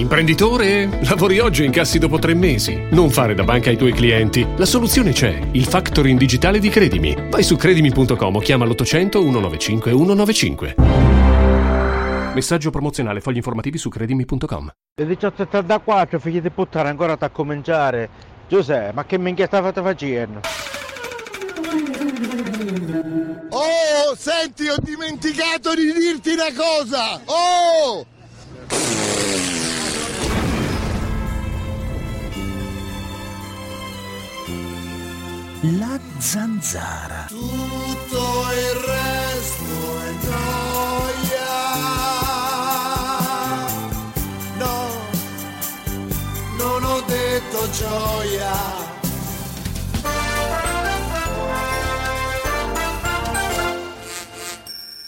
Imprenditore? Lavori oggi e incassi dopo tre mesi. Non fare da banca ai tuoi clienti. La soluzione c'è. Il factoring digitale di Credimi. Vai su credimi.com o chiama l'800 195 195. Messaggio promozionale. Fogli informativi su credimi.com. Le 18.34, figli di puttana, ancora da cominciare. Giuseppe, ma che minchia stavate facendo? Oh, senti, ho dimenticato di dirti una cosa! Oh! La zanzara. Tutto il resto è gioia. No, non ho detto gioia.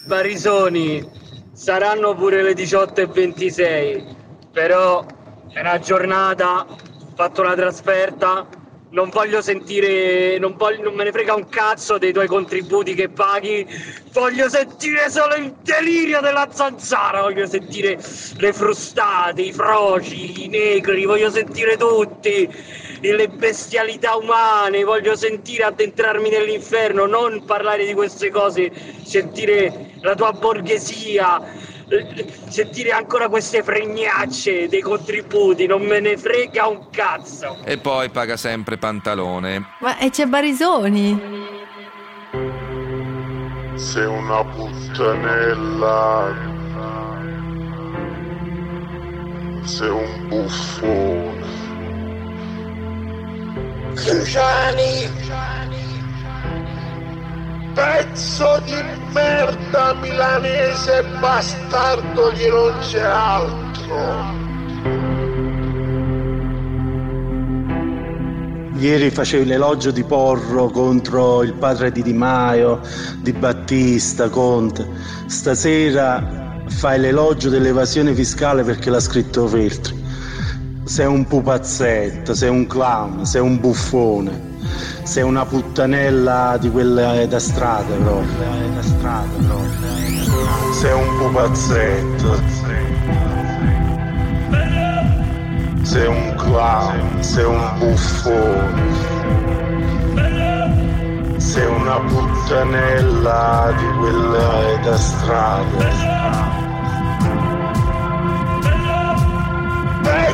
Barisoni, saranno pure le 18.26, però è una giornata, ho fatto una trasferta, non voglio sentire, non, voglio- non me ne frega un cazzo dei tuoi contributi che paghi, voglio sentire solo il delirio della zanzara, voglio sentire le frustate, i froci, i negri, voglio sentire tutti, le bestialità umane, voglio sentire addentrarmi nell'inferno, non parlare di queste cose, sentire la tua borghesia, sentire ancora queste fregnacce dei contributi, non me ne frega un cazzo. E poi paga sempre pantalone. Ma e c'è Barisoni? Sei una puttanella. Sei un buffone. Cruciani! Pezzo di merda milanese bastardo che non c'è altro! Ieri facevi l'elogio di Porro contro il padre di Di Maio, di Battista, Conte. Stasera fai l'elogio dell'evasione fiscale perché l'ha scritto Feltri. Sei un pupazzetto, sei un clown, sei un buffone. Sei una puttanella di quelle da strada proprio. Da strada. Sei un pupazzetto. Sei un clown, sei un buffone. Sei una puttanella di quelle da strada.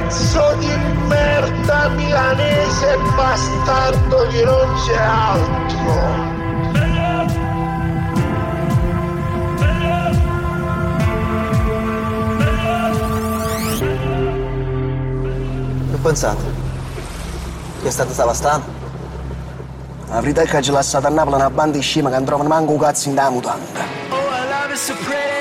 Pezzo di merda milanese bastardo che non c'è altro. Che pensate? Che è stato devastante? La verità è che ci lasciato a Napoli una banda di scema che non trovano manco un cazzo in da mutanda. Oh,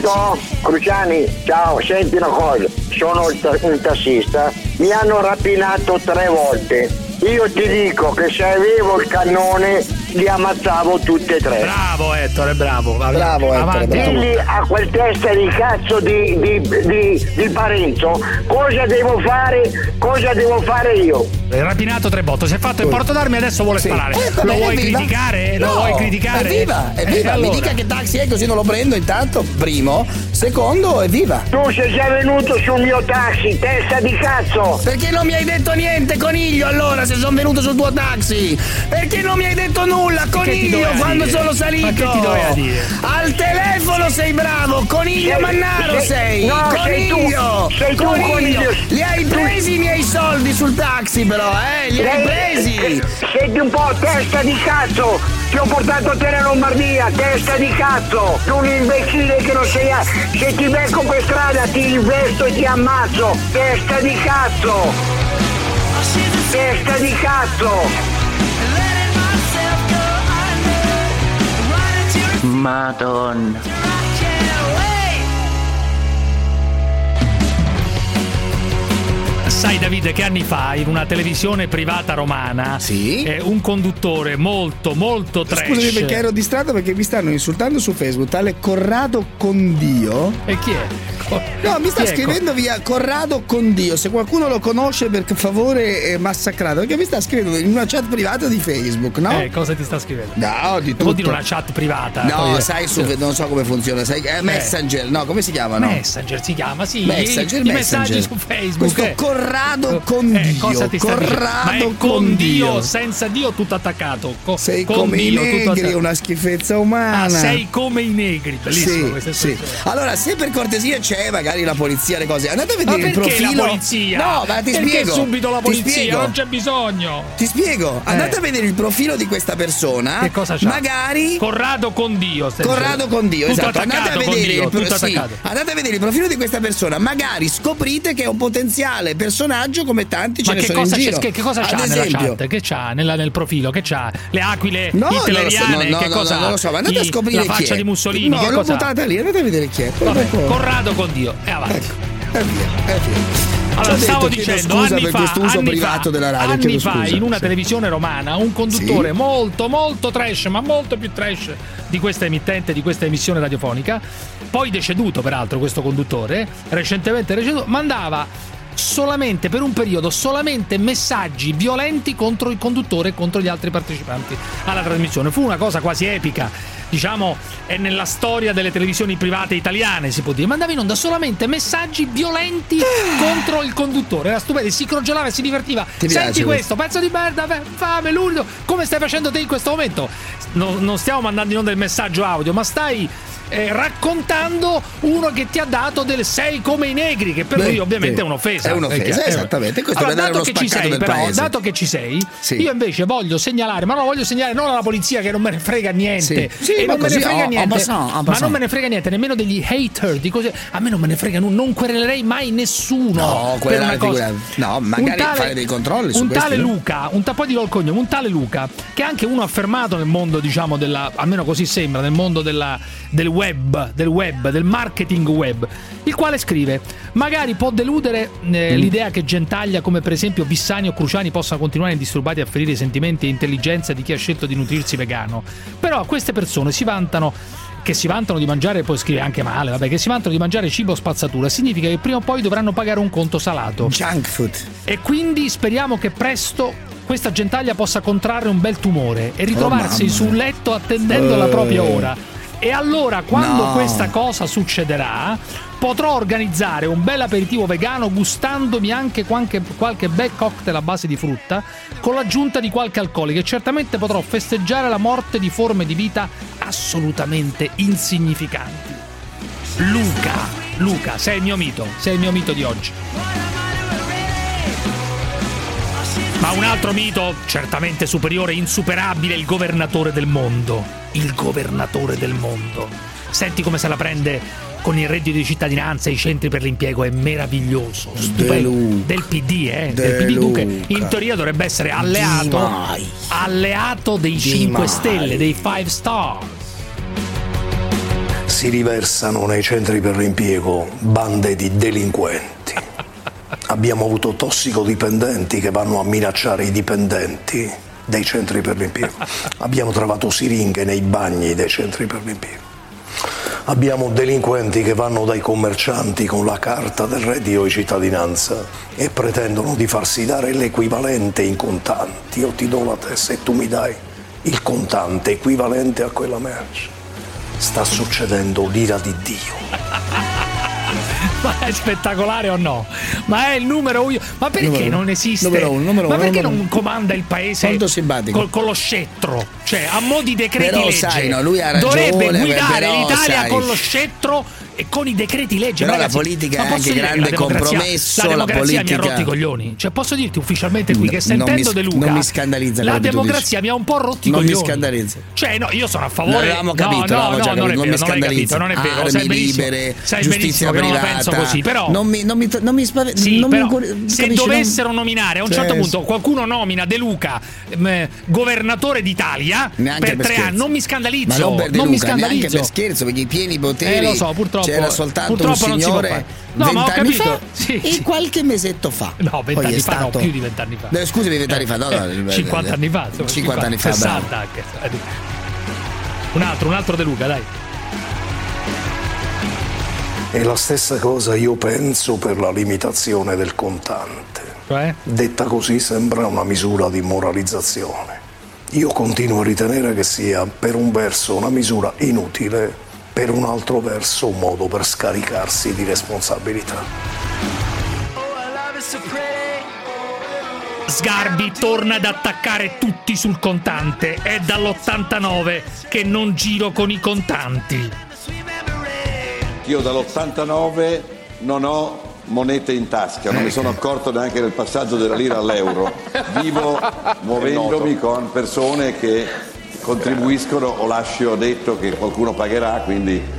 Pronto? Cruciani, ciao, senti una cosa, sono un tassista, mi hanno rapinato tre volte. Io ti dico che se avevo il cannone li ammazzavo tutti e tre. Bravo Ettore, bravo. Bravo, Avanti. Digli a quel testa di cazzo di, di, di, di Parenzo cosa devo fare, cosa devo fare io. Hai rapinato tre botte, si è fatto il porto d'armi e adesso vuole Sì. sparare. Eh, va Lo vuoi evviva. criticare? No, Lo vuoi criticare? Evviva, Eh, evviva. allora. Mi dica che taxi è così non lo prendo intanto, primo. Secondo, evviva. Tu sei già venuto sul mio taxi, testa di cazzo! Perché non mi hai detto niente, coniglio, allora, se sono venuto sul tuo taxi? Perché non mi hai detto nulla, coniglio, quando dire? sono salito? Ma che ti doveva dire? Al telefono sei bravo, coniglio Sei- mannaro sei- sei! no, sei tu, coniglio! sei tu, coniglio. Li hai presi i miei soldi sul taxi, però, eh? Li hai presi! Eh, Senti un po', testa di cazzo! Ti ho portato a te in Lombardia, testa di cazzo! Tu un imbecille che non sei a... Se ti becco per strada ti investo e ti ammazzo! Testa di cazzo! Testa di cazzo! มาโดน Sai Davide che anni fa in una televisione privata romana eh, un conduttore molto molto trash Scusami perché ero distratto perché mi stanno insultando su Facebook tale Corrado Condio. E chi è? No, mi sta scrivendo via Corrado Condio. Se qualcuno lo conosce, per favore, è massacrato. Perché mi sta scrivendo in una chat privata di Facebook, no? Eh, cosa ti sta scrivendo? No, di Non Vuol tutto. dire una chat privata. No, poi- sai, su, non so come funziona. Sai, eh, Messenger, no, come si chiamano? Messenger si chiama, sì. Messenger, i, i Messenger. messaggi su Facebook. Questo eh. Corrado Condio. Eh, ti sta dicendo? Corrado con Condio. Dio, senza Dio, tutto attaccato. Co- Sei con come i Dio, tutto negri, una schifezza umana. Ah, sei come i negri. Bellissimo Sì, sì. Allora, se per cortesia c'è magari la polizia, le cose, andate a vedere il profilo. la polizia? No, ma ti perché spiego. subito la polizia? Non c'è bisogno. Ti spiego, andate Eh. a vedere il profilo di questa persona. Che cosa c'ha? Magari Corrado con Dio. Corrado con Dio, tutto esatto. Andate a con vedere Dio, il pro- sì, andate a vedere il profilo di questa persona, magari scoprite che è un potenziale personaggio come tanti ce Ma ne che sono cosa, in c'è, giro. che, che cosa Ad c'ha nella chat? Che c'ha nella- nel profilo? Che c'ha? Le aquile No, hitleriane? no, no, che no, cosa no, non lo so, ma andate I- a scoprire La faccia è. di Mussolini? No, che l'ho cosa buttata lì, andate a vedere chi è. Vabbè, Corrado con Dio. E avanti. Ecco, e via, e via. Allora, stavo dicendo, anni fa, anni fa, radio. anni fa, in una Sì. televisione romana, un conduttore Sì. molto, molto trash, ma molto più trash di questa emittente, di questa emissione radiofonica, poi deceduto peraltro questo conduttore, recentemente deceduto, mandava solamente per un periodo solamente messaggi violenti contro il conduttore e contro gli altri partecipanti alla trasmissione. Fu una cosa quasi epica, diciamo, è nella storia delle televisioni private italiane, si può dire. Mandava in onda solamente messaggi violenti contro il conduttore. Era stupendo, si crogiolava e si divertiva. Ti Senti questo? questo, pezzo di merda, fame, lurido. Come stai facendo te in questo momento? No- non stiamo mandando in onda il messaggio audio, ma stai eh, raccontando uno che ti ha dato del sei come i negri, che per Beh, lui ovviamente sì. è un'offesa. È un'offesa, chiaro. esattamente. Questo Allora, dato che sei, però, dato che ci sei, Sì. io invece voglio segnalare, ma non lo voglio segnalare non alla polizia che non me ne frega niente. Sì. Sì, e ma non me ne frega en niente. passant, en ma non me ne frega niente nemmeno degli hater, di cose. A me non me ne frega nulla, non querelerei mai nessuno. No, una cosa. no, magari fare dei controlli su Un tale no? Luca, un ta- poi dirò il cognome, un tale Luca, che è anche uno affermato nel mondo, diciamo, della, almeno così sembra, nel mondo della- del web, del web, del marketing web, il quale scrive: Magari può deludere eh, Mm. l'idea che gentaglia come per esempio Bissani o Cruciani possano continuare indisturbati a ferire i sentimenti e intelligenza di chi ha scelto di nutrirsi vegano. Però queste persone si vantano che si vantano di mangiare, poi scrive anche male, vabbè, che si vantano di mangiare cibo spazzatura, significa che prima o poi dovranno pagare un conto salato. Junk food. E quindi speriamo che presto questa gentaglia possa contrarre un bel tumore e ritrovarsi Oh, sul letto attendendo la Eh. propria ora. E allora, quando No. questa cosa succederà, potrò organizzare un bel aperitivo vegano gustandomi anche qualche, qualche bel cocktail a base di frutta, con l'aggiunta di qualche alcolico e certamente potrò festeggiare la morte di forme di vita assolutamente insignificanti. Luca, Luca, sei il mio mito, sei il mio mito di oggi. Ma un altro mito, certamente superiore, insuperabile, il governatore del mondo. Il governatore del mondo. Senti come se la prende con il reddito di cittadinanza e i centri per l'impiego, è meraviglioso. Stupendo. Luca. Del PD, eh? De del PD Duca. In teoria dovrebbe essere alleato, alleato dei 5 mai. Stelle, dei 5 Star. Si riversano nei centri per l'impiego bande di delinquenti. Abbiamo avuto tossicodipendenti che vanno a minacciare i dipendenti dei centri per l'impiego. Abbiamo trovato siringhe nei bagni dei centri per l'impiego. Abbiamo delinquenti che vanno dai commercianti con la carta del reddito di cittadinanza e pretendono di farsi dare l'equivalente in contanti. Io ti do la testa e tu mi dai il contante equivalente a quella merce. Sta succedendo l'ira di Dio. Ma è spettacolare o no? Ma è il numero uno. Ma perché Numero non esiste? Numero uno, numero Ma uno, perché numero non comanda il paese col- con lo scettro? Cioè, a mo' di decreti Però, legge. sai, no, lui ha ragione, Dovrebbe guidare però, l'Italia sai. con lo scettro e con i decreti legge. Però la Ragazzi, politica ma è anche che grande la democrazia- compromesso, La la democrazia mi ha politica- rotti i coglioni. Cioè, posso dirti ufficialmente qui che Non sentendo mi- De Luca. non mi scandalizza La che democrazia mi ha un po' rotti i Non mi coglioni. scandalizza. Cioè, no, io sono a favore. L'avevamo capito, no, no, no, già non capito, è non vero, mi non capito, non è vero. Armi sai libere, sai giustizia che non la privata. penso così, però Non mi, non mi, non mi spaventa. sì, non però, mi, se dovessero non- nominare a un Cioè, certo punto qualcuno nomina De Luca ehm, governatore d'Italia per tre anni, non mi scandalizzo. Non non mi Luca, neanche scandalizzo. per scherzo, perché i pieni poteri. Eh, lo so, purtroppo C'era soltanto un purtroppo non si può signore fare. No, ma ho vent'anni capito. fa Sì, e sì. qualche mesetto fa. No, vent'anni fa, no, stato- più di vent'anni fa. Eh, scusami, vent'anni fa, no, no, Eh, 50 anni fa, insomma, 50 anni fa, 60 bravo. anche. Un altro, un altro De Luca, dai. E la stessa cosa io penso per la limitazione del contante. Cioè? Detta così sembra una misura di moralizzazione. Io continuo a ritenere che sia per un verso una misura inutile, per un altro verso un modo per scaricarsi di responsabilità. Sgarbi torna ad attaccare tutti sul contante. È dall'89 che non giro con i contanti. Io dall'89 non ho monete in tasca, non mi sono accorto neanche del passaggio della lira all'euro. Vivo muovendomi con persone che contribuiscono o lascio detto che qualcuno pagherà, quindi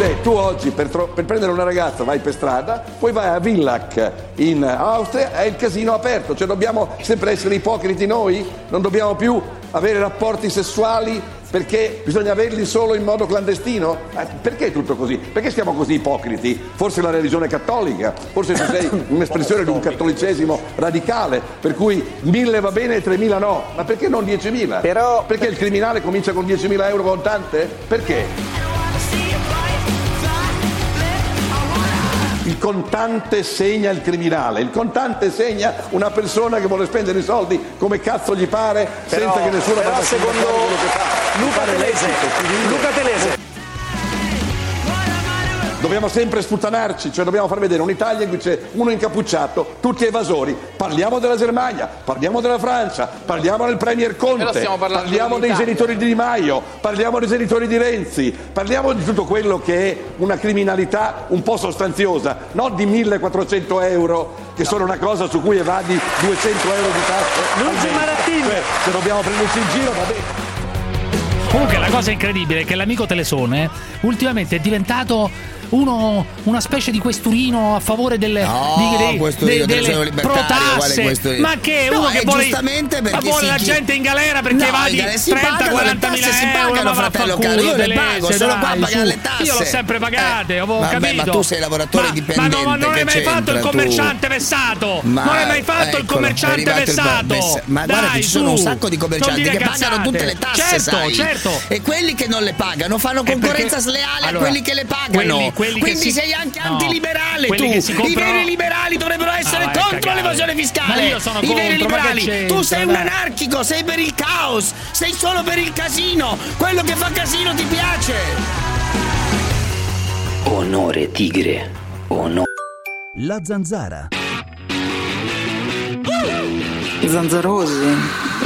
Se tu oggi per, tro- per prendere una ragazza vai per strada, poi vai a Villac in Austria, è il casino aperto, cioè dobbiamo sempre essere ipocriti noi, non dobbiamo più avere rapporti sessuali perché bisogna averli solo in modo clandestino? Eh, perché tutto così? Perché siamo così ipocriti? Forse la religione cattolica, forse tu sei un'espressione di un cattolicesimo radicale, per cui mille va bene e tremila no, ma perché non diecimila? Però... Perché il criminale comincia con 10.000 euro contante? Perché? Il contante segna il criminale, il contante segna una persona che vuole spendere i soldi come cazzo gli pare Però- senza che nessuno però secondo. Luca Telese. Luca Telese. Dobbiamo sempre sputtanarci, cioè dobbiamo far vedere un'Italia in cui c'è uno incappucciato, tutti evasori. Parliamo della Germania, parliamo della Francia, parliamo del Premier Conte, parliamo dei genitori di Di Maio, parliamo dei genitori di Renzi, parliamo di tutto quello che è una criminalità un po' sostanziosa, non di 1400 euro che sono una cosa su cui evadi 200 euro di tasse. Luigi mese. Marattini. Cioè, se dobbiamo prenderci in giro, va bene. Comunque la cosa incredibile è che l'amico Telesone ultimamente è diventato uno, una specie di questurino a favore delle, No, di- dei- Telesone delle protasse. Ma che No, uno che vuole, vuole la gente in galera perché No, evadi in galera si 30 pagano 40 le mila tasse, si euro pagano, ma fratello caro, io le pago, sono qua a dai, pagare le tasse. io l'ho sempre pagate Eh, avevo vabbè, capito ma tu sei lavoratore Ma- dipendente, ma, no, ma non hai mai fatto il tu? commerciante vessato Ma- non hai mai fatto il eccolo, commerciante il vessato vess- ma guarda Dai, che ci sono un sacco di commercianti che pagano tutte le tasse, certo, sai? certo E quelli che non le pagano fanno concorrenza sleale allora, a quelli che le pagano. quelli- Quindi si- sei anche no, antiliberale quelli tu. comprano- I veri liberali dovrebbero essere Ah, vai a contro cagare. l'evasione fiscale. Ma io sono I veri contro, che liberali. Tu sei un anarchico, sei per il caos, sei solo per il casino. Quello che fa casino ti piace. Onore tigre. Onore. La zanzara. Zanzarosi,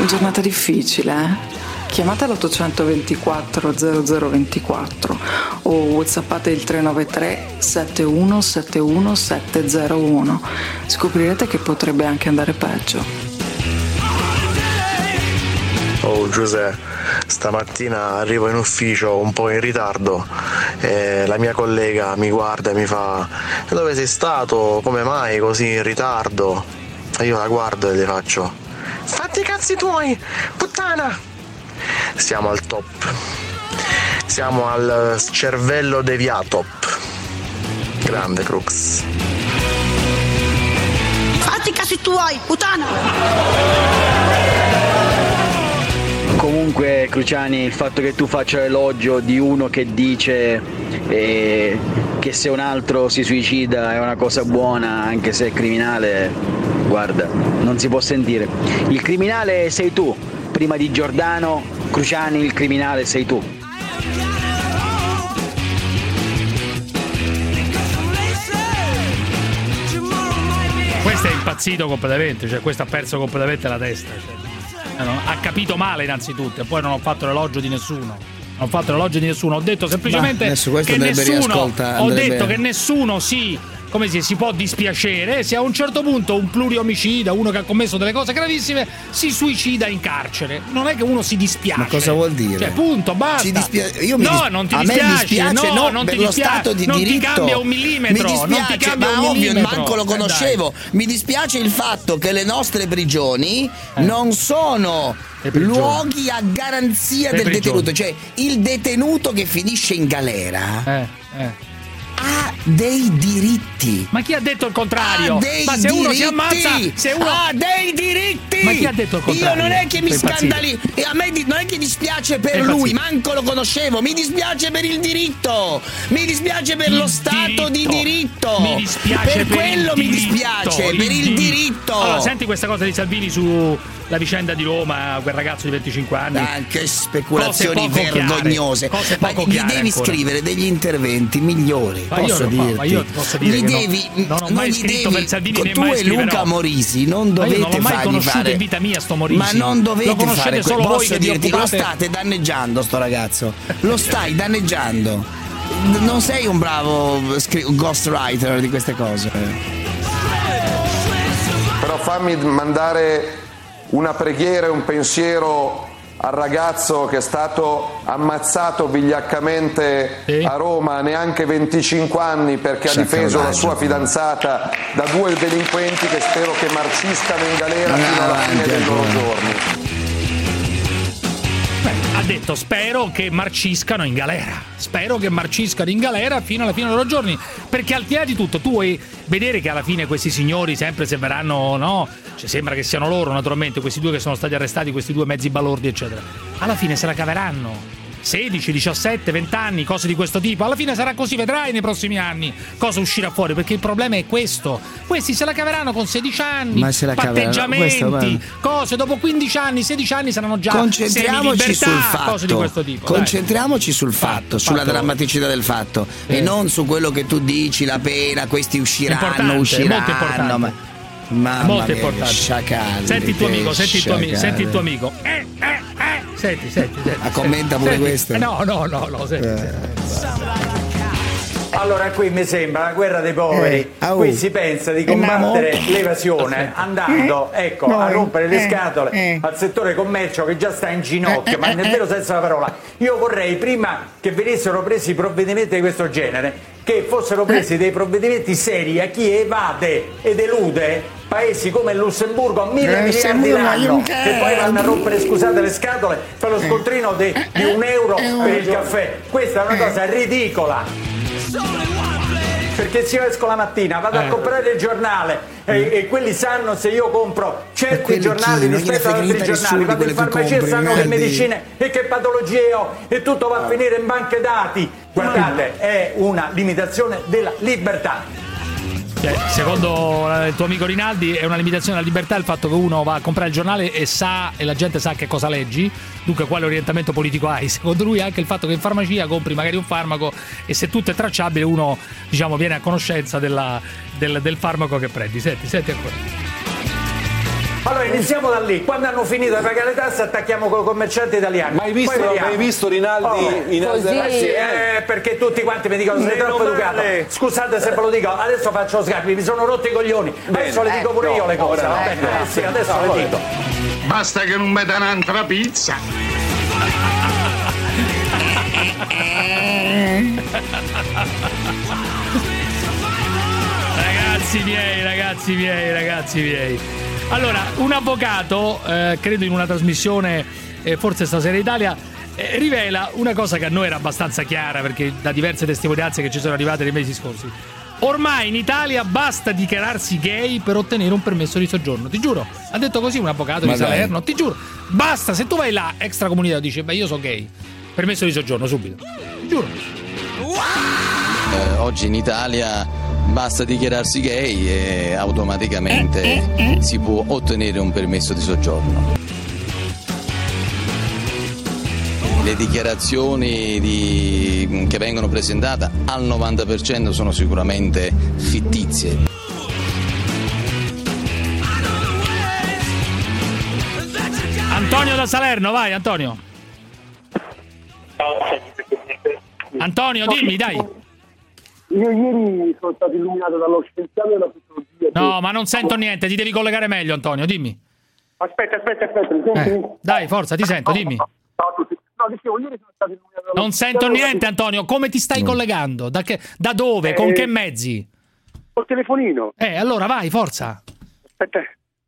giornata difficile, eh? Chiamate l'824 0024 o whatsappate il 393 7171 701. Scoprirete che potrebbe anche andare peggio. Oh Giuseppe, stamattina arrivo in ufficio un po' in ritardo e la mia collega mi guarda e mi fa dove sei stato? Come mai così in ritardo? E io la guardo e le faccio fatti i cazzi tuoi, puttana! Siamo al top. Siamo al cervello deviato. Grande Crux. Fatti i casi tuoi, puttana! Comunque, Cruciani, il fatto che tu faccia l'elogio di uno che dice eh, che se un altro si suicida è una cosa buona, anche se è criminale, guarda, non si può sentire. Il criminale sei tu, prima di Giordano, Cruciani, il criminale sei tu. questo è impazzito completamente cioè questo ha perso completamente la testa cioè. Eh, ha capito male innanzitutto e poi non ho fatto l'elogio di nessuno non ho fatto l'elogio di nessuno ho detto semplicemente Ma adesso questo che nessuno riascolta- ho detto che nessuno si come si, si può dispiacere se a un certo punto un pluriomicida, uno che ha commesso delle cose gravissime, si suicida in carcere. Non è che uno si dispiace. Ma cosa vuol dire? Cioè, punto, basta. Dispia- io mi no, dis- non ti a me dispiace, dispiace, no, no, non ti dispiace, stato di non diritto. ti cambia un millimetro, Mi non dispiace, ti cambia ma un ovvio, millimetro. manco lo Eh, conoscevo. Mi dispiace il fatto che le nostre prigioni non sono luoghi a garanzia Le del prigioni. detenuto, cioè il detenuto che finisce in galera Eh, eh. Ha dei diritti. Ma chi ha detto il contrario? Ha dei Ma se uno si diritti! ammazza, se uno ha dei diritti! Ma chi ha detto il contrario? Io non è che mi scandali, e a me di- non è che dispiace per Sei lui, impazzito. manco lo conoscevo, mi dispiace per il diritto, mi dispiace per lo stato di diritto. Mi dispiace per, per quello il mi diritto, dispiace, per il diritto. Allora, senti questa cosa di Salvini sulla vicenda di Roma, quel ragazzo di 25 anni. Anche speculazioni Cose poco vergognose. chiare, cose Ma poco gli devi ancora. scrivere degli interventi migliori. Ma io posso lo dirti. ma io ti posso dire Gli che no. devi, Non ho mai gli scritto devi- per Salvini, né tu mai e scriverò. Luca Morisi non Ma dovete io non l'ho mai fargli conosciuto fare in vita mia, sto Morisi. Ma non Lo dovete fare solo que- voi Posso che dirti, lo occupate- state danneggiando sto ragazzo. Lo stai danneggiando. Non sei un bravo scri- ghostwriter di queste cose. Però fammi mandare una preghiera e un pensiero al ragazzo che è stato ammazzato vigliaccamente a Roma neanche 25 anni perché ha difeso la sua fidanzata da due delinquenti che spero che marciscano in galera fino alla fine dei loro giorni. Detto spero che marciscano in galera. Spero che marciscano in galera fino alla fine dei loro giorni. Perché al di là di tutto, tu vuoi vedere che alla fine questi signori, sempre se verranno, no? Cioè, sembra che siano loro, naturalmente, questi due che sono stati arrestati, questi due mezzi balordi, eccetera. Alla fine se la caveranno. 16, 17, 20 anni, cose di questo tipo. Alla fine sarà così, vedrai nei prossimi anni cosa uscirà fuori. Perché il problema è questo. Questi se la caveranno con 16 anni, Ma se la patteggiamenti, questo, cose. Dopo 15 anni, 16 anni saranno già Concentriamoci semilibertà, sul fatto. cose di questo tipo. dai. Concentriamoci sul fatto, sulla fatto. drammaticità del fatto Eh. e non su quello che tu dici, la pena, questi usciranno, Importante, usciranno. molto importante. Ma, mamma Molto mia, importante. sciacalli, Senti il tuo amico, senti il tuo amico, sciacalli. senti il tuo amico. Eh, eh, eh. Senti, senti, senti. Ah, commenta pure questo? No, no, no, no, senti, Eh. senti. Allora qui mi sembra la guerra dei poveri, Eh, qui si pensa di Eh, combattere mamma. l'evasione andando ecco, a rompere le eh, scatole eh. al settore commercio che già sta in ginocchio, Eh, ma eh, nel eh. vero senso della parola. Io vorrei prima che venissero presi provvedimenti di questo genere, che fossero presi dei provvedimenti seri a chi evade ed elude paesi come il Lussemburgo a mille Eh, miliardi l'anno Juncker. e poi vanno a rompere scusate le scatole per lo scontrino di, di un euro per il caffè. Questa è una cosa ridicola. Perché se io esco la mattina, vado a Eh. comprare il giornale e, e quelli sanno se io compro certi giornali chi? Rispetto ad altri a giornali, vado in che farmacia e compri, sanno che merdi. medicine e che patologie ho e tutto va a finire in banche dati. Guardate, è una limitazione della libertà. Cioè, secondo il tuo amico Rinaldi è una limitazione della libertà il fatto che uno va a comprare il giornale e sa e la gente sa che cosa leggi, dunque quale orientamento politico hai. Secondo lui anche il fatto che in farmacia compri magari un farmaco e se tutto è tracciabile uno diciamo viene a conoscenza della- del, del farmaco che prendi. Senti, senti ancora. Allora iniziamo da lì, quando hanno finito di pagare le tasse attacchiamo con i commercianti italiani. Ma hai visto- hai visto Rinaldi Oh, in Alderati? Sì, eh, perché tutti quanti mi dicono sei troppo educato. Scusate se ve lo dico, adesso faccio sgarbi, mi sono rotto i coglioni. Adesso le dico pure no, io le cose, ora va no. bene? Eh, sì, adesso No, le dico. Basta che non mi danno un'altra pizza. Ragazzi miei, ragazzi miei, ragazzi miei. Allora, un avvocato, eh, credo in una trasmissione, eh, forse stasera Italia, eh, rivela una cosa che a noi era abbastanza chiara perché da diverse testimonianze che ci sono arrivate nei mesi scorsi. Ormai in Italia basta dichiararsi gay per ottenere un permesso di soggiorno, ti giuro. Ha detto così un avvocato Ma di dai. Salerno, ti giuro. Basta, se tu vai là, extracomunità, dici, beh io sono gay, permesso di soggiorno subito. Ti giuro. Eh, oggi in Italia basta dichiararsi gay e automaticamente si può ottenere un permesso di soggiorno. Le dichiarazioni di- che vengono presentate al 90% sono sicuramente fittizie. Antonio da Salerno, vai Antonio. Antonio, dimmi, dai. Io ieri sono stato illuminato dallo scienziato della sociologia. No, ma non sento niente, ti devi collegare meglio, Antonio, dimmi. Aspetta, aspetta, aspetta? Eh, dai, forza, ti sento, dimmi. No, dicevo, ieri sono stato illuminato dallo Non sento niente, Antonio. Come ti stai collegando? Da, che- da dove? Con Eh, che mezzi? Col telefonino. Eh, allora vai, forza. Aspetta,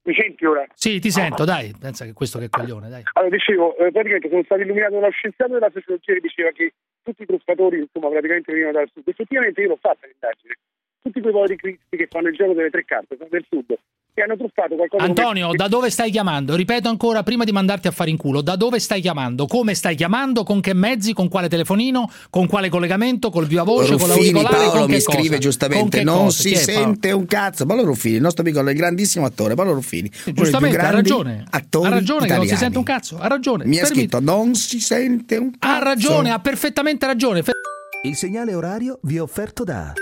mi senti ora? Sì, ti sento, dai. Pensa che questo che coglione, dai. Allora, dicevo, eh, praticamente sono stato illuminato dallo scienziato della sociologia che diceva che tutti i truffatori, insomma, praticamente venivano dal sud. Effettivamente io l'ho fatta l'indagine. Tutti quei poveri cristi che fanno il gioco delle tre carte sono del sud, che hanno truffato qualcosa come- Antonio, da dove stai chiamando? Ripeto ancora prima di mandarti a fare in culo. Da dove stai chiamando? Come stai chiamando? Con che mezzi? Con quale telefonino? Con quale collegamento? Col viva voce? con Ruffini l'auricolare? Paolo con che mi cosa? scrive Con giustamente che non cosa? si è, sente un cazzo Paolo Ruffini il nostro amico il grandissimo attore Paolo Ruffini Giustamente, ha ragione. Ha ragione che non si italiani. sente un cazzo. Ha ragione. mi ha scritto non si sente un cazzo Ha ragione, ha perfettamente ragione. Il segnale orario vi è offerto da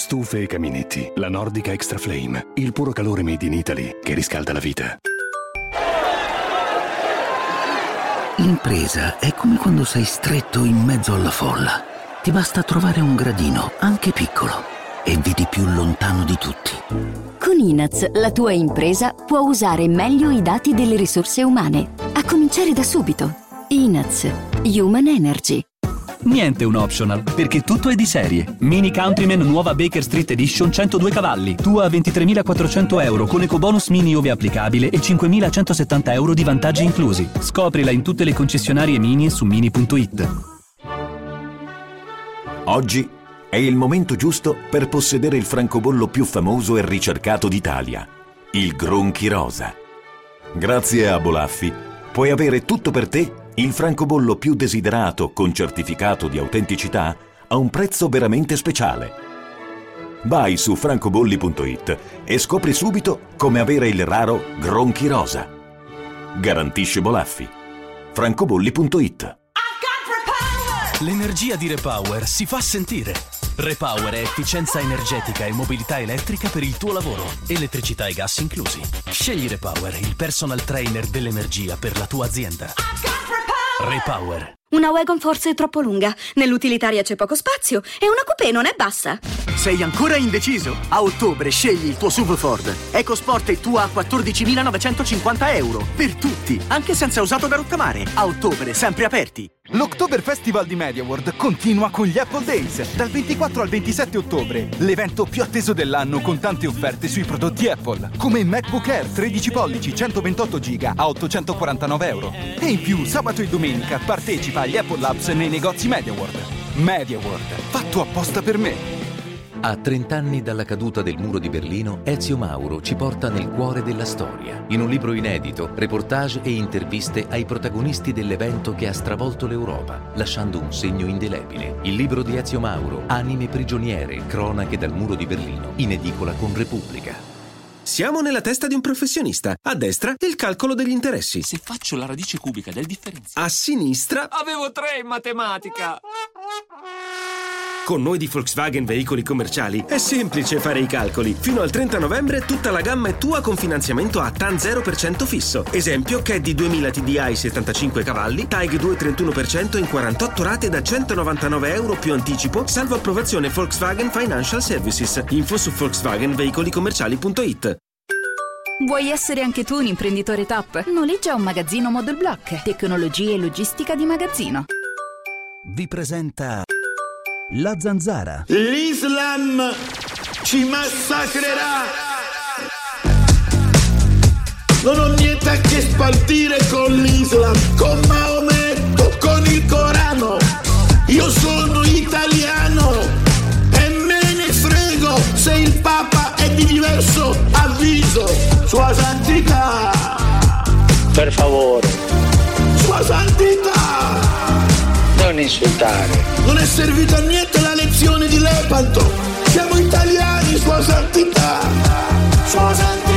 Stufe e caminetti, la Nordica Extra Flame, il puro calore made in Italy che riscalda la vita. L'impresa è come quando sei stretto in mezzo alla folla. Ti basta trovare un gradino, anche piccolo, e vedi più lontano di tutti. Con Inaz, la tua impresa può usare meglio i dati delle risorse umane, a cominciare da subito. Inaz, Human Energy. Niente un optional, perché tutto è di serie. Mini Countryman nuova Baker Street Edition 102 cavalli. Tua a 23.400 euro con ecobonus mini ove applicabile e 5.170 euro di vantaggi inclusi. Scoprila in tutte le concessionarie mini e su mini.it. Oggi è il momento giusto per possedere il francobollo più famoso e ricercato d'Italia, il Gronchi Rosa. Grazie a Bolaffi puoi avere tutto per te il francobollo più desiderato con certificato di autenticità a un prezzo veramente speciale. Vai su francobolli.it e scopri subito come avere il raro Gronchi Rosa. Garantisce Bolaffi. francobolli.it L'energia di Repower si fa sentire. Repower è efficienza energetica e mobilità elettrica per il tuo lavoro, elettricità e gas inclusi. Scegli Repower, il personal trainer dell'energia per la tua azienda. Repower. Una wagon forse è troppo lunga, nell'utilitaria c'è poco spazio e una coupé non è bassa. Sei ancora indeciso? A ottobre scegli il tuo SUV Ford. EcoSport è tua a 14.950 euro. Per tutti, anche senza usato da rottamare. A ottobre, sempre aperti. L'October Festival di MediaWorld continua con gli Apple Days dal 24 al 27 ottobre. L'evento più atteso dell'anno con tante offerte sui prodotti Apple, come MacBook Air 13 pollici 128 giga a 849 euro. E in più, sabato e domenica partecipa agli Apple Labs nei negozi MediaWorld. MediaWorld, fatto apposta per me. A 30 anni dalla caduta del muro di Berlino, Ezio Mauro ci porta nel cuore della storia. In un libro inedito, reportage e interviste ai protagonisti dell'evento che ha stravolto l'Europa, lasciando un segno indelebile. Il libro di Ezio Mauro, Anime prigioniere, cronache dal muro di Berlino, in edicola con Repubblica. Siamo nella testa di un professionista. A destra il calcolo degli interessi. Se faccio la radice cubica del differenziale. A sinistra, Avevo tre in matematica. Con noi di Volkswagen Veicoli Commerciali, è semplice fare i calcoli. Fino al 30 novembre tutta la gamma è tua con finanziamento a TAN 0% fisso. Esempio, Caddy 2000 TDI 75 cavalli, TAG 231% in 48 rate da 199 euro più anticipo, salvo approvazione Volkswagen Financial Services. Info su volkswagenveicolicommerciali.it. Vuoi essere anche tu un imprenditore top? Noleggia un magazzino Model Block. Tecnologie e logistica di magazzino. Vi presenta La Zanzara. L'Islam ci massacrerà. Non ho niente a che spartire con l'Islam, con Maometto, con il Corano. Io sono italiano e me ne frego se il Papa è di diverso avviso. Sua Santità, Per favore, Sua Santità. Non insultare. Non è servita a niente la lezione di Lepanto. Siamo italiani, Sua Santità. Sua Santità.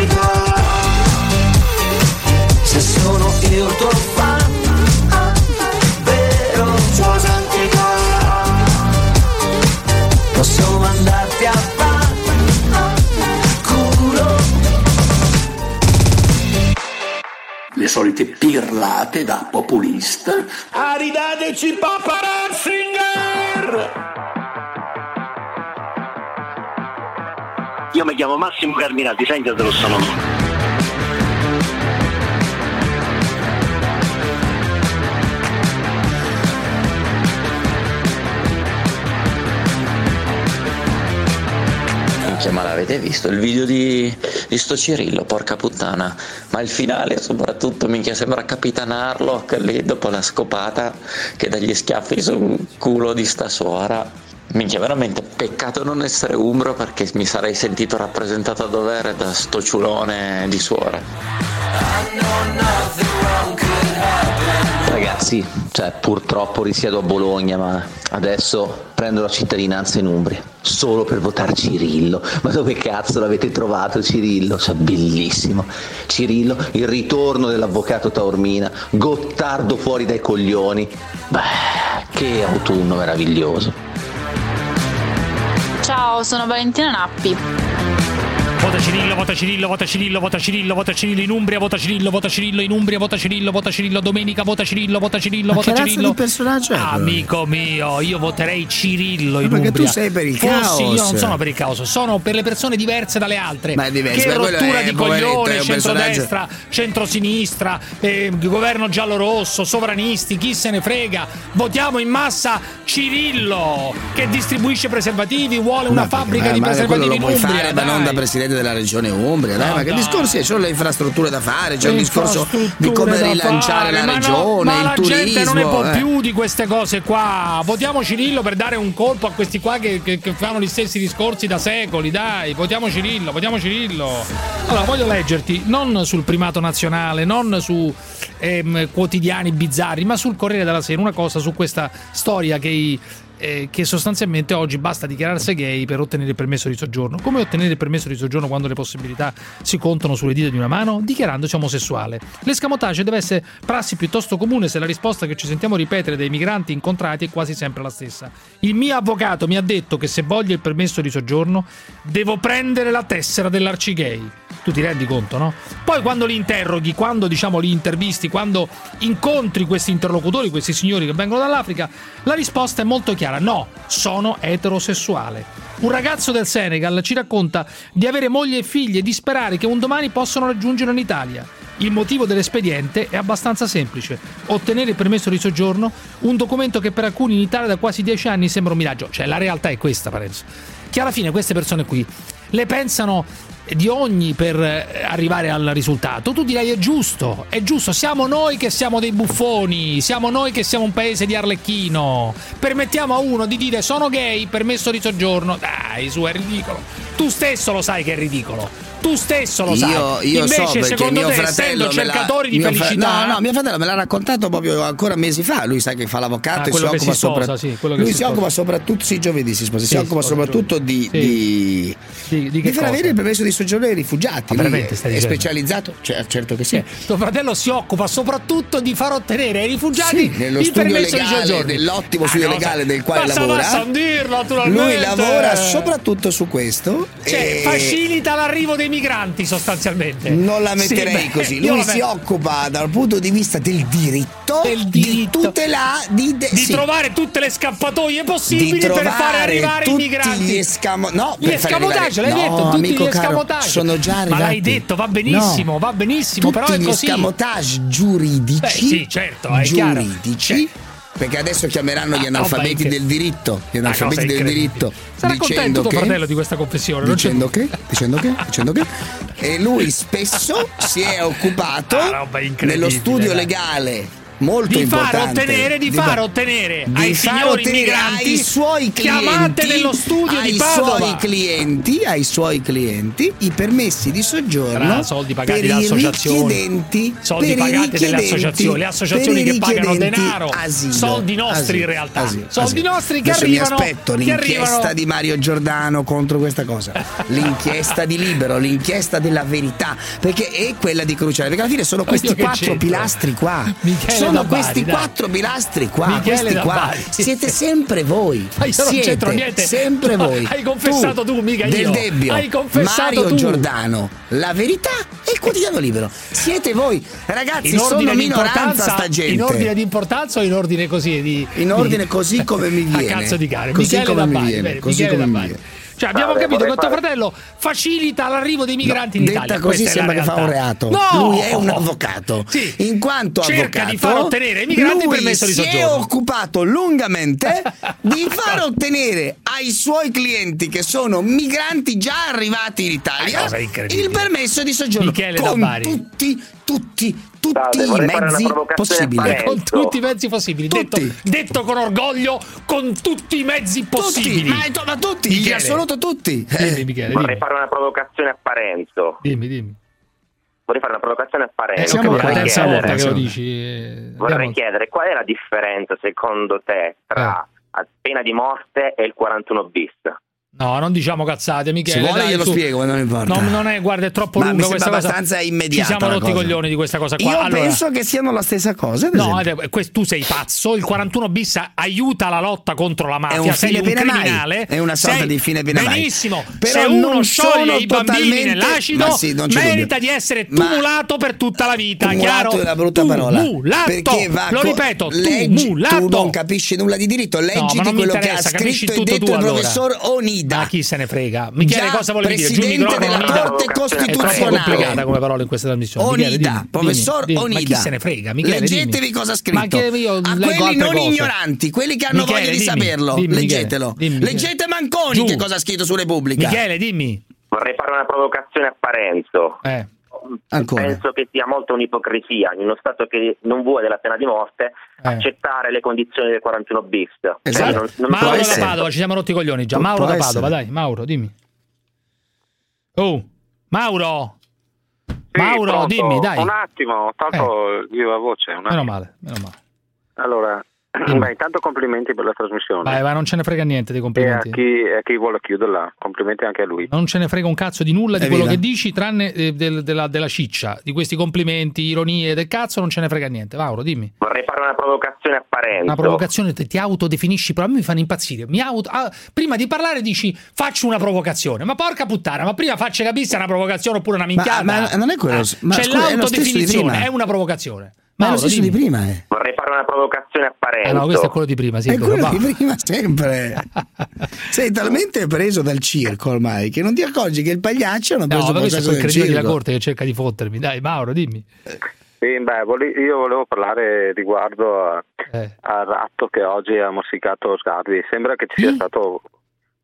solite pirlate da populista. Aridateci Papa Ratzinger! Io mi chiamo Massimo Carminati, sentitelo sto nome. Minchia, ma l'avete visto il video di, di sto Cirillo, porca puttana. Ma il finale soprattutto, minchia, sembra Capitan Harlock lì dopo la scopata che dà gli schiaffi sul culo di sta suora. Minchia, veramente peccato non essere umbro perché mi sarei sentito rappresentato a dovere da sto ciulone di suora. Ragazzi, cioè purtroppo risiedo a Bologna, ma adesso prendo la cittadinanza in Umbria solo per votare Cirillo. Ma dove cazzo l'avete trovato Cirillo? Cioè bellissimo. Cirillo, il ritorno dell'avvocato Taormina, Gottardo fuori dai coglioni. Beh, che autunno meraviglioso. Ciao, sono Valentina Nappi. Vota Cirillo, vota Cirillo, vota Cirillo, vota Cirillo, vota Cirillo in Umbria, vota Cirillo, vota Cirillo in Umbria, vota Cirillo, vota Cirillo domenica, vota Cirillo, vota Cirillo, Ma vota che razza Cirillo. di personaggio è? Amico mio, io voterei Cirillo in Ma perché Umbria. tu sei per il Fossi- caos. Io non sono per il caos, sono per le persone diverse dalle altre. Ma è diverso, che ma rottura di coglione, centrodestra, centrosinistra, eh, governo giallo-rosso, sovranisti, chi se ne frega. Votiamo in massa Cirillo che distribuisce preservativi, vuole una Ma fabbrica ma- di ma preservativi in Umbria. fare, ma non da presidente della regione Umbria, dai, No, ma che dai. discorsi? C'è le infrastrutture da fare, c'è il discorso di come rilanciare fare, la ma no, regione, ma il la turismo. gente non ne può eh. più di queste cose qua. Votiamo Cirillo per dare un colpo a questi qua che, che- che fanno gli stessi discorsi da secoli. Dai, votiamo Cirillo, votiamo Cirillo. Allora, voglio leggerti non sul primato nazionale, non su ehm, quotidiani bizzarri, ma sul Corriere della Sera. Una cosa su questa storia che i eh, che sostanzialmente oggi basta dichiararsi gay per ottenere il permesso di soggiorno. Come ottenere il permesso di soggiorno quando le possibilità si contano sulle dita di una mano? Dichiarandosi omosessuale. L'escamotage deve essere prassi piuttosto comune se la risposta che ci sentiamo ripetere dai migranti incontrati è quasi sempre la stessa. Il mio avvocato mi ha detto che se voglio il permesso di soggiorno devo prendere la tessera dell'arcigay. Tu ti rendi conto, no? Poi quando li interroghi, quando diciamo li intervisti, quando incontri questi interlocutori, questi signori che vengono dall'Africa, la risposta è molto chiara: no, sono eterosessuale. Un ragazzo del Senegal ci racconta di avere moglie e figlie e di sperare che un domani possano raggiungere in Italia. Il motivo dell'espediente è abbastanza semplice: ottenere il permesso di soggiorno, un documento che per alcuni in Italia da quasi dieci anni sembra un miraggio. Cioè, la realtà è questa, Parenzo. Che alla fine queste persone qui le pensano di ogni per eh, arrivare al risultato. Tu direi è giusto, è giusto, siamo noi che siamo dei buffoni, siamo noi che siamo un paese di Arlecchino. Permettiamo a uno di dire sono gay, permesso di soggiorno. Dai, su, è ridicolo. Tu stesso lo sai che è ridicolo. Tu stesso lo sai. Io, io Invece, so perché secondo mio te, fratello essendo cercatori di mio fra- felicità, no, no, mio fratello me l'ha raccontato proprio ancora mesi fa. Lui sa che fa l'avvocato Ah, e si occupa si sposa, sopra- sì, Lui si si, occupa soprattutto sì, giovedì si sposa, Sì, si occupa soprattutto di, di, di, di di far avere il permesso di soggiorno ai rifugiati. Ma Lui veramente è, stai è dicendo? specializzato, cioè, certo che sì. Tuo fratello si occupa soprattutto di far ottenere ai rifugiati Sì, il permesso di soggiorno. dell'ottimo Ah, studio no, legale del quale basta, lavora. basta dirlo, naturalmente. Lui lavora soprattutto su questo. Cioè, e- facilita l'arrivo dei migranti sostanzialmente. Non la Sì, metterei beh, così. Lui si met- occupa dal punto di vista del diritto, Del di diritto. tutelare, di, de- di sì, trovare tutte le scappatoie di possibili per fare arrivare i tutti migranti. Gli escamo- no, Gli per fare escamotage, l'hai arrivare- detto, no, tutti amico gli caro, escamotage. sono già arrivati. Ma l'hai detto, va benissimo, No. va benissimo, Tutti però è gli così. escamotage giuridici. Beh, sì, certo, è chiaro. Perché adesso chiameranno gli Ah, analfabeti del diritto, gli Ah, analfabeti del diritto. Sarà dicendo contento tuo che, fratello di questa confessione, dicendo che, dicendo che, dicendo che. E lui spesso si è occupato Ah, nello studio legale molto di far ottenere, di fa- far ottenere di ai far signori migranti ai suoi clienti chiamate nello studio ai di Padova. suoi clienti ai suoi clienti i permessi di soggiorno Ah, soldi pagati per i associazioni. richiedenti soldi pagati dalle associazioni. Le associazioni che pagano denaro. asilo, soldi nostri asilo, in realtà. asilo, soldi nostri che Adesso arrivano mi aspetto l'inchiesta arrivano. di Mario Giordano contro questa cosa. L'inchiesta di Libero l'inchiesta della verità perché è quella di cruciale perché alla fine sono questi quattro c'entra? pilastri qua. Michele sono Bari, questi dai. quattro pilastri qua Michele questi qua Bari. siete sempre voi Ma io non siete c'entro niente. sempre No, voi hai confessato tu, mica Del io. Debbio Hai confessato Mario tu. Giordano la verità e il quotidiano libero siete voi ragazzi in sono ordine di minoranza importanza sta gente in ordine di importanza o in ordine così di in ordine così come mi viene a cazzo di cane così Michele come mi Bari, viene bene, così Michele come mi Bari. viene Cioè, abbiamo Vabbè, capito che tuo fare- fratello facilita l'arrivo dei migranti in Detta Italia. così è la sembra che fa un reato. No! Lui è un avvocato. In quanto Cerca avvocato, di far ottenere ai migranti il permesso di si è soggiorno. occupato lungamente di far ottenere ai suoi clienti che sono migranti già arrivati in Italia incredibile. il permesso di soggiorno Michele con tutti, tutti, tutti i vorrei mezzi possibili. Con tutti i mezzi possibili, detto, detto con orgoglio, con tutti i mezzi possibili. ma, ma tutti, in Michele. assoluto tutti. Dimmi, Michele, Vorrei dimmi. fare una provocazione a Parenzo. Dimmi, dimmi. Vorrei fare una provocazione a Parenzo. Eh, siamo vorrei la terza volta che lo dici. eh, Vorrei abbiamo- chiedere qual è la differenza secondo te tra Eh. pena di morte e il 41 bis? No, non diciamo cazzate, Michele. Se vuole dai, glielo su. spiego, non importa. No, non è, guarda, è troppo Ma lunga questa cosa. abbastanza immediata Ci siamo rotti i coglioni di questa cosa qua. Io Allora- penso che siano la stessa cosa. No, eh, que- tu sei pazzo. Il 41 bis aiuta la lotta contro la mafia. È un sei fine un pena mai. criminale. È una sorta sei- di fine pena mai. Benissimo. Però Se uno non scioglie i bambini totalmente- nell'acido, Ma sì, non merita dubbio. di essere Ma- tumulato per tutta la vita. Tumulato chiaro? è una brutta parola. Tumulato. Perché va Lo ripeto, leggi, tumulato. tu non capisci nulla di diritto, No, leggiti ma non mi quello che ha scritto e detto il professor Onida. Ma chi se ne frega? Michele, Già cosa volevi dire? Presidente della Onida. Corte È Costituzionale. complicata come parola in questa trasmissione. Michele, Onida, dimmi, professor dimmi. Onida. Ma chi se ne frega? Michele, Leggetevi dimmi. cosa ha scritto. Ma che io a quelli non cose. ignoranti, quelli che hanno Michele, voglia di dimmi, saperlo, dimmi, Michele, leggetelo. dimmi, Michele. Leggete Manconi Giù. che cosa ha scritto su Repubblica. Michele, dimmi. Vorrei fare una provocazione a Parenzo. Eh. Ancora. Penso che sia molto un'ipocrisia in uno Stato che non vuole la pena di morte Eh. accettare le condizioni del 41 bis. Esatto. Cioè, non- non Mauro da. Padova, ci siamo rotti i coglioni già. Può- Mauro può da Padova, essere. dai, Mauro, dimmi. Oh, Mauro. Sì, Mauro, pronto. dimmi, dai. Un attimo, tanto viva voce. Un Meno male, meno male. Allora, beh, intanto complimenti per la trasmissione. Vai, vai, non ce ne frega niente dei e a complimenti. chi, a chi vuole chiuderla, complimenti anche a lui. Non ce ne frega un cazzo di nulla di quello che dici, tranne eh, del- della, della ciccia, di questi complimenti, ironie del cazzo, non ce ne frega niente. Mauro, dimmi. Vorrei fare una provocazione a Parenzo. Una provocazione, ti, ti autodefinisci, però a me mi fanno impazzire. Mi auto- ah, prima di parlare dici faccio una provocazione, ma porca puttana, ma prima faccia capire se è una provocazione oppure una minchiata. Ma- ma non è quello- Eh, ma C'è è di l'autodefinizione, prima. è una provocazione. Ma è lo Mauro, stesso di dimmi. prima, eh. Vorrei fare una provocazione a Parenzo. Ah no, questo è quello di prima, sì. È quello, va. di prima sempre. Sei talmente preso dal circo ormai che non ti accorgi che il pagliaccio hanno preso No, questo è della corte che cerca di fottermi. Dai, Mauro, dimmi. Sì, beh, vole- io volevo parlare riguardo a- Eh. al ratto che oggi ha morsicato Sgarbi. Sembra che ci sia stato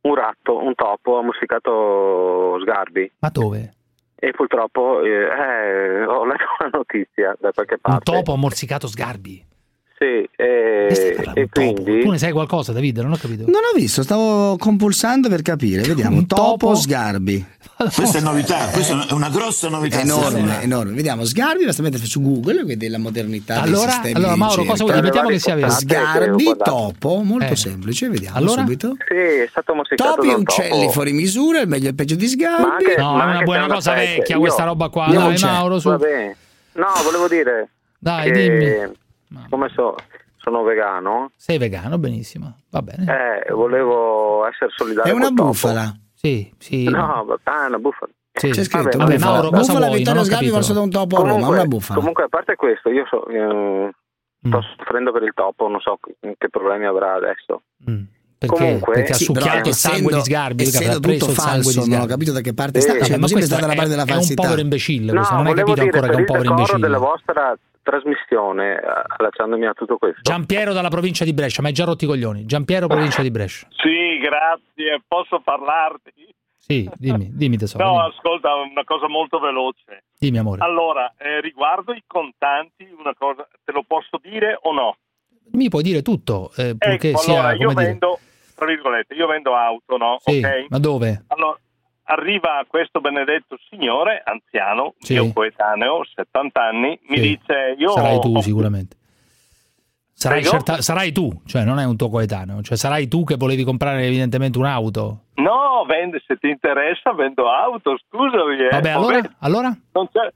un ratto, un topo, ha morsicato Sgarbi. Ma dove? E purtroppo eh, eh, ho letto una notizia da qualche Un parte. topo ha morsicato Sgarbi. Sì, e, e quindi... Tu ne sai qualcosa, David? Non ho capito. Non ho visto, stavo compulsando per capire. Vediamo. Un topo, topo? Sgarbi. Questa è novità, questa è una grossa novità. Enorme, enorme. Vediamo. Sgarbi, basta mettere su Google, vede la modernità dei Allora, sistemi allora Mauro, cosa vuoi dire? Mettiamo che sia vero. Sgarbi, topo, molto Eh. semplice, vediamo Allora? subito. Sì, è stato morsicato Topi un topo. uccelli fuori misura, il meglio e il peggio di Sgarbi. Ma anche- No, ma è una buona è cosa vecchia Io- questa roba qua. Dai. Mauro, su. Va bene. No, volevo dire Dai, che come so, sono vegano, Sei vegano, benissimo. Va bene. eh, volevo essere solidale È una col topo. bufala. Sì, sì. No, ah, una bufala. Sì. C'è scritto Vabbè, bufala. Mauro, cosa bufala vuoi? Vittorio capito. morso da un topo a Roma, Comunque, una bufala. comunque, a parte questo, io so, eh, Mm. sto soffrendo per il topo, non so che problemi avrà adesso. Perché? Comunque- Perché ha Sì, succhiato il sangue di Sgarbi, perché essendo tutto il sangue falso, di non ho capito da che parte Eh, sta. Cioè, ma possibile questo sta dalla è, parte della è un falsità. povero imbecille, questo. non hai capito ancora che è un povero imbecille. della vostra trasmissione, eh, lasciandomi a tutto questo. Giampiero dalla provincia di Brescia, ma hai già rotti i coglioni. Giampiero, provincia di Brescia. Sì, grazie. Posso parlarti? Sì, dimmi, dimmi tesoro. No, dimmi. ascolta, una cosa molto veloce. Dimmi, amore. Allora, eh, riguardo i contanti, una cosa, te lo posso dire o no? Mi puoi dire tutto, eh, purché ecco, sia, allora, io come dire... vendo, tra virgolette, io vendo auto, no? Sì, Ok? ma dove? Allora, arriva questo benedetto signore, anziano, Sì. mio coetaneo, 70 anni, mi Sì. dice, io... Sarai tu ho- sicuramente. Sarai, certa- sarai tu, cioè non è un tuo coetaneo, cioè sarai tu che volevi comprare evidentemente un'auto. No, vende, se ti interessa, vendo auto, scusami. eh. Vabbè, allora? allora?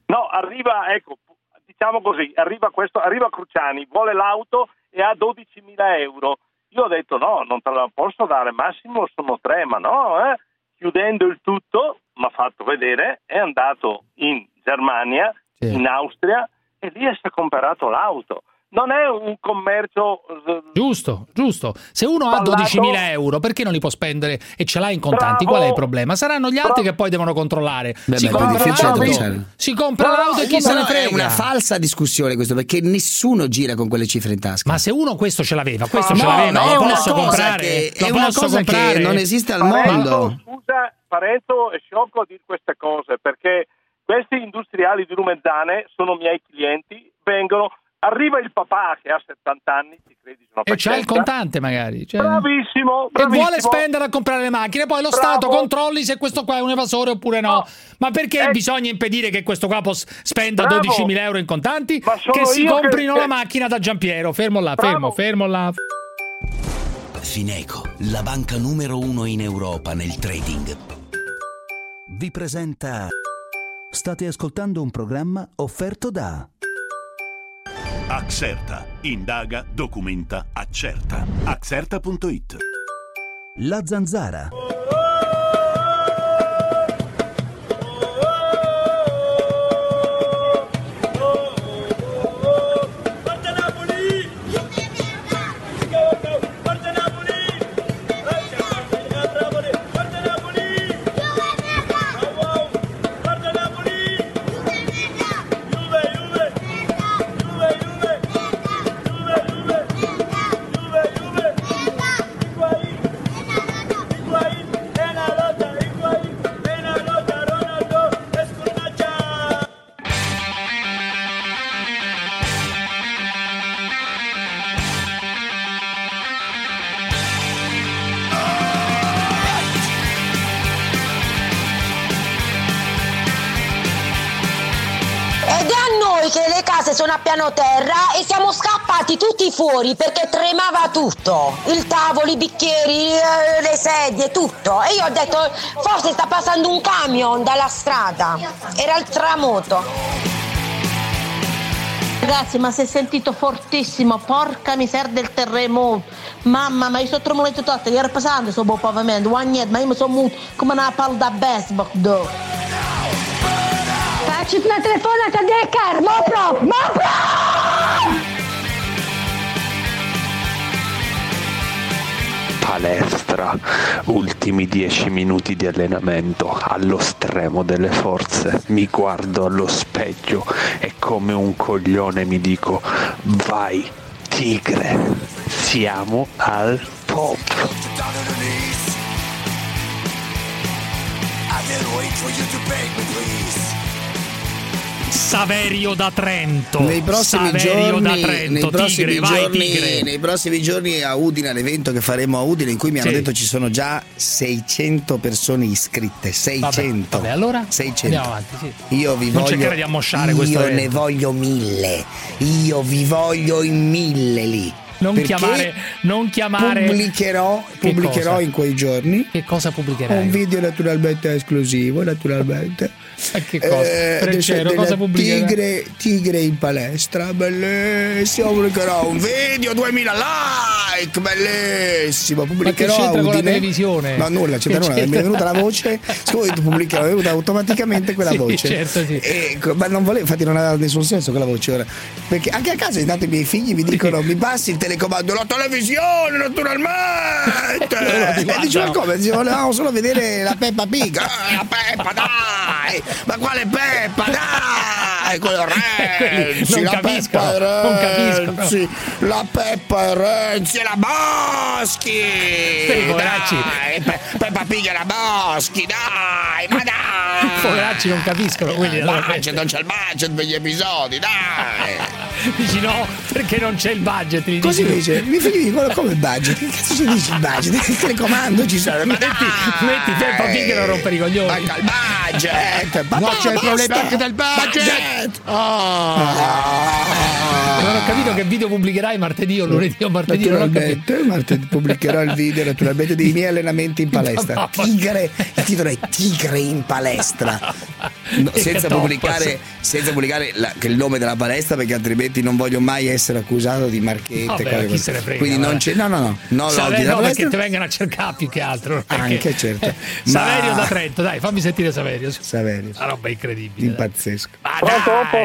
No, arriva, ecco, diciamo così, arriva questo, arriva Cruciani, vuole l'auto e ha 12.000 euro. Io ho detto no, non te la posso dare, massimo sono tre, ma no, eh. Chiudendo il tutto, mi ha fatto vedere, è andato in Germania, in Austria, e lì si è comprato l'auto. Non è un commercio eh, Giusto, giusto. Se uno ha Ballato. 12.000 euro, perché non li può spendere e ce l'ha in contanti? Bravo. Qual è il problema? Saranno gli altri Bravo. che poi devono controllare. Beh, si, beh, compra l'auto, si compra No, l'auto e chi se ne frega. È una falsa discussione questo, perché nessuno gira con quelle cifre in tasca. Ma se uno questo ce l'aveva, questo No, ce l'aveva, no, lo posso comprare? che- lo è una posso cosa che comprare? non esiste al Parenzo, mondo. Scusa, Parenzo è sciocco a dire queste cose perché questi industriali di Lumezzane sono miei clienti, vengono, arriva il papà che ha 70 anni, ti credi, sono E c'ha il contante magari. cioè- Bravissimo, E bravissimo. vuole spendere a comprare le macchine, poi lo Bravo. Stato controlli se questo qua è un evasore oppure no. Ma perché Eh. bisogna impedire che questo qua pos- spenda Bravo. 12.000 euro in contanti? Che si comprino che- la macchina da Giampiero. Fermo là, Bravo. fermo, fermo là. Fineco, la banca numero uno in Europa nel trading. Vi presenta. State ascoltando un programma offerto da. Axerta. Indaga, documenta, accerta. Axerta.it. La zanzara. Piano terra e siamo scappati tutti fuori perché tremava tutto. Il tavolo, i bicchieri, eh, le sedie, tutto. E io ho detto, forse sta passando un camion dalla strada. Era il tramoto. Ragazzi, ma si è sentito fortissimo, porca miseria del terremoto. Mamma, ma io sono tremoletto tutto, ero pesante, buon pavimento, ma io mi sono muto come una palla da baseball. Facci una telefonata del car, ma proprio, ma proprio! Palestra, ultimi 10 minuti di allenamento allo stremo delle forze. Mi guardo allo specchio e come un coglione mi dico vai tigre, siamo al top. Saverio da Trento. Nei prossimi, Saverio da giorni, Trento. nei, prossimi tigre, vai giorni, tigre. nei prossimi giorni a Udine, all'evento che faremo a Udine, in cui mi hanno Sì. detto ci sono già 600 persone iscritte. 600. Vabbè, allora 600. andiamo avanti, sì. Io vi Non voglio. cercare di ammosciare io questo ne evento. voglio mille. Io vi voglio in mille lì. Non chiamare, non chiamare. Pubblicherò, Che pubblicherò in quei giorni Che cosa pubblicherai? un video naturalmente esclusivo, naturalmente. Che cosa? Eh, cosa pubblicherai? tigre, tigre in palestra, bellissimo. Pubblicherò un video, 2000 like, bellissimo. Pubblicherò c'entra a con la televisione? No, nulla, c'entra Che nulla. Mi è c'entra? venuta la voce, siccome pubblicherò, è venuta automaticamente quella Sì, voce. certo, sì. E, ma non volevo, infatti non ha nessun senso quella voce ora. Perché anche a casa intanto i miei figli mi dicono mi passi il telecomando, la televisione naturalmente. e dicevo come? Dicevo, volevamo solo vedere la Peppa Pig. Ah, la Peppa, dai! Ma quale Peppa, dai! Quello Renzi, non la capiscono, Peppa e non capiscono. Renzi, la Peppa e Renzi e la Boschi! Sì, poveracci. Dai, Pe- Peppa Pig e la Boschi, dai, ma dai! Poveracci non capiscono. Quindi Il allora- budget, non c'è il budget per gli episodi, dai! Dici no, perché non c'è il budget. gli Così dici. dice, mi figli come il budget? Che cazzo ci dici il budget? Il telecomando ci serve, ma Metti, metti Peppa Pig e non rompere i coglioni. Manca il budget! Ma No, c'è il problema anche del budget! Non ho capito che video pubblicherai martedì o lunedì o martedì. Naturalmente, martedì pubblicherò il video naturalmente dei miei allenamenti in palestra. Tigre, il titolo è Tigre in palestra. No, senza pubblicare, senza pubblicare la- che il nome della palestra perché altrimenti non voglio mai essere accusato di marchette Vabbè, cose chi se ne frega, quindi non c'è no no no no Saverio, no, perché ti vengano a cercare più che altro. Anche, che- certo. Saverio Ma- da Trento, dai, fammi sentire Saverio. Saverio Una roba incredibile. dai. pazzesco Ma dai,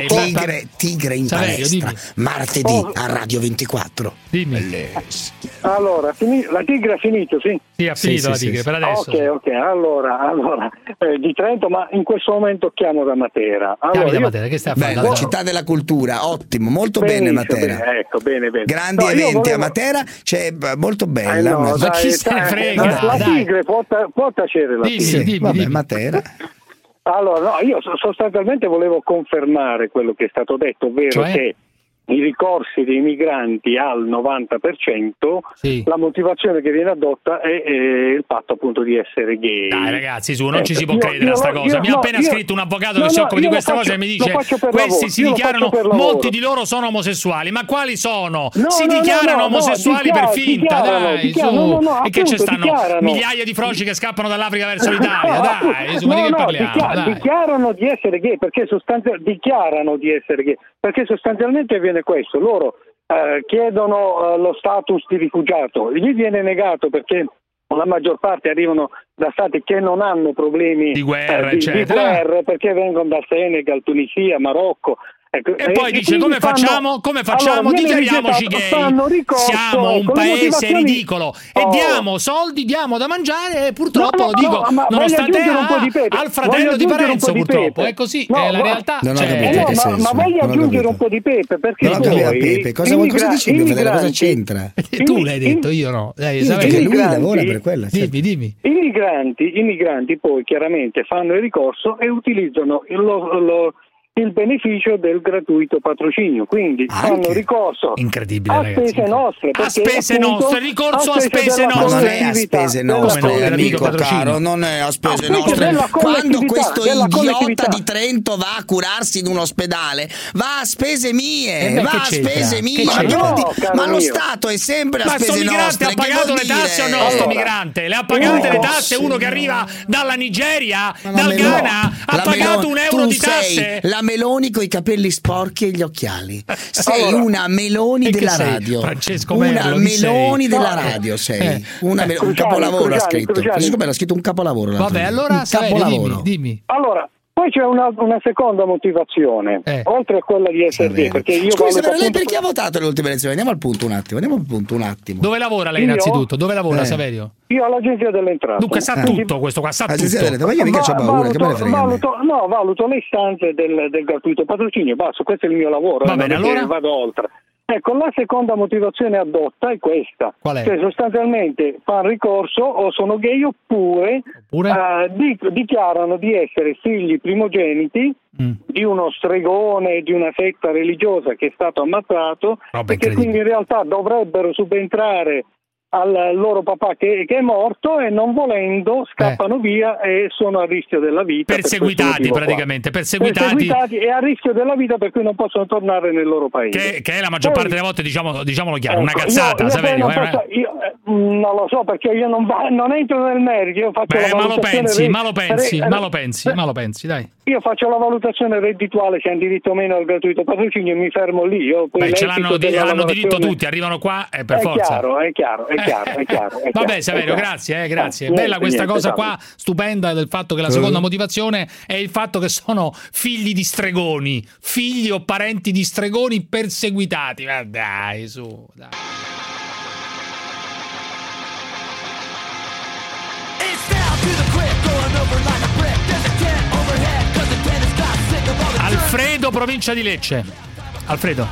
tigre tigre in Saverio, palestra dimmi. martedì a Radio 24 Dimmi. Allora, fini- la Tigre ha finito, sì? Sì, ha finito la Tigre, per adesso. Ok, ok, allora, allora eh, di Trento, ma in questo momento chiamo da Matera. Allora, Chiami da Matera, che stai a fare? Bella, città della cultura, ottimo, molto Benissimo, bene Matera. bene, ecco, bene, bene. Grandi No, eventi volevo- a Matera, c'è b- molto bella. Eh no, ma- dai, dai, La, la Tigre può, ta- può tacere la Sì, Tigre. vabbè, Matera. Allora, no, io so- sostanzialmente volevo confermare quello che è stato detto, ovvero Cioè? che i ricorsi dei migranti al 90%, Sì. la motivazione che viene adotta è, eh, il fatto appunto di essere gay. Dai ragazzi, su, non ci si può Io- credere io a sta lo- cosa. io- Mi ha no, appena scritto un avvocato no, che si no, occupa di queste faccio- cose e mi dice: questi si dichiarano, faccio per lavoro." molti di loro sono omosessuali. Ma quali sono? No, si no, no, dichiarano no, no, omosessuali per finta, dai, su. e che ci stanno migliaia di froci che scappano dall'Africa verso l'Italia, dai, su, di che parliamo? dichiarano di essere gay perché sostanzialmente dichiarano avviene questo loro eh, chiedono eh, lo status di rifugiato. Gli viene negato perché la maggior parte arrivano da stati che non hanno problemi Di guerra, eh, di, di guerre perché vengono da Senegal, Tunisia, Marocco Ecco, E poi dice quindi come fanno- facciamo? Come facciamo? Allora, Dichiariamoci gay. ricorso, Siamo un paese ridicolo e Oh. diamo soldi, diamo da mangiare e purtroppo No, no, lo dico no, nonostante aggiungere un po' di a- pepe. al fratello Voglio di Parenzo di purtroppo. pepe. È così, No, è la realtà. Non Cioè, capito Eh ma, senso. ma voglio Non aggiungere un po' di pepe perché Non poi Pepe, cosa, i vuoi- migra- cosa dici i mio fratello? Cosa c'entra? tu l'hai detto, io no. Dai, che lui lavora per quella. certo. Dimmi, dimmi. I migranti, poi chiaramente fanno il ricorso e utilizzano il, lo- lo- il beneficio del gratuito patrocinio, quindi fanno ricorso Incredibile, a ragazzi. spese nostre. A spese appunto, nostre, ricorso a spese nostre. Non è a spese nostre, amico caro, non è a spese A spese nostre. Quando questo idiota di Trento va a curarsi in un ospedale, va a spese mie, Eh beh, va a spese mie. Ma? No, Ma lo. Stato è sempre a Ma sto spese migrante nostre. ha pagato le tasse o no? Sto migrante le ha pagate le tasse uno che arriva dalla Nigeria, dal Ghana, ha pagato un euro di tasse. la Meloni con i capelli sporchi e gli occhiali. Sei Allora, una Meloni della sei? radio. Francesco una Merlo, sei? Meloni della No, radio sei. eh. Una un Cruciani, capolavoro ha Cruciani, scritto. Cruciani. Francesco Merlo ha scritto un capolavoro. Vabbè, allora un dimmi, capolavoro. dimmi. Allora, poi c'è una, una seconda motivazione, Eh. oltre a quella di essere gay, perché io Scusi, Saverio, lei perché ha votato le ultime elezioni? Andiamo al punto un attimo. Andiamo al punto un attimo. Dove lavora lei Io? innanzitutto? Dove lavora Eh. Saverio? Io all'agenzia delle entrate. Dunque sa Quindi- tutto questo qua, sa Agenzia tutto. Ma io mica c'ho paura, che me ne valuto, frega. valuto- no, valuto le istanze del, del gratuito patrocinio, basta, questo è il mio lavoro, Va eh, bene, allora? vado oltre. Ecco, la seconda motivazione adotta è questa, Qual è? cioè sostanzialmente fanno ricorso o sono gay oppure, Oppure? eh, di- dichiarano di essere figli primogeniti Mm. di uno stregone di una setta religiosa che è stato ammazzato Roba e che quindi in realtà dovrebbero subentrare al loro papà che, che è morto e non volendo scappano via e sono a rischio della vita. per Perseguitati qua. praticamente, perseguitati. Perseguitati e a rischio della vita per cui non possono tornare nel loro paese. Che, che è la maggior Poi- parte delle volte, diciamo, diciamolo chiaro, una Ecco, cazzata, io- io Saverio. non, eh, posso- io, eh, non lo so perché io non, va- non entro nel merito, io faccio Beh, la ma lo pensi, re- ma lo pensi, re- ma lo pensi, eh, ma lo pensi, dai. Io faccio la valutazione reddituale se hanno diritto o meno al gratuito patrocinio e mi fermo lì. Io Beh, ce l'hanno, di- della hanno diritto tutti, arrivano qua e per è forza. Chiaro, è chiaro, è chiaro, è chiaro. è Vabbè, Saverio, grazie, eh, grazie. Eh, Bella niente, questa niente, cosa salve. qua, stupenda del fatto che la seconda motivazione è il fatto che sono figli di stregoni, figli o parenti di stregoni perseguitati. Ma dai, su, dai. Alfredo, provincia di Lecce. Alfredo.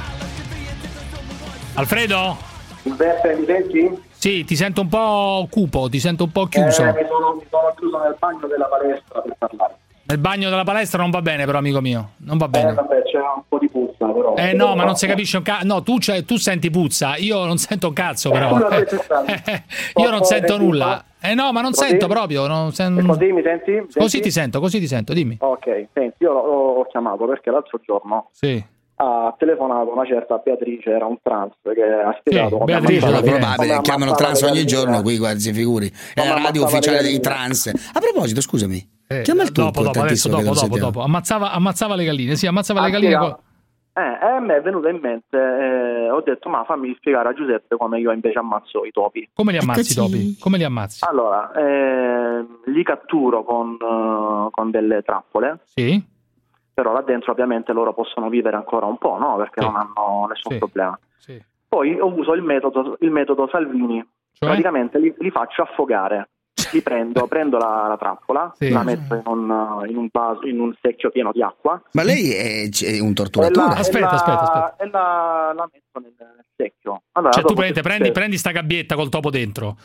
Alfredo? Beppe, mi senti? Sì, ti sento un po' cupo, ti sento un po' chiuso. Eh, mi, sono, mi sono chiuso nel bagno della palestra per parlare. Nel bagno della palestra non va bene, però, amico mio. Non va Eh, bene. vabbè, c'è un po' di puzza, però. Eh no, ma non si capisce un cazzo. No, tu, tu senti puzza, io non sento un cazzo, però. tanto. io non sento nulla. Eh no, ma non Così? sento proprio. non sen- così mi senti? Così Senti? ti sento, così ti sento, dimmi. Ok, senti, io l'ho chiamato perché l'altro giorno Sì. Ha telefonato una certa Beatrice, era un trans, che ha spiegato come Beatrice, ammazzava- probabile, chiamano trans ogni galline. giorno qui, guarda, si figuri. È la radio ufficiale le dei trans. A proposito, scusami, Eh, Chiama il dopo, dopo, adesso dopo, dopo, dopo. Ammazzava, ammazzava le galline, sì, ammazzava le Ah, galline. sì, co- Eh, e a me è venuto in mente, eh, ho detto ma fammi spiegare a Giuseppe come io invece ammazzo i topi. Come li ammazzi i topi? Come li ammazzi? Allora, eh, li catturo con, eh, con delle trappole, Sì? Però là dentro ovviamente loro possono vivere ancora un po', no? Perché Sì. non hanno nessun Sì. problema. Sì. Poi uso il metodo, il metodo Salvini, Cioè? praticamente li, li faccio affogare. Li prendo, prendo la, la trappola, Sì. la metto in un, in un vaso, in un secchio pieno di acqua Ma lei è, è un torturatore. la, Aspetta, la- aspetta, aspetta. e la, la metto nel, secchio. Allora, Cioè, tu prendi, prendi, prendi sta gabbietta col topo dentro.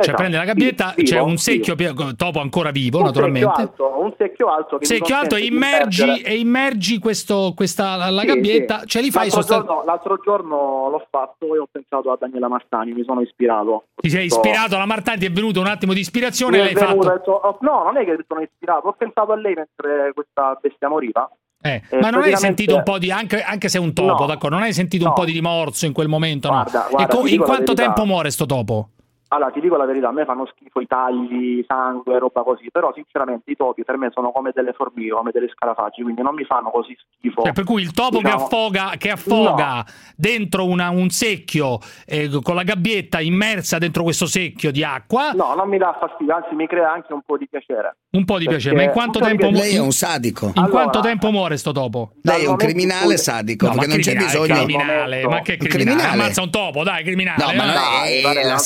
Cioè, Esatto, prendi la gabbietta, vivo, c'è un vivo. secchio, pie- topo ancora vivo, un naturalmente. secchio alto, un secchio alto che Secchio alto e immergi, e immergi questo, questa, la, Sì, gabbietta, sì. cioè li fai l'altro, sostanzi- giorno, l'altro giorno l'ho fatto e ho pensato a Daniela Martani, mi sono ispirato. Ti sei ispirato alla Martani, ti è venuto un attimo di ispirazione e l'hai venuto, fatto. detto, oh, no, non è che sono ispirato, ho pensato a lei mentre questa bestia moriva. Eh, Eh, ma non hai sentito un po' di, anche, anche se è un topo, No. d'accordo? Non hai sentito un No. po' di rimorso in quel momento, Guarda, no? guarda, co- in quanto tempo muore sto topo? Allora, ti dico la verità, a me fanno schifo i tagli, sangue, roba così, però sinceramente i topi per me sono come delle formiche, come delle scarafaggio, quindi non mi fanno così schifo. Cioè, per cui il topo che Diciamo- affoga, che affoga dentro una- un secchio eh, con la gabbietta immersa dentro questo secchio di acqua, No, non mi dà fastidio, anzi mi crea anche un po' di piacere. un po' di Perché- piacere. Ma in quanto tempo, piacere. Lei è un sadico. in Allora- quanto tempo muore sto topo? Lei è un criminale sadico, No, perché non c'è bisogno. criminale, ma che Un criminale? criminale. Ammazza un topo, dai, criminale. No, ma non eh. è, Dai, è la dai,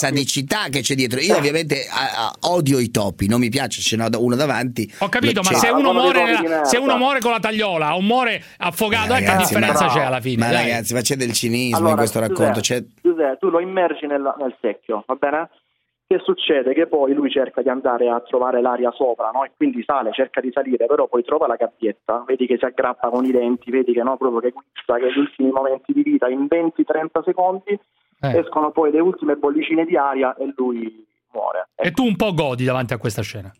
sadicità che c'è dietro. Io ovviamente a- a- odio i topi, non mi piace, ce n'ho uno davanti. Ho capito, ma Cioè, se uno, sono dei muore nella- se uno muore con la tagliola o muore affogato, eh, che Ragazzi, differenza ma- c'è alla fine? Ma dai? ragazzi, ma c'è del cinismo Allora, in questo racconto. Giuseppe, Giuseppe, tu lo immergi nel, nel secchio, va bene? Che succede? Che poi lui cerca di andare a trovare l'aria sopra, no? E quindi sale, cerca di salire, però poi trova la gabbietta, vedi che si aggrappa con i denti, vedi che no, proprio che guizza, che gli ultimi momenti di vita in 20-30 secondi Eh. escono poi le ultime bollicine di aria e lui muore. E tu un po' godi davanti a questa scena.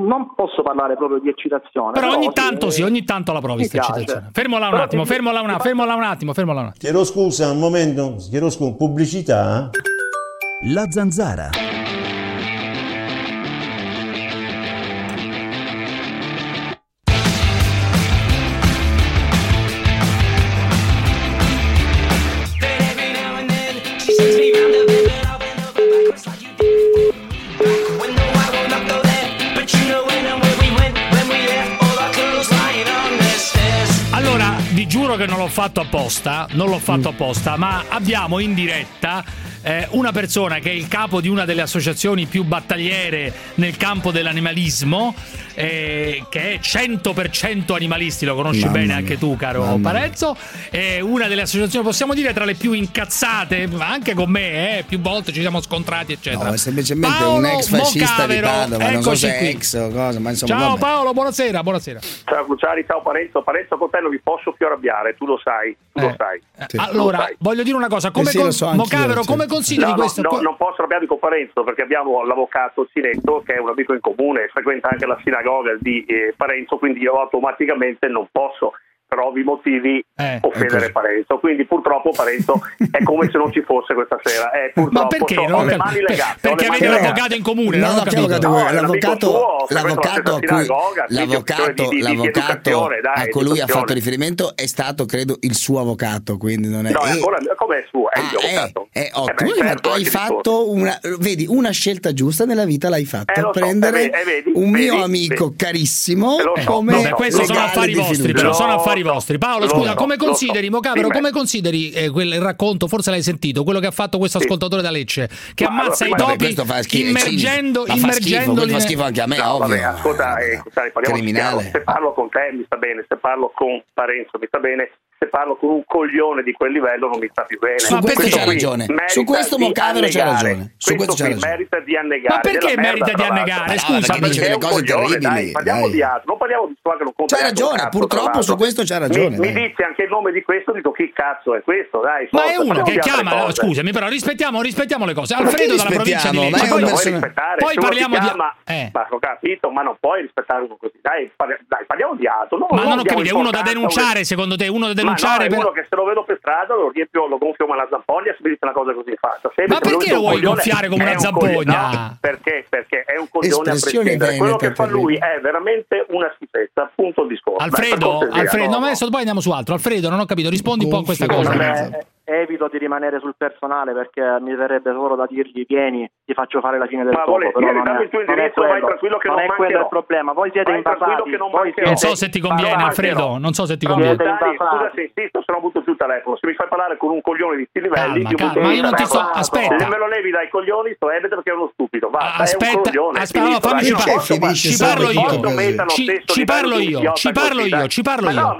Non posso parlare proprio di eccitazione. Però ogni sì, tanto sì, ogni tanto la provi mi sta piace. eccitazione. Fermola un Però attimo, ti- fermola un, ti- fermola un attimo, fermola un attimo. Chiedo scusa, un momento, chiedo scusa, pubblicità? La zanzara. L'ho fatto apposta, non l'ho fatto apposta, ma abbiamo in diretta eh, una persona che è il capo di una delle associazioni più battagliere nel campo dell'animalismo, eh, che è 100% animalisti, lo conosci Mamma bene mia. anche tu, caro Mamma mia. Parenzo, è una delle associazioni, possiamo dire, tra le più incazzate, anche con me, eh, più volte ci siamo scontrati, eccetera. No, è semplicemente Paolo un ex fascista di Mocavero, Padova, non so eccoci se è qui. ex o cosa, ma insomma. Ciao vabbè. Paolo, buonasera, buonasera. Ciao Cruciani, ciao Parenzo. Parenzo con te non mi posso più arrabbiare, tu lo sai, tu lo Eh. sai. Sì. Lo Allora, sai. voglio dire una cosa, come Eh sì, lo con- so Mocavero, sì. come consideri No, questo? no, non posso arrabbiarmi con Parenzo perché abbiamo l'avvocato Cinetto che è un amico in comune, frequenta anche la sinagoga di eh, Parenzo, quindi io automaticamente non posso per ovvi motivi Eh, offendere. Parenzo. Quindi purtroppo Parenzo è come se non ci fosse questa sera. Eh, Ma perché? so, Non ho ho le mani legate. le Perché avete l'avvocato in comune? No, no, che capito. avvocato No, è l'avvocato, l'avvocato a cui, sinagoga, l'avvocato, di- di- di l'avvocato dai, a cui lui ha fatto riferimento è stato, credo, il suo avvocato, quindi non è... No, è eh, ancora com'è suo, è il mio ah, eh, avvocato. eh, oh, Eh tu beh, hai, fatto una, vedi, una scelta giusta nella vita l'hai fatta, Eh, prendere eh, vedi, un mio amico carissimo Eh, come questo sono affari vostri, però sono Lo affari vostri. Paolo, lo scusa, so, come consideri, so. Mocavero, come consideri eh, quel racconto, forse l'hai sentito, quello che ha fatto questo Sì. ascoltatore da Lecce, che Ma ammazza allora, i topi cinico. immergendo, Ma fa schifo, immergendoli fa schifo anche a me, No, ovvio. vabbè, ascolta, eh, Cruciani, parliamo Criminale. chiaro. Se parlo con te mi sta bene, se parlo con Parenzo mi sta bene, se parlo con un coglione di quel livello non mi sta più bene. Su Ma questo c'ha qui ragione. Su questo Mocavero c'ha ragione. Su questo qui ragione. merita di annegare. Ma perché merita di annegare? Ma no, Scusa, perché dice delle cose coglione, terribili, dai, parliamo dai. di altro, non parliamo di qua che non compra un ragione, cazzo, purtroppo su questo c'ha ragione, Mi, mi dai. dici anche il nome di questo, dico chi cazzo è questo, dai. Ma forza, è uno che chiama, cose. scusami, però rispettiamo, rispettiamo le cose. Ma Alfredo dalla provincia di? Ma Lecce. Poi, poi parliamo di- chiama, eh. ma ho capito, ma non puoi rispettare uno così. Dai, parli- dai, parliamo di altro. No, Ma non ho capito, è uno da denunciare secondo te? Uno da denunciare. No, per... che se lo vedo per strada lo riempio, lo gonfio come una zampogna se mi dice una cosa così fatta. Se ma perché lo vuoi gonfiare come una zampogna? No, perché? Perché è un coglione Espressione a prescindere. Quello che fa lui è veramente una schifezza, punto discorso. Alfredo, ecco, Alfredo, no, no, adesso poi andiamo su altro. Alfredo, non ho capito, rispondi un po' a questa cosa evito di rimanere sul personale perché mi verrebbe solo da dirgli vieni ti faccio fare la fine del Ma topo volentieri non dammi il tuo indirizzo vai tranquillo che non, non è quello il problema. Voi siete in invasati. non, so se ti conviene Alfredo. Non so se ti conviene. Dai, scusa se insisto se non butto più il telefono. Se mi fai parlare con un coglione di sti livelli calma, calma, ma io non ti sto aspetta. Se me lo levi dai coglioni sto ebete perché è uno stupido. Va aspetta, aspetta no, fammi ci, par- ci parlo io. ci parlo io ci parlo io ci parlo io.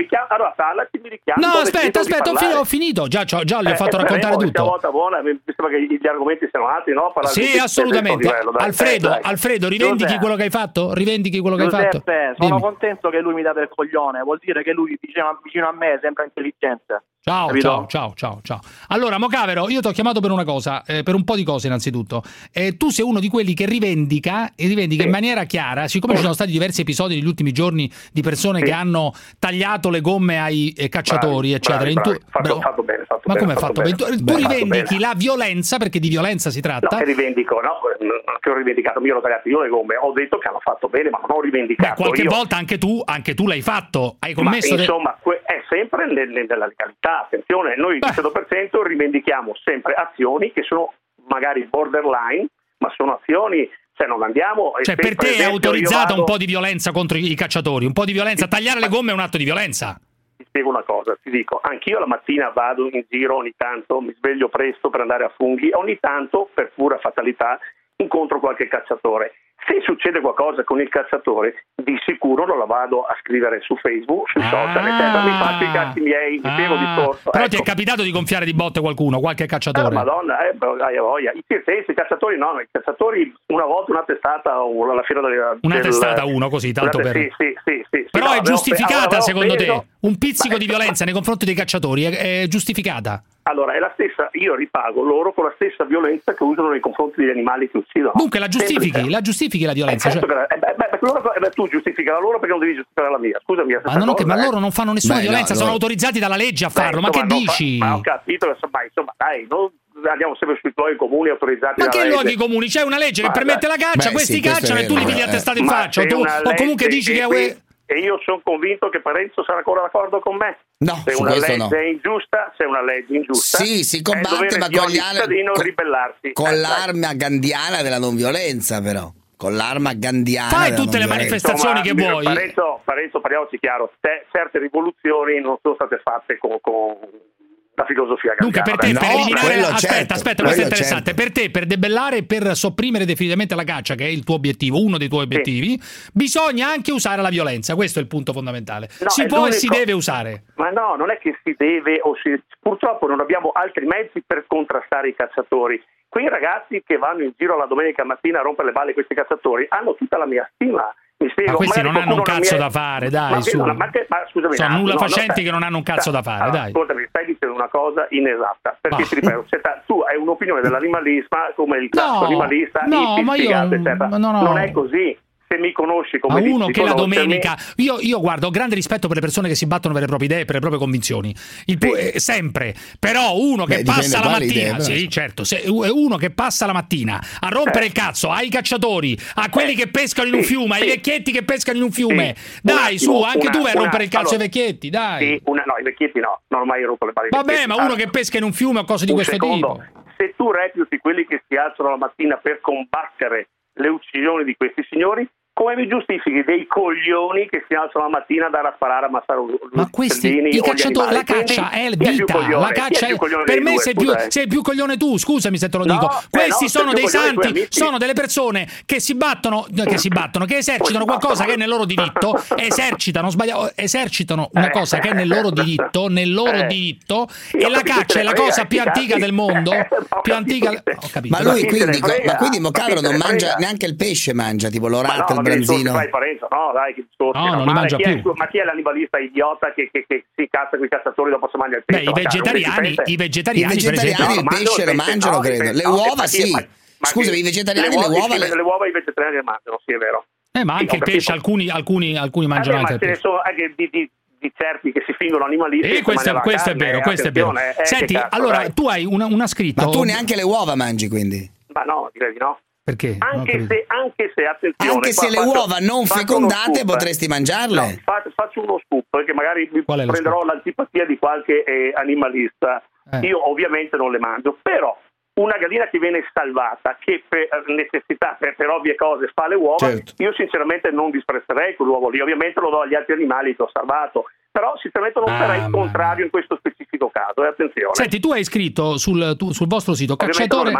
no aspetta aspetta ho finito. Già già gli ho eh, fatto eh, raccontare tutto. volta buona, mi sembra che gli argomenti siano altri, no? Parlare sì, di, assolutamente. Livello, dai, Alfredo, ecco, dai. Alfredo, rivendichi Giuseppe. quello che hai fatto? Rivendichi quello Giuseppe, che hai fatto. Sono Dimmi. contento che lui mi dà del coglione, vuol dire che lui vicino, vicino a me è sempre intelligente. Ciao, ciao, ciao, ciao, ciao, Allora, Mocavero, io ti ho chiamato per una cosa, eh, per un po' di cose innanzitutto. Eh, tu sei uno di quelli che rivendica, e rivendica sì. in maniera chiara, siccome ci sono stati diversi episodi negli ultimi giorni di persone sì. che hanno tagliato le gomme ai eh, cacciatori, bravi, eccetera. Bravi, bravi. Tu... Fatto, fatto bene, fatto ma bene, come hai fatto? Bene. Tu, beh, tu rivendichi bene. la violenza perché di violenza si tratta? No, che rivendico, no, mm, mm, che ho rivendicato, io l'ho tagliato io le gomme, ho detto che hanno fatto bene, ma non ho rivendicato. Beh, qualche io. volta anche tu, anche tu l'hai fatto, hai commesso. Ma, insomma, de- è sempre nella legalità, attenzione, noi il 100% rivendichiamo sempre azioni che sono magari borderline, ma sono azioni cioè non andiamo cioè per te è autorizzata vado... un po' di violenza contro i cacciatori un po' di violenza tagliare le gomme è un atto di violenza ti spiego una cosa, ti dico, anch'io la mattina vado in giro ogni tanto, mi sveglio presto per andare a funghi, ogni tanto, per pura fatalità, incontro qualche cacciatore se succede qualcosa con il cacciatore, di sicuro non la vado a scrivere su Facebook, sui ah, social, eccetera. Mi faccio i cazzi miei, mi piego ah, di torto. Però ecco. ti è capitato di gonfiare di botte qualcuno, qualche cacciatore? Eh, madonna, eh, hai voglia. I PFS, i calciatori no, i cacciatori, una volta una testata o alla fine della... Una del, testata uno così, tanto per... Sì, sì, sì, sì Però no, è giustificata, preso, secondo preso, te? Un pizzico di violenza nei confronti dei cacciatori è, è giustificata? Allora, è la stessa, io ripago loro con la stessa violenza che usano nei confronti degli animali che uccidono. Dunque la giustifichi, la giustifichi la violenza. Eh, certo cioè... La, eh, beh, beh, tu giustifica la loro perché non devi giustificare la mia. Scusami, ma, non cosa, che, ma eh. loro non fanno nessuna beh, violenza, no, sono loro... autorizzati dalla legge a farlo. Insomma, ma che dici? Fa, ma ho capito, ma insomma, dai, non andiamo sempre sui luoghi comuni autorizzati. Ma che legge. luoghi comuni? C'è una legge che permette la caccia, beh, questi sì, cacciano e tu li pigli attestati in faccia. O, o comunque dici che. Qui e io sono convinto che Parenzo sarà ancora d'accordo con me. No, se una legge no. è ingiusta, se una legge è ingiusta, sì, si combatte ma con, al... con, ribellarsi. con eh, l'arma gandiana della non violenza, però con l'arma gandiana. Fai tutte le manifestazioni Insomma, che vuoi. Parenzo, Parenzo, parliamoci chiaro, te, certe rivoluzioni non sono state fatte con, con la filosofia Dunque per te, no, per eliminare... Quello, aspetta, certo, aspetta, questo è certo. interessante. Certo. Per te, per debellare, e per sopprimere definitivamente la caccia, che è il tuo obiettivo, uno dei tuoi obiettivi, sì. bisogna anche usare la violenza. Questo è il punto fondamentale. No, si può e si deve usare. Ma no, non è che si deve o si... Purtroppo non abbiamo altri mezzi per contrastare i cacciatori. Quei ragazzi che vanno in giro la domenica mattina a rompere le balle questi cacciatori hanno tutta la mia stima Spiego, ma questi non hanno un cazzo è... da fare, dai. Ma, su. No, ma, che... ma scusami, sono no, nulla no, facenti che non hanno un cazzo da fare, allora, dai. Ascoltami, stai dicendo una cosa inesatta. Perché ah. ti ripeto, tu hai un'opinione dell'animalismo come il cazzo animalista, no, ma io, eccetera. Non è così se mi conosci come a uno dici, che la domenica io, io, guardo ho grande rispetto per le persone che si battono per le proprie idee per le proprie convinzioni. Pu... sì. Eh, sempre. Però uno Beh, che passa la mattina idea, sì certo se, uno che passa la mattina a rompere eh. il cazzo ai cacciatori a quelli eh. che pescano in un fiume ai vecchietti che pescano in un fiume. Dai un su anche una, tu vai a rompere il cazzo allora, ai vecchietti dai. Una, no i vecchietti no non ho mai rotto le palle vabbè ma uno che pesca in un fiume o cose di questo tipo. se tu reputi quelli che si alzano la mattina per combattere le uccisioni di questi signori? come mi giustifichi dei coglioni che si alzano la mattina ad andare a sparare a Massaro ma questi i cacciatori la caccia è il vita la caccia è, è per me due, sei, più, sei, più, coglione tu scusami se te lo dico. no, questi eh no, sono dei santi sono delle persone che si battono eh, che si battono che esercitano qualcosa che è nel loro diritto esercitano sbagliato esercitano una cosa che è nel loro diritto nel loro diritto e la caccia è la cosa più antica del mondo più antica ma lui quindi ma quindi Mocaro non mangia neanche il pesce mangia tipo l'orata branzino. Fai Parenzo, no, dai, che discorsi. No, non ma, chi è, ma, chi è, l'animalista idiota che, che, che si cazza con i cazzatori dopo si mangia il pesce? Beh, i cioè, vegetariani, i vegetariani, i vegetariani il pesce lo mangiano, credo. Le uova sì. Scusami, i vegetariani le uova... Le uova i vegetariani le mangiano, sì, è vero. Eh, ma anche il pesce, alcuni, mangiano eh, anche il pesce. Ma ce ne sono eh, di, di, certi che si fingono animalisti. Eh, e questo, questo carne, è vero, questo è vero. Senti, allora dai. tu hai una, una scritta. Ma tu neanche le uova mangi quindi? Ma no, direi di no. Perché? Anche se, anche se, attenzione, Anche se le uova non fecondate eh. potresti mangiarle? No, fa- faccio uno scoop perché magari mi prenderò l'antipatia di qualche eh, animalista. Eh. Io ovviamente non le mangio, però una gallina che viene salvata, che per necessità, per, per ovvie cose, fa le uova, Certo. io sinceramente non disprezzerei quell'uovo lì. Ovviamente lo do agli altri animali che ho salvato, però sinceramente non Ah, sarei il contrario in questo specifico caso. E attenzione, Senti, tu hai scritto sul, tu- sul vostro sito cacciatore,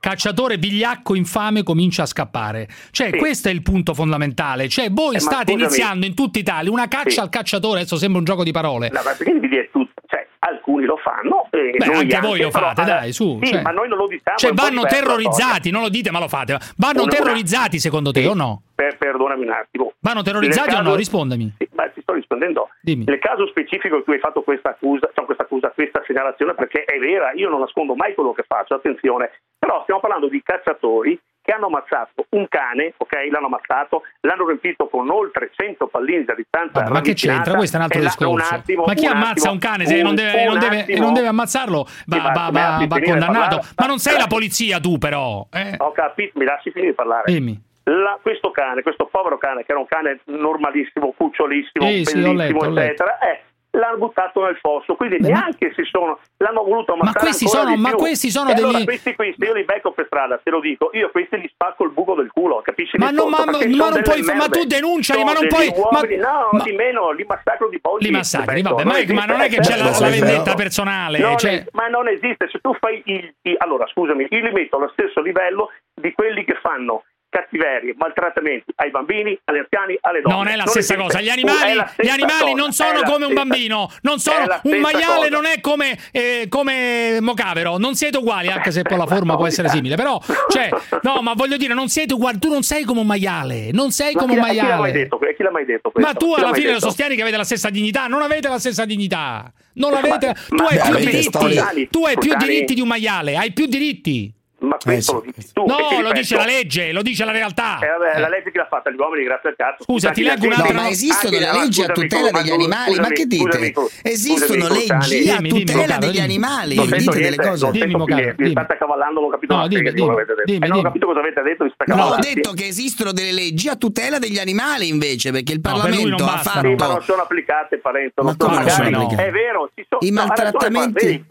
cacciatore vigliacco infame comincia a scappare. Cioè, Sì. questo è il punto fondamentale. Cioè, voi Eh, state iniziando in tutta Italia una caccia Sì. al cacciatore. Adesso sembra un gioco di parole. No, ma perché devi dire tu? Cioè, alcuni lo fanno. E Beh, noi anche voi lo però- fate, dai, su. Sì, cioè. ma noi non lo diciamo. Cioè, vanno terrorizzati, non lo dite, ma lo fate. Vanno Una- terrorizzati, secondo te, Sì. o no? Per- perdonami un attimo. Vanno terrorizzati Nel o no? caso- Rispondami. Sì, ma ti sto rispondendo. Dimmi. Nel caso specifico in cui hai fatto questa accusa, cioè questa accusa, questa segnalazione, perché è vera, io non nascondo mai quello che faccio, attenzione. Però stiamo parlando di cacciatori che hanno ammazzato un cane, ok? L'hanno ammazzato, l'hanno riempito con oltre 100 pallini di distanza. Ma che c'entra? Questo è un altro discorso. un attimo, ma chi un ammazza attimo, un cane se non deve, un non deve- non deve ammazzarlo va, Sì, va- va- va condannato. Ma non sei la polizia tu, però. eh? Ho capito, mi lasci finire di parlare. Dimmi. La- questo cane, questo povero cane, che era un cane normalissimo, cucciolissimo, Sì, sì, ho bellissimo, ho letto. eccetera, eh, l'hanno buttato nel fosso, quindi neanche si sono, l'hanno voluto ammazzare questi ancora sono- ma questi sono E degli- allora questi qui, se io li becco per strada, te lo dico, io a questi li spacco il buco del culo, capisci? Ma non- ma- ma non puoi ma tu denunciali, Sono ma non puoi- uomini- ma- no, ma- di meno, li massacro di polli. Li massacri, vabbè, non ma- ma non è che c'è la- la vendetta personale, Non cioè- è- ma non esiste, se tu fai il, il- allora scusami, io li metto allo stesso livello di quelli che fanno cattiverie, maltrattamenti ai bambini, agli anziani, alle donne. Non è la stessa esiste. cosa. Gli animali, gli stessa animali non sono come un stessa- bambino. Non sono, un stessa maiale cosa. non è come, eh, come Mocavero. Non siete uguali, anche se poi la forma può essere simile. Però, cioè, no, ma voglio dire, non siete uguali. Tu non sei come un maiale. Non sei Ma come un chi, chi l'ha mai maiale. detto? Chi l'ha mai detto? Ma tu Chi alla fine detto? sostieni che avete la stessa dignità. Non avete la stessa dignità. Non Ma- l'avete. Tu ma- hai ma più avete diritti. Tu hai più diritti di un maiale. Hai più diritti. Ma questo lo dici tu. No, lo ripeto- dice la legge, lo dice la realtà. Eh, vabbè, Eh. la legge che l'ha fatta gli uomini, grazie al cazzo. Scusa, ti leggo un anche- altro- No, ma esistono le leggi a tutela degli animali, ma che dite? Esistono leggi a tutela degli animali, dite delle cose. Dimmi, mi dimmi. state accavallando, non ho capito che avete detto. Eh, non ho capito cosa avete detto, No, ho detto che esistono delle leggi a tutela degli animali invece, perché il Parlamento ha. Sì, ma non fatto sono applicate, Parenzo. Ma non sono come sono applicate? È vero, ci sono I maltrattamenti-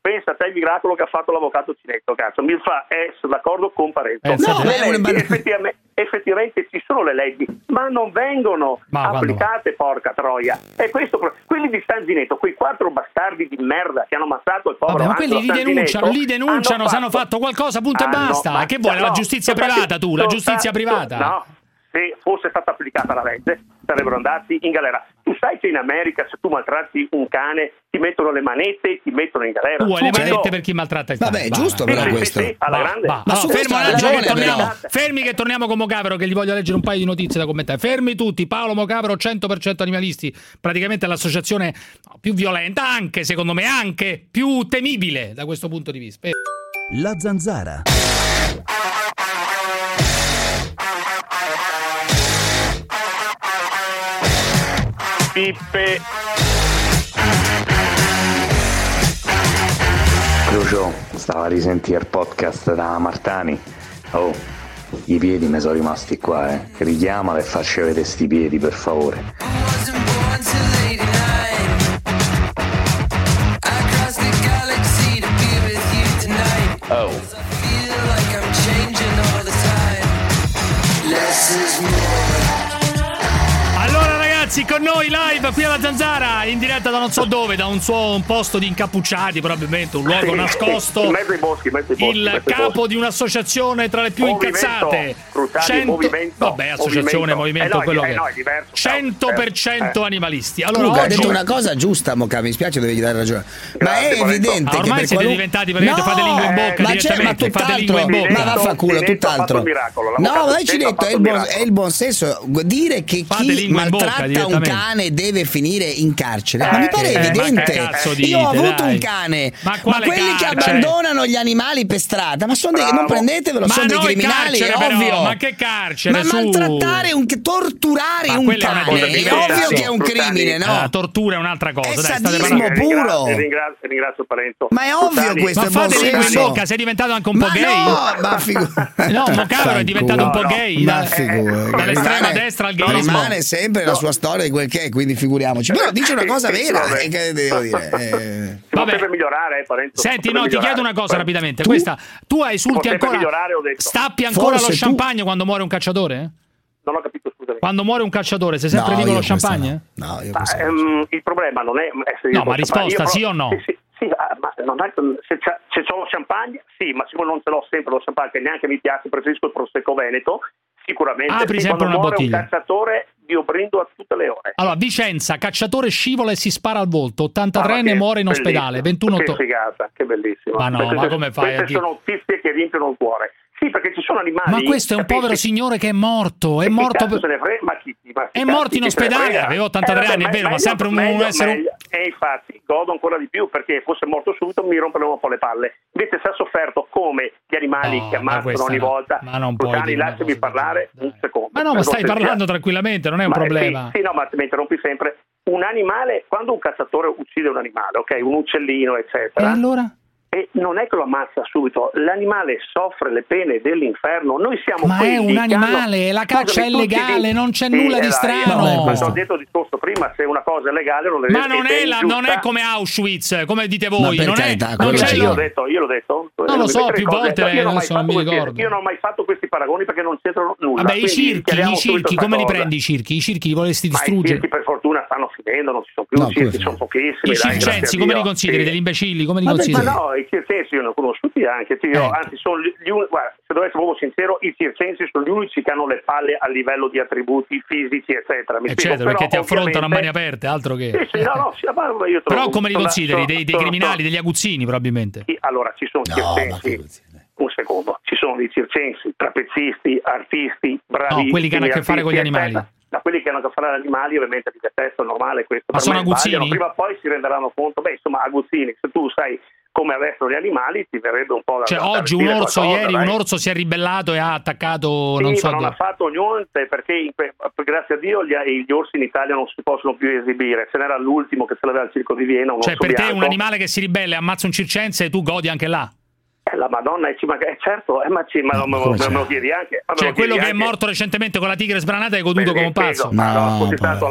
pensa a te il miracolo che ha fatto l'avvocato Cinetto, cazzo. Mi fa essere d'accordo con te. le No, una leggi, bar- effettivamente, effettivamente ci sono le leggi, ma non vengono Ma quando applicate, porca troia. E questo, quelli di San Ginetto, quei quattro bastardi di merda che hanno ammazzato il povero Vabbè, ma quelli li denunciano, li denunciano, se hanno fatto qualcosa, punto e basta. ma- che vuoi, la no, giustizia sono privata tu, la giustizia stati- privata. No, se fosse stata applicata la legge sarebbero andati in galera. Tu sai che in America se tu maltratti un cane ti mettono le manette, ti mettono in galera. Tu hai le manette per chi maltratta il cane. Vabbè, Va, giusto però Sì, questo. sì, alla Va, grande. va. Ma su fermo un attimo che torniamo. Fermi che torniamo con Mocavero che gli voglio leggere un paio di notizie da commentare. Fermi tutti. Paolo Mocavero 100% animalisti, praticamente l'associazione no, più violenta, anche secondo me anche più temibile da questo punto di vista. La zanzara. Pippe. Crucio, stava a risentire il podcast da Martani. Oh, i piedi mi sono rimasti qua, eh. Richiamala e facci vedere sti piedi, per favore. Ragazzi, con noi live qui alla Zanzara, in diretta da non so dove, da un suo un posto di incappucciati probabilmente, un luogo Sì, nascosto. in mezzo ai boschi, mezzo ai boschi, Il capo boschi. di un'associazione tra le più Movimento, incazzate. Cruciani, Cento- movimento, Vabbè, associazione, movimento. movimento, Eh no, è- quello eh che no, è diverso, ciao. 100% Eh. animalisti. Allora Luca, ha oggi detto una cosa giusta, Moca, mi spiace, dovevi dare ragione. Ma Grazie, è evidente Ah, che ormai per siete qualun- diventati praticamente No, fate lingua in bocca ma, c'è, ma fate lingua in tutt'altro, bocca. ma vaffanculo, Cinetto un cane deve finire in carcere. Eh, eh, ma mi pare eh, evidente. Dite, Io ho avuto dai. un cane, ma, ma quelli carcere? che abbandonano gli animali per strada, ma sono dei, non prendetevelo, ma sono dei criminali, carcere, è ovvio. Però, ma che carcere? Ma su. maltrattare, un, torturare ma un cane, è, è ovvio che è un crimine, no? Ah, tortura è un'altra cosa. È dai, sadismo puro. Ringrazio, ringrazio Parenzo. Ma è ovvio questo. Ma fate in bocca, sei diventato anche un po' gay. No, ma figura. No, Mocavero è diventato un po' gay. Dall'estrema destra al gay. Rimane sempre la sua storia storia è quel che è, quindi figuriamoci. Però dice una cosa vera, eh, che devo dire. Eh. Vabbè. Per migliorare, eh, Parenzo. Senti, no, ti chiedo una cosa eh. rapidamente. Tu? Questa, tu esulti potrebbe ancora. Stappi ancora Forse lo champagne tu... quando muore un cacciatore? Non ho capito, scusami. Quando muore un cacciatore, sei sempre no, lì con lo champagne? No, no io ma, ehm, Il problema non è eh, essere No, ma risposta, sì o no? Sì, sì. Ah, ma non è, se, se ho lo champagne, sì, ma siccome non ce l'ho sempre lo champagne, che neanche mi piace, preferisco il prosecco veneto, sicuramente. Apri sempre una bottiglia. Un cacciatore io prendo a tutte le ore. Allora, Vicenza, cacciatore scivola e si spara al volto, 83 ne muore in ospedale, 21 ottobre. Che figata, che bellissimo. Ma no, Queste ma come fai? Queste sono notizie che riempiono il cuore. Sì, perché ci sono animali. Ma questo è un capite? povero signore che è morto. È morto, fre- ma chi, ma è morto in ospedale. Aveva 83 eh, anni, è vero, ma sempre un, meglio, essere. Meglio. E eh, infatti godo ancora di più perché fosse morto subito mi rompono un po' le palle. Invece, se ha sofferto come gli animali no, che ammazzano ogni no. volta. Ma non puoi Luciani, lasciami parlare dai. un secondo. Ma no, ma stai parlando tranquillamente, non è un ma, eh, problema. Sì, sì, no, ma mi interrompi sempre. Un animale, quando un cacciatore uccide un animale, ok, un uccellino, eccetera. E allora? e non è che lo ammazza subito, l'animale soffre le pene dell'inferno, noi siamo Ma è un animale, hanno... la caccia Scusami, è legale, non c'è sì, nulla di eh, strano. Ma ho detto il discorso prima, se una cosa è legale non Ma non è, la, non è, come Auschwitz, come dite voi, non carità, è, non c'è io l'ho detto, io l'ho detto. Non lo so, più volte io, non, eh, non mi ricordo. Questi, io non ho mai fatto questi paragoni perché non c'entrano nulla. Vabbè, i circhi, i circhi, come li prendi i circhi? I circhi li volesti distruggere? fortuna stanno finendo, non ci sono più, no, circhi, sono pochissimi. I circensi come li consideri? Degli imbecilli come li Vabbè, consideri? Ma no, i circensi io ne ho conosciuti anche, io, eh. anzi sono gli unici, se dovessi essere proprio sincero, i circensi sono gli unici che hanno le palle a livello di attributi fisici eccetera. Mi eccetera, spiego, certo, perché ti affrontano a mani aperte, altro che... Sì, sì, no, no, sì, trovo, però come li consideri? Sono, dei, dei sono, criminali, sono, degli aguzzini probabilmente? Sì, allora ci sono no, circensi un secondo, ci sono dei circensi, trapezzisti, artisti, bravi. No, quelli che hanno a che fare con gli animali da quelli che hanno a che fare gli animali ovviamente di detesto, è normale questo. Ma per sono aguzzini? Prima o poi si renderanno conto, beh insomma aguzzini, se tu sai come avessero gli animali ti verrebbe un po' da... Cioè da oggi un orso, qualcosa, ieri dai. un orso si è ribellato e ha attaccato... Sì, non so ma non ha fatto niente perché grazie a Dio gli, eh, gli, orsi in Italia non si possono più esibire, ce n'era l'ultimo che se l'aveva al circo di Vienna. cioè per bianco. un animale che si ribelle ammazza un circense e tu godi anche là? la Madonna, e ci ma, eh, certo, eh, ma, ci, ma no, me, me, me, lo chiedi certo. anche. Ma cioè, quello che anche. è morto recentemente con la tigre sbranata è goduto come un pazzo. No, no, fossi stato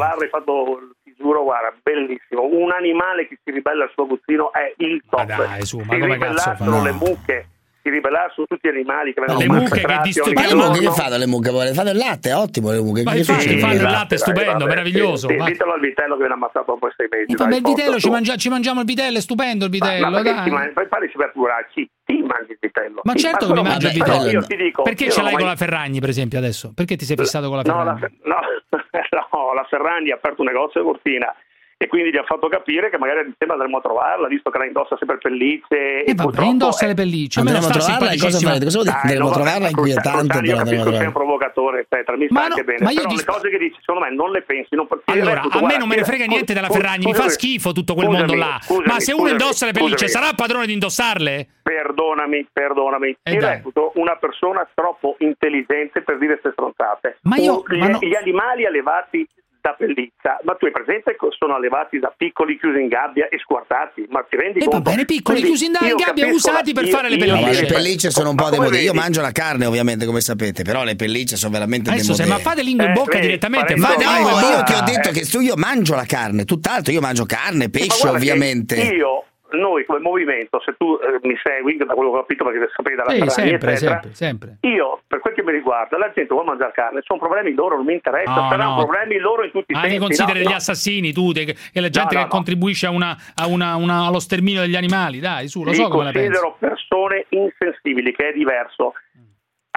ti giuro, guarda, bellissimo. Un animale che si ribella al suo buzzino è il top. Ma dai, su, ma si come cazzo fa? No. le mucche. Si ribella su tutti gli animali che vengono Le mucche che distruggono. Ma le mucche che fanno le mucche? Fanno il latte, è ottimo le mucche. Che infatti fanno il latte, stupendo, vabbè, meraviglioso. Sì, sì, ditelo al vitello che viene ammazzato dopo sei mesi. Dai, il vitello, ci, mangia, ci, mangiamo il vitello, è stupendo il vitello. Ma, ma dai. Ci, ma, pare ci per curare, chi? Sì, mangi il vitello. Ma sì, certo che mi mangio il vitello. Io ti dico, Perché ce l'hai mai... con la Ferragni, per esempio, adesso? Perché ti sei fissato con la Ferragni? No, la, no, no, la Ferragni ha aperto un negozio a Cortina e quindi gli ha fatto capire che magari a dicembre andremo a trovarla, visto che la indossa sempre pellicce. Eh, e va bene, indossa le pellicce. Andremo a trovarla e cosa farete? Cosa vuol dire? Ah, andremo a trovarla, ecco, inquietante. Io capisco che sei un provocatore, eccetera, mi sta anche no, bene, però le cose che dici, secondo me, non le pensi. Non allora, a me non me ne frega niente della Ferragni, mi fa schifo tutto quel mondo là. Ma se uno indossa le pellicce, sarà padrone di indossarle? Perdonami, perdonami. Eh, Ti reputo una persona troppo intelligente per dire queste stronzate. Ma io... Gli animali allevati da ma tu hai presente che sono allevati da piccoli chiusi in gabbia e squartati, ma ti rendi eh, e conto? va bene, piccoli Quindi chiusi in gabbia usati la... per io, fare io, le pellicce. No, le pellicce sono un po' demodate. Io mangio la carne ovviamente, come sapete, però le pellicce sono veramente Adesso demodate. ma fate lingua in eh, bocca eh, direttamente. Ma no, io ti ho detto eh. che io mangio la carne, tutt'altro, io mangio carne, pesce ovviamente. Io noi come movimento, se tu eh, mi segui, da quello che ho capito perché sapete dalla sì, sempre, sempre, sempre, io per quel che mi riguarda, la gente vuole mangiare carne, sono problemi loro, non mi interessa, no, saranno no. problemi loro in tutti i ah, sensi. Ma consideri no, gli no. assassini tu, te, che la gente che contribuisce a una, a una, una, allo sterminio degli animali, dai, su, lo li so come la pensi. considero persone insensibili, che è diverso.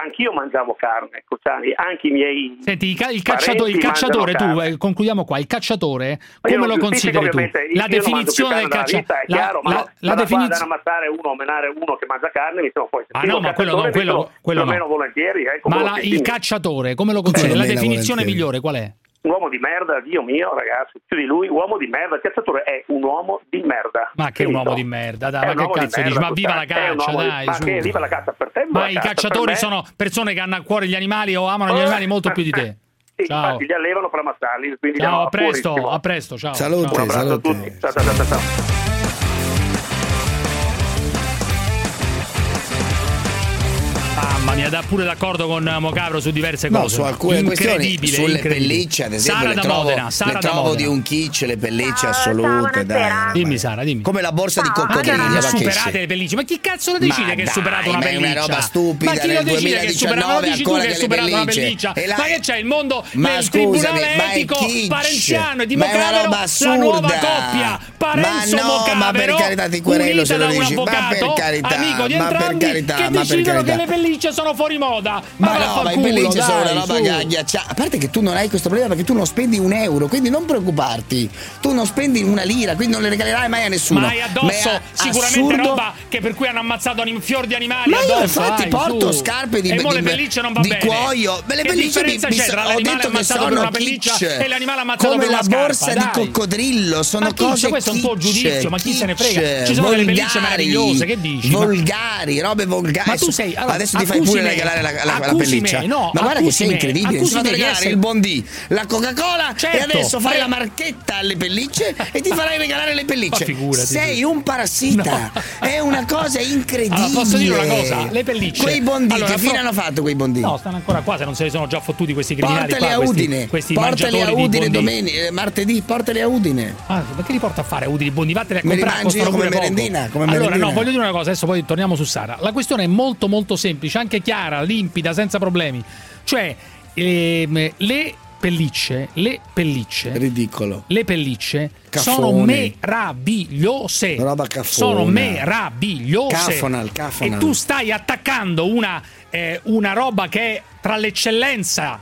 Anch'io mangiavo carne, Cruciani, anche i miei. Senti, il, ca- il cacciatore, il parenti cacciatore tu, carne. eh, concludiamo qua, il cacciatore, come lo consideri tu? La definizione del cacciatore. è chiaro, ma la, la qua definizione. ad ammazzare uno, a menare uno che mangia carne, mi sembra poi. Ah, no, ma quello no, quello- quello- quello più o no. meno volentieri. eh, come Ma la- il cacciatore, come lo consideri? La meno definizione volentieri. migliore qual è? Un uomo di merda, Dio mio, ragazzi, più di lui, uomo di merda. Il cacciatore è un uomo di merda. Ma che un Finito. uomo di merda, dai, È ma che uomo di cazzo merda, dici? Ma viva la caccia, uomo di- dai, Ma su. che viva la caccia per te? Ma la i caccia, cacciatori per me- sono persone che hanno a cuore gli animali o amano gli animali molto più di te. Sì, Ciao. infatti li allevano per ammazzarli. Quindi Ciao, a presto, purissimo. a presto, ciao. Salute, Ciao. Un abbraccio a salute. tutti. Ciao, ciao, ciao, ciao. Mamma mia, da pure d'accordo con Mocavro su diverse No, cose. su alcune questioni, Incredibile, sulle incredibile. pellicce, ad esempio, Sara le da trovo, Modena, Sara le da trovo Modena. di un kitsch, le pellicce assolute, dai. Dimmi Sara, dimmi. Come la borsa di Ma coccodrillo, che superate le pellicce? Ma chi cazzo lo decide Ma che è superato una ma è una pelliccia? roba stupida, Ma chi lo nel decide che è superato? Ma lo 2019 dici tu che è superato una pelliccia? La- Ma che c'è il mondo Ma nel scusami, tribunale etico parenziano e di Ma è una Mocavero roba la nuova assurda. coppia Parenzo Ma no, ma per Mocavero carità, ti querelo unita se lo dici. Ma per carità, amico di ma per entrambi carità, che ma per decidono che carità. Pellicce sono fuori moda. Ma no, ma i pellicce sono una roba che agghiaccia- A parte che tu non hai questo problema perché tu non spendi un euro, quindi non preoccuparti. Tu non spendi una lira, quindi non le regalerai mai a nessuno. Ma hai addosso Ma sicuramente assurdo. roba che per cui hanno ammazzato anim- fior di animali Ma io addosso, infatti dai, porto su. scarpe di, e di- le pellicce non va di bene. cuoio. Beh, le che pellicce mi c'è tra ho l'animale detto che ammazzato per sono una pelliccia kitsch. e l'animale ammazzato come per una la borsa di coccodrillo, sono Ma kitsch, cose questo è un tuo giudizio, ma chi se ne frega? Ci sono delle pellicce meravigliose, che dici? Ma- Volgari, robe volgari. Ma tu sei- allora, Adesso ti fai pure me, regalare la, la- la pelliccia. me, no, ma guarda che sei incredibile. Di regalare il Bondi, la Coca-Cola e Certo, adesso fai la marchetta alle pellicce e ti farai regalare le pellicce. Figurati, sei un parassita. È una cosa incredibile. Allora, posso dire una cosa? Le pellicce. Quei bondi, Allora, che fine fro- hanno fatto quei bondi? No, stanno ancora qua se non se li sono già fottuti questi criminali Portali qua, a questi, Udine, questi portali a Udine domenica, martedì, portali a Udine. Ah, ma che li porta a fare Udine Bondi? Vattene a comprare, come merendina, come allora, merendina. no, voglio dire una cosa, adesso poi torniamo su Sara. La questione è molto molto semplice, anche chiara, limpida, senza problemi. Cioè, ehm, le pellicce, le pellicce Ridicolo. le pellicce Caffone. sono meravigliose. Roba caffona. Sono meravigliose. Cafonal, cafonal. E tu stai attaccando una, eh, una roba che è tra l'eccellenza.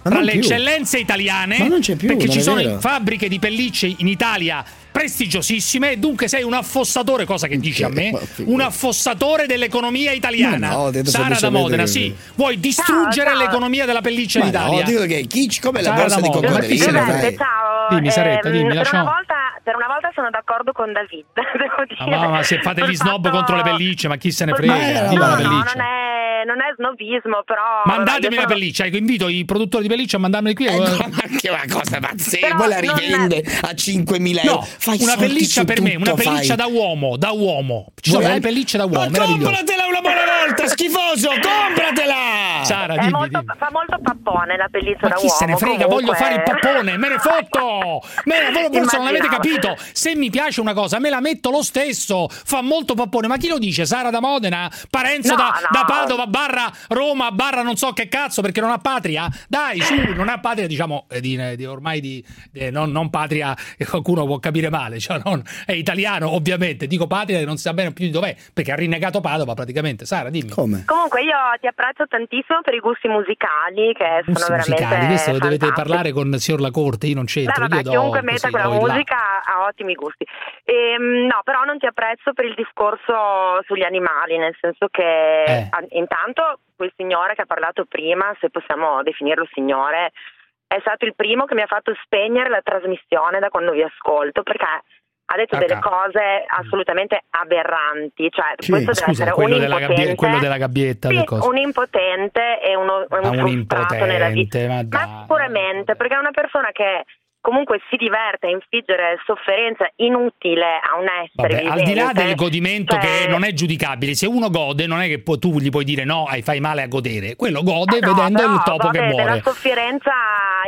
Tra le più. eccellenze italiane, Ma non c'è più, perché ci sono vero. fabbriche di pellicce in Italia prestigiosissime, e dunque sei un affossatore, cosa che dici a me? Un affossatore dell'economia italiana. No, detto Sara da Modena, che- sì. Vuoi distruggere ciao. l'economia della pelliccia Ma in no, dico che è kitsch come la Sara borsa di dai. Ciao, Dimmi, Saretta, ehm, dimmi, per, lasciamo- una volta, per una volta sono d'accordo con David, devo dire. Ah, ma, ma se fate gli snob fatto- contro le pellicce, ma chi se ne frega? no, la no, pelliccia. non è, non è snobismo, però... Mandatemi la sono- pelliccia, ecco, invito i produttori di pellicce a mandarmeli qui. Ecco, ma che una cosa pazzesca, poi la rivende a 5.000 euro. No, Fai una pelliccia per me, una tutto, pelliccia fai. da uomo, da uomo. Ci sono Vuoi delle pellicce da uomo, Ma compratela una buona volta, schifoso, compratela! Sara, dimmi, molto- dimmi. fa molto pappone la pelliccia Ma da chi uomo. se ne frega? comunque. Voglio fare il pappone, me ne fotto! Me ne, voi forse non l'avete Immaginavo. Capito. Se mi piace una cosa, me la metto lo stesso. Fa molto pappone. Ma chi lo dice? Sara da Modena? Parenzo No, da, no. da Padova, barra Roma, barra non so che cazzo, perché non ha patria? Dai, su, non ha patria, diciamo, eh, di, di- ormai di, eh, non, non patria, che qualcuno può capire male, cioè non, è italiano, ovviamente. Dico patria che non si sa bene più di dov'è, perché ha rinnegato Padova praticamente. Sara, dimmi. Come? Comunque io ti apprezzo tantissimo per i gusti musicali che sono Gusti veramente musicali, questo lo dovete parlare con il signor Lacorte, io non Beh, c'entro. vabbè, io do chiunque così, metta quella musica ha ottimi gusti. Ehm, no, però non ti apprezzo per il discorso sugli animali, nel senso che Eh. intanto quel signore che ha parlato prima, se possiamo definirlo signore, è stato il primo che mi ha fatto spegnere la trasmissione da quando vi ascolto, perché ha detto Ah, delle cose assolutamente aberranti. Cioè, Chi? questo deve Scusa, essere quello un della, gabbie- quello della gabbietta, Sì, un impotente e uno, un Ah, un frustrato nella vita. ma Ma sicuramente, perché è una persona che comunque si diverte a infliggere sofferenza inutile a un essere Vabbè, al di là vivente, del godimento cioè- che non è giudicabile, se uno gode non è che poi tu gli puoi dire no, hai fai male a godere, quello gode Eh no, vedendo però, il topo che muore. della sofferenza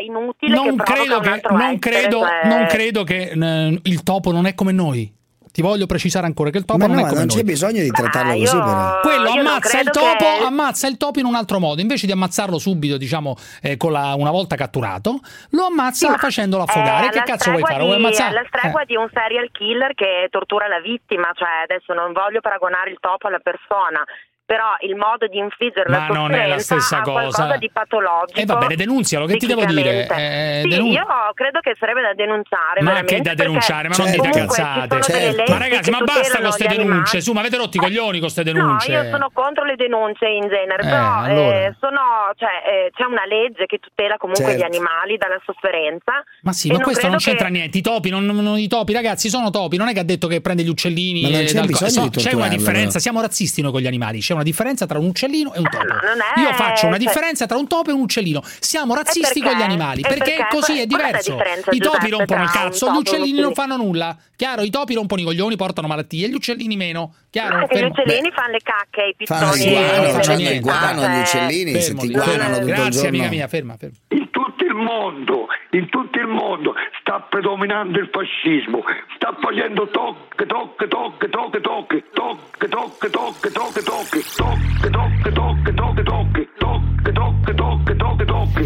inutile Non che credo un che, non, essere, credo, cioè- non credo che eh, il topo non è come noi. Ti voglio precisare ancora che il topo Ma non no, è come non noi. c'è bisogno di trattarlo Ah, così, io- però. Quello ammazza il topo, che- ammazza il topo in un altro modo. Invece di ammazzarlo subito, diciamo, eh, con la- una volta catturato, lo ammazza Sì, facendolo affogare. che alla cazzo vuoi fare? Vuoi ammazzare? alla stregua Eh. di un serial killer che tortura la vittima, cioè adesso non voglio paragonare il topo alla persona, però il modo di infliggere Ma la non è la stessa ha qualcosa cosa. di patologico. E va bene, denunzialo, che ti devo dire? Eh, sì, denun- io credo che sarebbe da denunciare. Ma che da denunciare, ma non dite cazzate. ci sono delle Certo. Ma ragazzi, ma basta con queste denunce, su, ma avete rotto i coglioni con queste denunce. No, io sono contro le denunce in genere, Eh, però allora. eh, sono, cioè, eh, c'è una legge che tutela comunque Certo. gli animali dalla sofferenza. Ma sì, ma questo non c'entra che- niente. I topi, non, non- i topi, ragazzi, sono topi. Non è che ha detto che prende gli uccellini. Ma non c'è dal- c'è una differenza. Siamo razzisti noi con gli animali. C'è una differenza tra un uccellino e un topo. è- Io faccio una cioè- differenza tra un topo e un uccellino. Siamo razzisti con gli animali. Perché, perché? così è diverso. I topi rompono il cazzo, gli uccellini non fanno nulla. Chiaro, i topi rompono i coglioni, portano malattie, gli uccellini meno. Chiaro? Gli uccellini fanno le cacche, i Fanno pizzoni. il guano, e le fanno il guano gli cioè- uccellini, se Fermo, ti fermo. guanano tutto Grazie, amica mia, ferma, ferma. In tutto il mondo, in tutto il mondo sta predominando il fascismo, sta facendo tocche, tocche, tocche, tocche, tocche, tocche, tocche, tocche, tocche, tocche, tocche, tocche, tocche, tocche, tocche, tocche, tocche, tocche, tocche, tocche.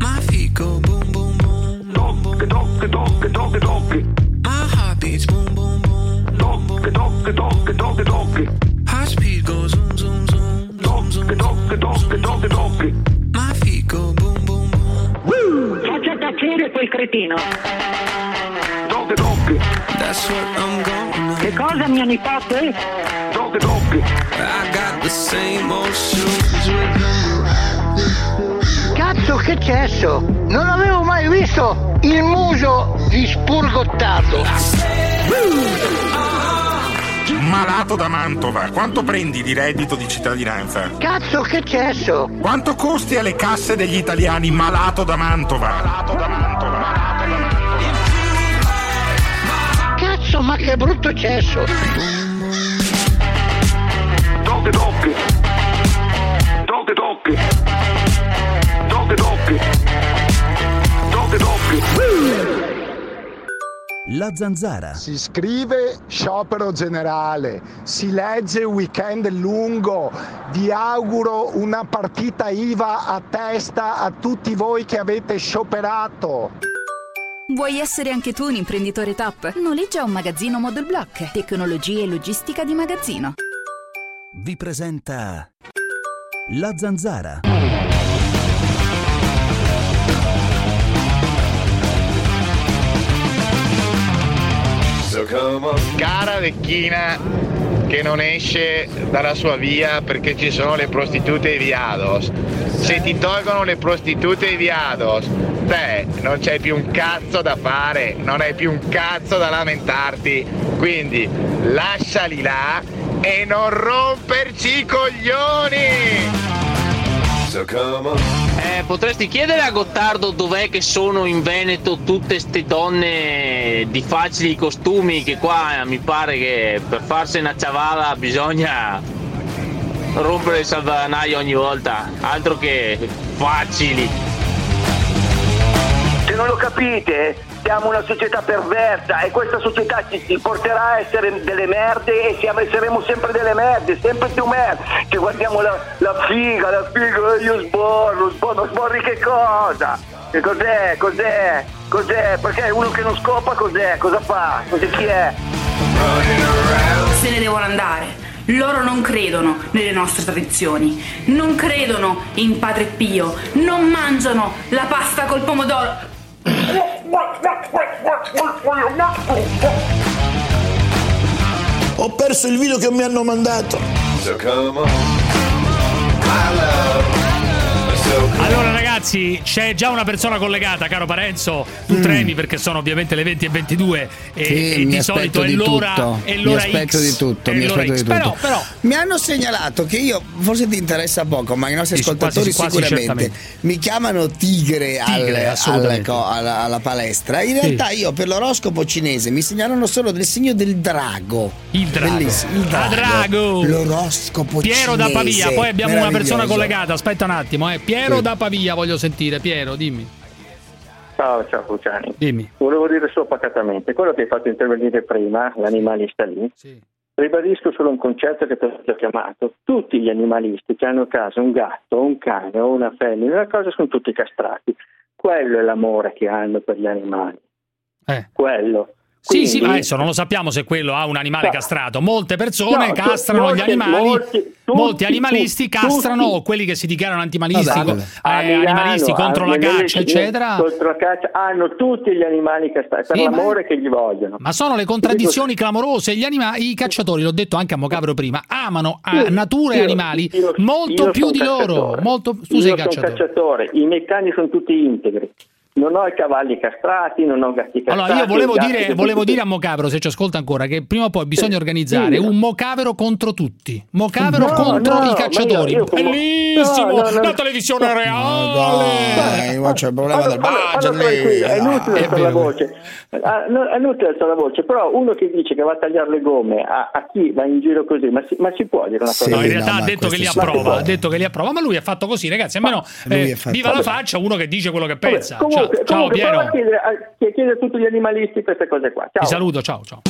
My feet go boom boom boom. Tocche, tocche, tocche, tocche, tocche. My heart beats boom boom boom. Tocche, tocche, tocche, tocche. High speed goes zoom zoom zoom. Zoom Tocche, tocche, tocche, tocche. My feet go boom boom boom. Faccia tacere quel cretino. Tocche, tocche. That's what I'm gonna. Che cosa mio nipote? Tocche, tocche. I got the same old shoes with Cazzo che cesso! Non avevo mai visto il muso di spurgottato. Malato da Mantova, quanto prendi di reddito di cittadinanza? Cazzo che cesso! Quanto costi alle casse degli italiani malato da Mantova? Cazzo ma che brutto cesso! Tocche, tocche. Tocche, tocche. Tocche, tocche. Tocche, tocche. La zanzara. Si scrive sciopero generale, si legge weekend lungo. Vi auguro una partita IVA a testa a tutti voi che avete scioperato. Vuoi essere anche tu un imprenditore top? Noleggia un magazzino Model Block. Tecnologia e logistica di magazzino. Vi presenta La zanzara. Cara vecchina che non esce dalla sua via perché ci sono le prostitute viados. Se ti tolgono le prostitute viados, te non c'hai più un cazzo da fare, non hai più un cazzo da lamentarti. Quindi lasciali là e non romperci i coglioni! Eh, potresti chiedere a Gottardo dov'è che sono in Veneto tutte ste donne di facili costumi che qua mi pare che per farsi una ciavala bisogna rompere il salvadanaio ogni volta, altro che facili. Se non lo capite, siamo una società perversa e questa società ci, ci porterà a essere delle merde e siamo, saremo sempre delle merde, sempre più merde. Che guardiamo la, la figa, la figa, eh, io sborro, sborro, sborri che cosa? Che cos'è? Cos'è? Cos'è? Perché uno che non scopa cos'è? Cosa fa? Cos'è chi è? Se ne devono andare. Loro non credono nelle nostre tradizioni, non credono in Padre Pio, non mangiano la pasta col pomodoro. Ho perso il video che mi hanno mandato. Allora ragazzi, c'è già una persona collegata, caro Parenzo, tu Mm. tremi perché sono ovviamente le 20 e 22 e, Sì, e mi di solito è di l'ora, tutto. è mi l'ora aspetto X. di tutto, mi aspetto X. di tutto. Però, però Mi hanno segnalato che io, forse ti interessa poco, ma i nostri Sì, ascoltatori quasi- quasi sicuramente mi chiamano tigre, al- Tigre, al- co- alla, alla palestra. In realtà io per l'oroscopo cinese mi segnalano solo del segno del drago. Il drago. Bellissimo, il Ah, drago. drago. L'oroscopo Piero da cinese. Pavia, poi abbiamo una persona collegata, aspetta un attimo, eh. Piero Sì. da Pavia voglio sentire, Piero, dimmi. Ciao, ciao Luciani. Dimmi. Volevo dire solo pacatamente, quello che hai fatto intervenire prima, l'animalista lì, ribadisco solo un concetto che ti ho chiamato. Tutti gli animalisti che hanno a casa un gatto, un cane o una femmina, una cosa sono tutti castrati. Quello è l'amore che hanno per gli animali. Eh. Quello. Sì, sì, Quindi- ma adesso non lo sappiamo se quello ha un animale No. castrato. Molte persone No, castrano molti- gli animali, molti- molti tutti- animalisti tutti- castrano o quelli che si dichiarano antimalisti, Vabbè, co- a eh, Milano, animalisti contro la caccia, eccetera. Contro la caccia hanno tutti gli animali castrati per Sì, ma- l'amore che gli vogliono. Ma sono le contraddizioni clamorose. Gli anima- I cacciatori, l'ho detto anche a Mocavero prima, amano a Io- natura e animali io- molto io più di loro. cacciatore. Molto... Tu Io sei cacciatore. cacciatore, i miei cani sono tutti integri. Non ho i cavalli castrati, non ho gatti castrati. Allora, io volevo dire, volevo dire a Mocavero, se ci ascolta ancora, che prima o poi bisogna organizzare Sì. un Mocavero contro tutti. Mocavero No, contro no, i cacciatori. io- io come- Bellissimo! No, no, no. La televisione reale! Dai, ma c'è il problema del Fallo budget lì. tranquillo, è inutile alzare la voce. Ah, no, è inutile alzare la voce, però uno che dice che va a tagliare le gomme a, a chi va in giro così, ma si, ma si può dire una cosa No, in realtà ha detto che li approva, ha detto che li approva, ma lui ha fatto così, ragazzi. Almeno eh, viva la faccia uno che dice quello che pensa. Comunque, ciao, ciao comunque Piero. a chiedere, a- chiedere a tutti gli animalisti queste cose qua. Ciao. Ti saluto, ciao, ciao.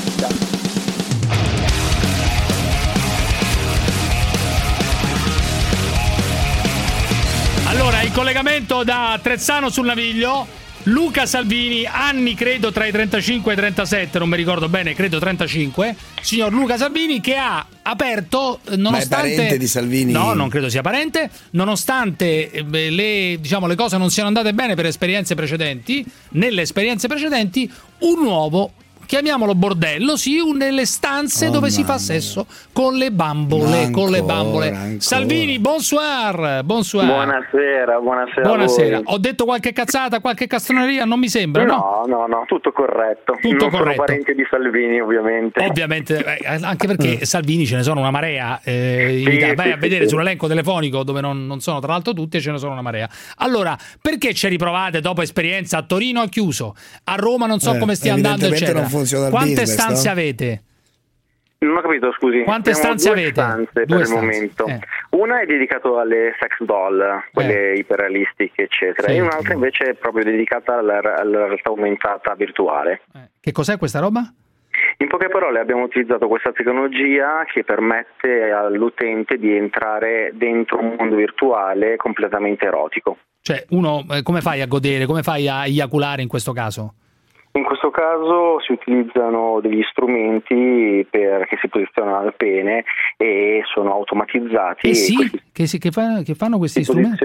Allora, il collegamento da Trezzano sul Naviglio. Luca Salvini, anni credo tra i 35 e i 37, non mi ricordo bene, credo 35. Signor Luca Salvini che ha aperto eh, nonostante parente di Salvini? No, non credo sia parente, nonostante eh, le, diciamo, le cose non siano andate bene per esperienze precedenti, nelle esperienze precedenti un nuovo chiamiamolo bordello, sì, un- nelle stanze Oh, dove si fa sesso con le bambole, Ma con le ancora, bambole. ancora. Salvini, bonsoir, bonsoir. Buonasera, buonasera. a Buonasera. voi. Ho detto qualche cazzata, qualche castroneria? Non mi sembra, no? No, no, no, tutto corretto. Tutto non corretto. sono parente di Salvini, ovviamente. Ovviamente, eh, anche perché Salvini ce ne sono una marea. eh, Sì. Vai sì, a vedere sì. sull'elenco telefonico dove non, non sono tra l'altro tutti e ce ne sono una marea. Allora, perché ci riprovate dopo esperienza a Torino ha chiuso, a Roma non so Eh, come stia andando, eccetera. non funziona il Quante business, stanze no? avete? Non ho capito, scusi. Quante Abbiamo stanze due avete? stanze Due per stanze, il momento. eh. Una è dedicata alle sex doll, quelle iperrealistiche, eccetera, Sì. e un'altra invece è proprio dedicata alla, alla realtà aumentata virtuale. Che cos'è questa roba? In poche parole abbiamo utilizzato questa tecnologia che permette all'utente di entrare dentro un mondo virtuale completamente erotico. Cioè, uno eh, come fai a godere, come fai a eiaculare in questo caso? In questo caso si utilizzano degli strumenti per- che si posizionano al pene e sono automatizzati. Eh e sì, questi che, si- che fa- che fanno questi strumenti?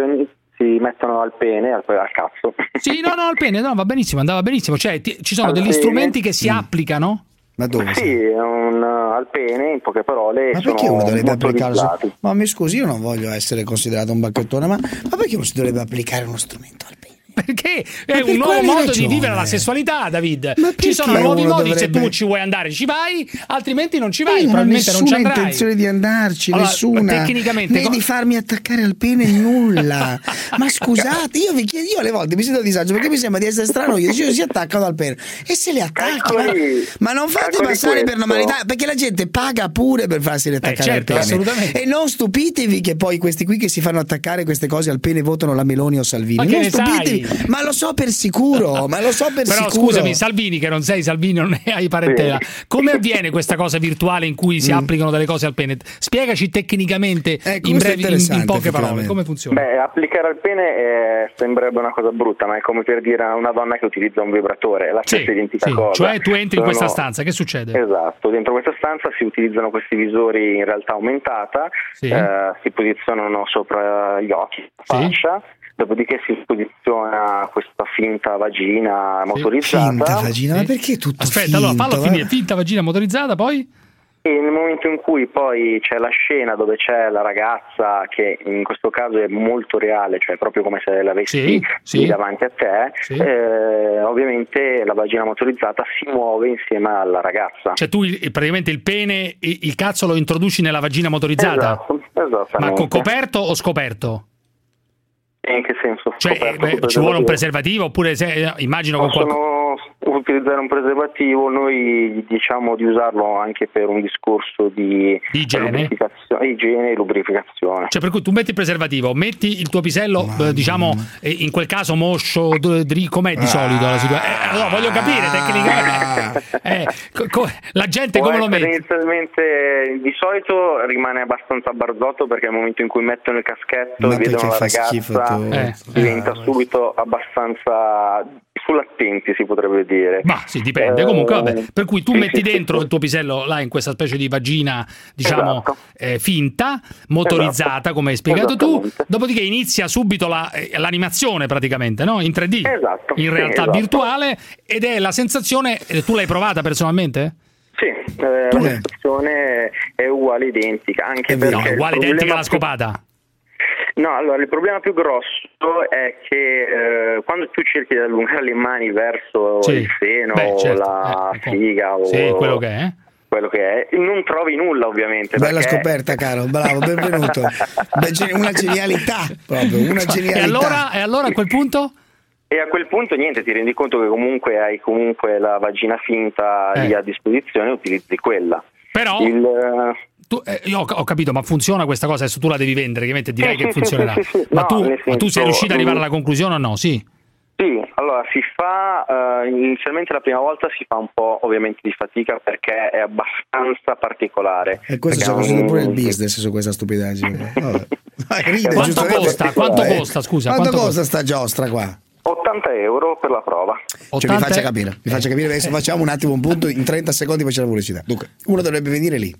si mettono al pene, al, al cazzo. Sì, no, no, al pene, no, va benissimo, andava benissimo. Cioè, ti- ci sono Al degli pene. strumenti che si Mm. applicano? Ma dove? Sì, un, al pene, in poche parole, Ma sono perché uno dovrebbe applicare. Ma mi scusi, io non voglio essere considerato un bacchettone, ma, ma perché uno si dovrebbe applicare uno strumento al pene? Perché è Ma per un nuovo modo di ragione? vivere la sessualità, David. Ma Ci sono nuovi modi, se dovrebbe- tu ci vuoi andare ci vai, altrimenti non ci vai, Io non ho probabilmente non ci andrai. intenzione di andarci, Allora, nessuna. tecnicamente, né di farmi attaccare al pene nulla. ma scusate, io vi chiedo, io alle volte mi sento a disagio perché mi sembra di essere strano. Io dicevo si attaccano al pene e se le attacchi, ma, Calcoli- ma non fate calcoli passare per normalità perché la gente paga pure per farsi attaccare certo, al pene. assolutamente. E non stupitevi che poi questi qui che si fanno attaccare queste cose al pene votano la Meloni o Salvini. Ma che non ne stupitevi, sai? ma lo so per sicuro, ma lo so per Però sicuro. scusami, Salvini, che non sei Salvini, non ne hai parentela. Come avviene questa cosa virtuale in cui si Mm. applicano delle cose al pene? Spiegaci tecnicamente in, questo è brevi, in- in, poche parole come funziona. Beh, applicare al pene eh, sembrerebbe una cosa brutta, ma è come per dire a una donna che utilizza un vibratore, è la Sì, stessa identica sì, cosa. Cioè tu entri in Sono- questa stanza, che succede? Esatto, dentro questa stanza si utilizzano questi visori in realtà aumentata, Sì. eh, si posizionano sopra gli occhi, la faccia, dopodiché si posiziona questa finta vagina motorizzata. Finta vagina, ma perché tutto Aspetta, allora fallo finto, finire. eh? Finta vagina motorizzata, poi? E nel momento in cui poi c'è la scena dove c'è la ragazza che in questo caso è molto reale, cioè proprio come se l'avessi Sì, sì. lì davanti a te, Sì. eh, ovviamente la vagina motorizzata si muove insieme alla ragazza. Cioè tu praticamente il pene, il, il cazzo lo introduci nella vagina motorizzata? Esatto, esattamente. Ma co- coperto o scoperto? In che senso? Cioè, beh, ci vuole un preservativo? oppure se, eh, immagino con qualcosa... Utilizzare un preservativo, noi diciamo di usarlo anche per un discorso di igiene? lubrificazione, igiene e lubrificazione. Cioè, per cui tu metti il preservativo, metti il tuo pisello, eh, diciamo, eh, in quel caso moscio, com'è di solito la situazione? Eh, allora, voglio capire tecnicamente. Eh, la gente Può come lo mette? inizialmente di solito rimane abbastanza barzotto perché nel momento in cui mettono il caschetto Ma e vedono la ragazza? Eh, diventa subito abbastanza sull'attenti si potrebbe dire. Ma sì, dipende. Comunque, vabbè. Eh, Per cui tu sì, metti sì, dentro sì. il tuo pisello là in questa specie di vagina, diciamo, Esatto. eh, finta, motorizzata, Esatto. come hai spiegato tu. Dopodiché inizia subito la- eh, l'animazione praticamente, no? In 3D. Esatto, In realtà esatto. virtuale. Ed è la sensazione. eh, Tu l'hai provata personalmente? Sì, eh, la sensazione è uguale identica, anche perché No, il uguale identica alla scopata. No, allora il problema più grosso è che eh, quando tu cerchi di allungare le mani verso Sì. il seno Beh, o certo. la Eh, ecco. figa o Sì, quello che è. quello che è, non trovi nulla ovviamente. Bella perché- scoperta, caro, bravo, benvenuto. Una genialità proprio, una genialità. E allora, e allora a quel punto? E a quel punto niente, ti rendi conto che comunque hai comunque la vagina finta lì a disposizione e utilizzi quella. Eh. Però- Il, eh, Tu- eh, io ho, ho capito, ma funziona questa cosa? Adesso tu la devi vendere, chiaramente direi Sì, che sì, funzionerà. sì, sì, sì. Ma, No, tu, nel ma tu sei senso, riuscito ad arrivare mm, alla conclusione o no? Sì. Sì, allora si fa eh, inizialmente la prima volta si fa un po' ovviamente di fatica perché è abbastanza particolare. E questo ci ha Perché è costruito un- pure il business su questa stupidaggine. Ride, Quanto costa? Quanto Eh, costa, scusa, Quanto, quanto costa sta giostra qua? 80 euro per la prova. Cioè, mi faccia capire, mi faccia capire, adesso facciamo un attimo un punto, in 30 secondi c'è la pubblicità. Dunque, uno dovrebbe venire lì,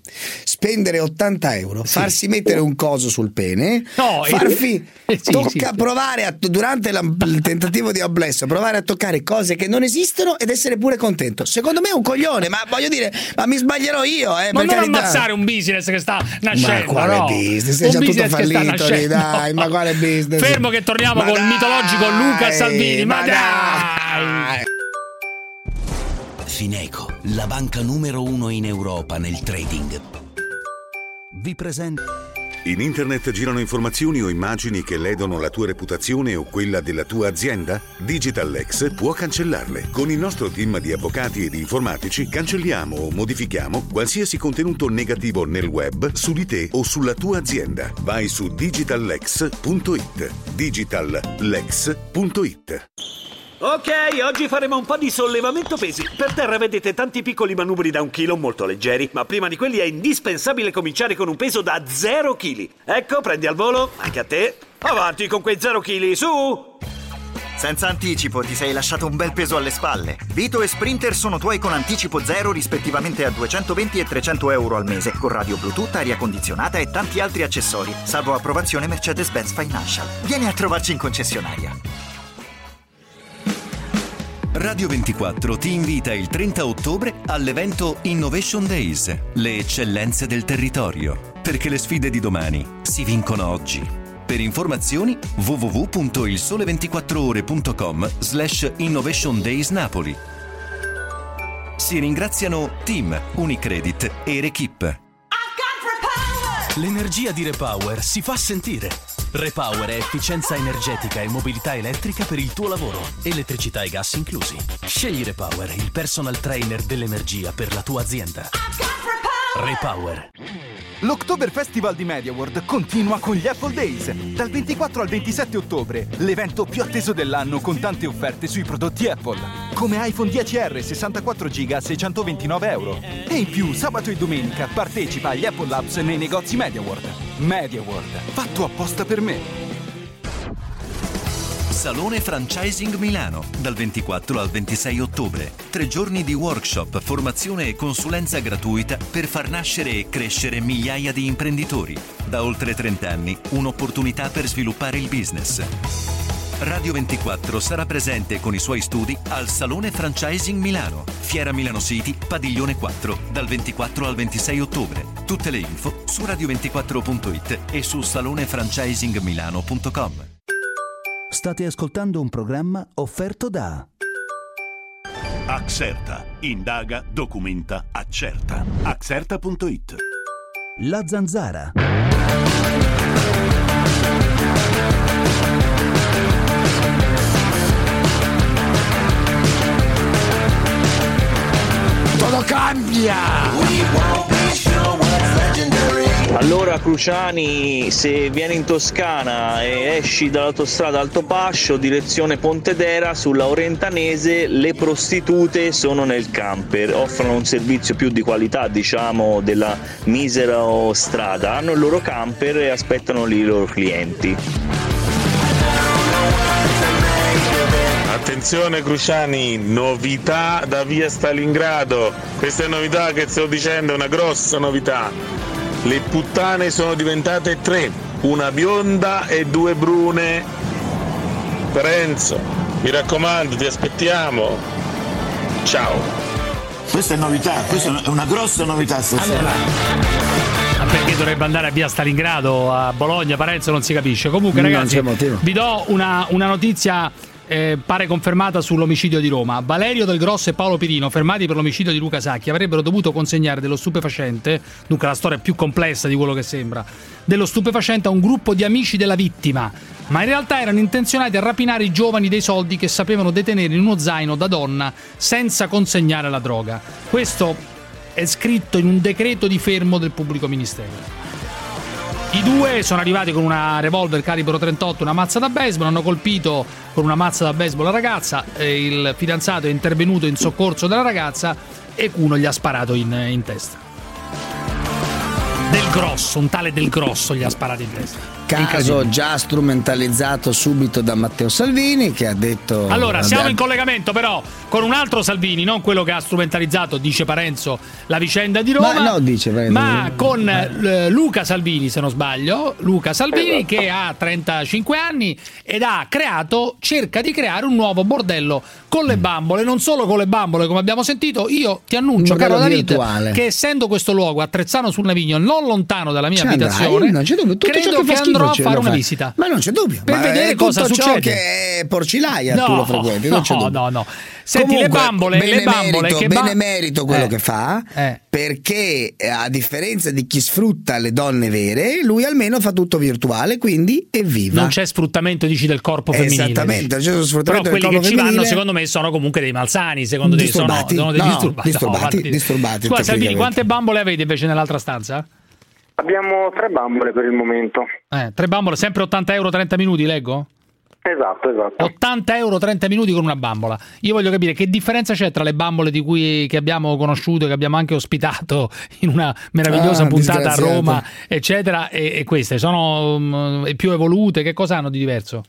spendere 80 euro, farsi mettere un coso sul pene, No, far eh, fi- eh, sì, tocca sì. provare a- durante la- il tentativo di abblesso, provare a toccare cose che non esistono ed essere pure contento. Secondo me è un coglione, ma voglio dire, ma mi sbaglierò io, eh, Ma per non carità. ammazzare un business che sta nascendo. Ma quale no? business? È Un già tutto fallito, dai, ma quale business? Fermo che torniamo Ma col dai, mitologico Luca Salvini. Ma, ma dai! Fineco, la banca numero uno in Europa nel trading. Vi presenta. In internet girano informazioni o immagini che ledono la tua reputazione o quella della tua azienda? Digitallex può cancellarle. Con il nostro team di avvocati e di informatici cancelliamo o modifichiamo qualsiasi contenuto negativo nel web su di te o sulla tua azienda. Vai su digitallex.it. digitallex.it. Ok, oggi faremo un po' di sollevamento pesi. Per terra vedete tanti piccoli manubri da un chilo molto leggeri, ma prima di quelli è indispensabile cominciare con un peso da 0 kg. Ecco, prendi al volo, anche a te. Avanti con quei 0 kg, su! Senza anticipo ti sei lasciato un bel peso alle spalle. Vito e Sprinter sono tuoi con anticipo zero rispettivamente a 220 e 300 euro al mese, con radio Bluetooth, aria condizionata e tanti altri accessori, salvo approvazione Mercedes-Benz Financial. Vieni a trovarci in concessionaria. Radio 24 ti invita il 30 ottobre all'evento Innovation Days, le eccellenze del territorio. Perché le sfide di domani si vincono oggi. Per informazioni www.ilsole24ore.com slash Innovation Days Napoli. Si ringraziano Team, Unicredit e Erequip. L'energia di Repower si fa sentire. Repower è efficienza energetica e mobilità elettrica per il tuo lavoro, elettricità e gas inclusi. Scegli Repower, il personal trainer dell'energia per la tua azienda. Repower. L'October Festival di MediaWorld continua con gli Apple Days. Dal 24 al 27 ottobre, l'evento più atteso dell'anno con tante offerte sui prodotti Apple. Come iPhone 10R 64 GB a 629 euro. E in più, sabato e domenica partecipa agli Apple Labs nei negozi MediaWorld. MediaWorld, fatto apposta per me. Salone Franchising Milano, dal 24 al 26 ottobre. Tre giorni di workshop, formazione e consulenza gratuita per far nascere e crescere migliaia di imprenditori. Da oltre 30 anni, un'opportunità per sviluppare il business. Radio 24 sarà presente con i suoi studi al Salone Franchising Milano, Fiera Milano City, Padiglione 4, dal 24 al 26 ottobre. Tutte le info su radio24.it e su salonefranchisingmilano.com. State ascoltando un programma offerto da Axerta. Indaga, documenta, accerta. Axerta.it. La Zanzara. Todo cambia! Allora Cruciani, se vieni in Toscana e esci dall'autostrada Altopascio, direzione Pontedera, sulla Orentanese, le prostitute sono nel camper, offrono un servizio più di qualità, diciamo, della misera strada, hanno il loro camper e aspettano lì i loro clienti. Attenzione Cruciani, novità da via Stalingrado. Questa è novità che sto dicendo, è una grossa novità. Le puttane sono diventate tre, una bionda e due brune. Parenzo, mi raccomando, ti aspettiamo. Ciao. Questa è novità, questa è una grossa novità stasera. Ma perché dovrebbe andare a via Stalingrado, a Bologna, Parenzo non si capisce. Comunque, ragazzi, vi do una, una notizia. Eh, pare confermata sull'omicidio di Roma. Valerio Del Grosso e Paolo Pirino, fermati per l'omicidio di Luca Sacchi, avrebbero dovuto consegnare dello stupefacente, dunque la storia è più complessa di quello che sembra, dello stupefacente a un gruppo di amici della vittima, ma in realtà erano intenzionati a rapinare i giovani dei soldi che sapevano detenere in uno zaino da donna senza consegnare la droga. Questo è scritto in un decreto di fermo del pubblico ministero. I due sono arrivati con una revolver calibro 38 una mazza da baseball, hanno colpito con una mazza da baseball la ragazza, eh, il fidanzato è intervenuto in soccorso della ragazza e uno gli ha sparato in, in testa. Del grosso, un tale del grosso gli ha sparato in testa. Caso già strumentalizzato subito da Matteo Salvini che ha detto... Allora, siamo vabbè, in collegamento però con un altro Salvini, non quello che ha strumentalizzato, dice Parenzo, la vicenda di Roma. Ma no, dice Parenzo. ma con eh, Luca Salvini, se non sbaglio, Luca Salvini che ha 35 anni ed ha creato, cerca di creare un nuovo bordello con le bambole, non solo con le bambole come abbiamo sentito, io ti annuncio, Un caro David, virtuale. che essendo questo luogo a Trezzano sul Navigno, non lontano dalla mia Ci andrai? abitazione, c'è tutto ciò credo che che fa andrò a fare una visita. Ma non c'è dubbio. Per ma vedere cosa succede. che è porcilaia tu lo frequenti, non c'è no, dubbio. no, no. Senti, Comunque, le bambole, le bambole che benemerito quello Eh. che fa, Eh. perché eh, a differenza di chi sfrutta le donne vere, lui almeno fa tutto virtuale, quindi evviva. Non c'è sfruttamento, dici, del corpo femminile. Esattamente, non c'è Però sfruttamento del quelli corpo che ci vanno, secondo me, sono comunque dei malsani. Secondo te sono, Disturbati. sono dei No, disturbati. disturbati, disturbati, Scusa, Salvini, tecnicamente. quante bambole avete invece nell'altra stanza? Abbiamo tre bambole per il momento. Eh, tre bambole, sempre 80 euro 30 minuti, leggo? Esatto, esatto. 80 euro 30 minuti con una bambola. Io voglio capire che differenza c'è tra le bambole di cui che abbiamo conosciuto, che abbiamo anche ospitato in una meravigliosa Ah, puntata a. Roma, eccetera, e, e queste sono mm, più evolute. Che cosa hanno di diverso?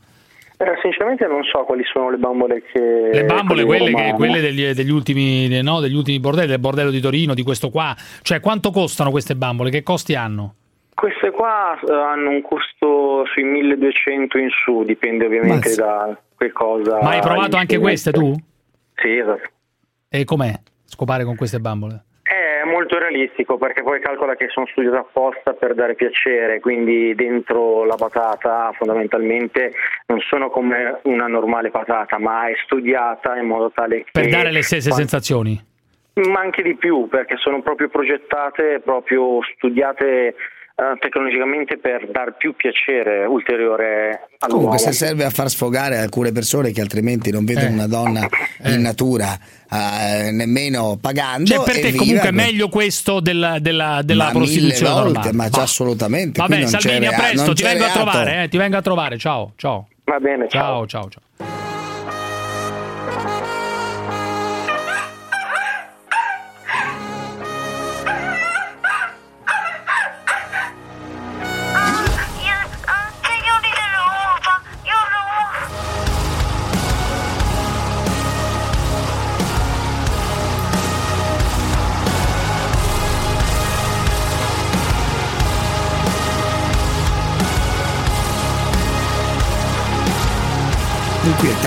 Eh, sinceramente non so quali sono le bambole che... Le bambole, quelle, che- quelle degli, degli ultimi, no, degli ultimi bordelli, del bordello di Torino, di questo qua. Cioè, quanto costano queste bambole? Che costi hanno? Queste qua eh, hanno un costo sui 1200 in su, dipende ovviamente Mazza. da che cosa... Ma hai provato anche queste tu? Sì, esatto. E com'è scopare con queste bambole? È molto realistico perché poi calcola che sono studiate apposta per dare piacere, quindi dentro la patata fondamentalmente non sono come una normale patata, ma è studiata in modo tale che... Per dare le stesse sensazioni? Ma anche di più, perché sono proprio progettate, proprio studiate eh, tecnologicamente per dar più piacere ulteriore all'uomo. Comunque, se serve a far sfogare alcune persone che altrimenti non vedono Eh. una donna in natura eh, nemmeno pagando, Cioè, per te evviva, comunque è meglio questo della, della, della Ma prostituzione mille volte, normale? ma già assolutamente. Va qui bene, non c'è Salvini, a presto, ti vengo a trovare, eh, ti vengo a trovare. Ciao, ciao. Va bene, ciao. Ciao, ciao.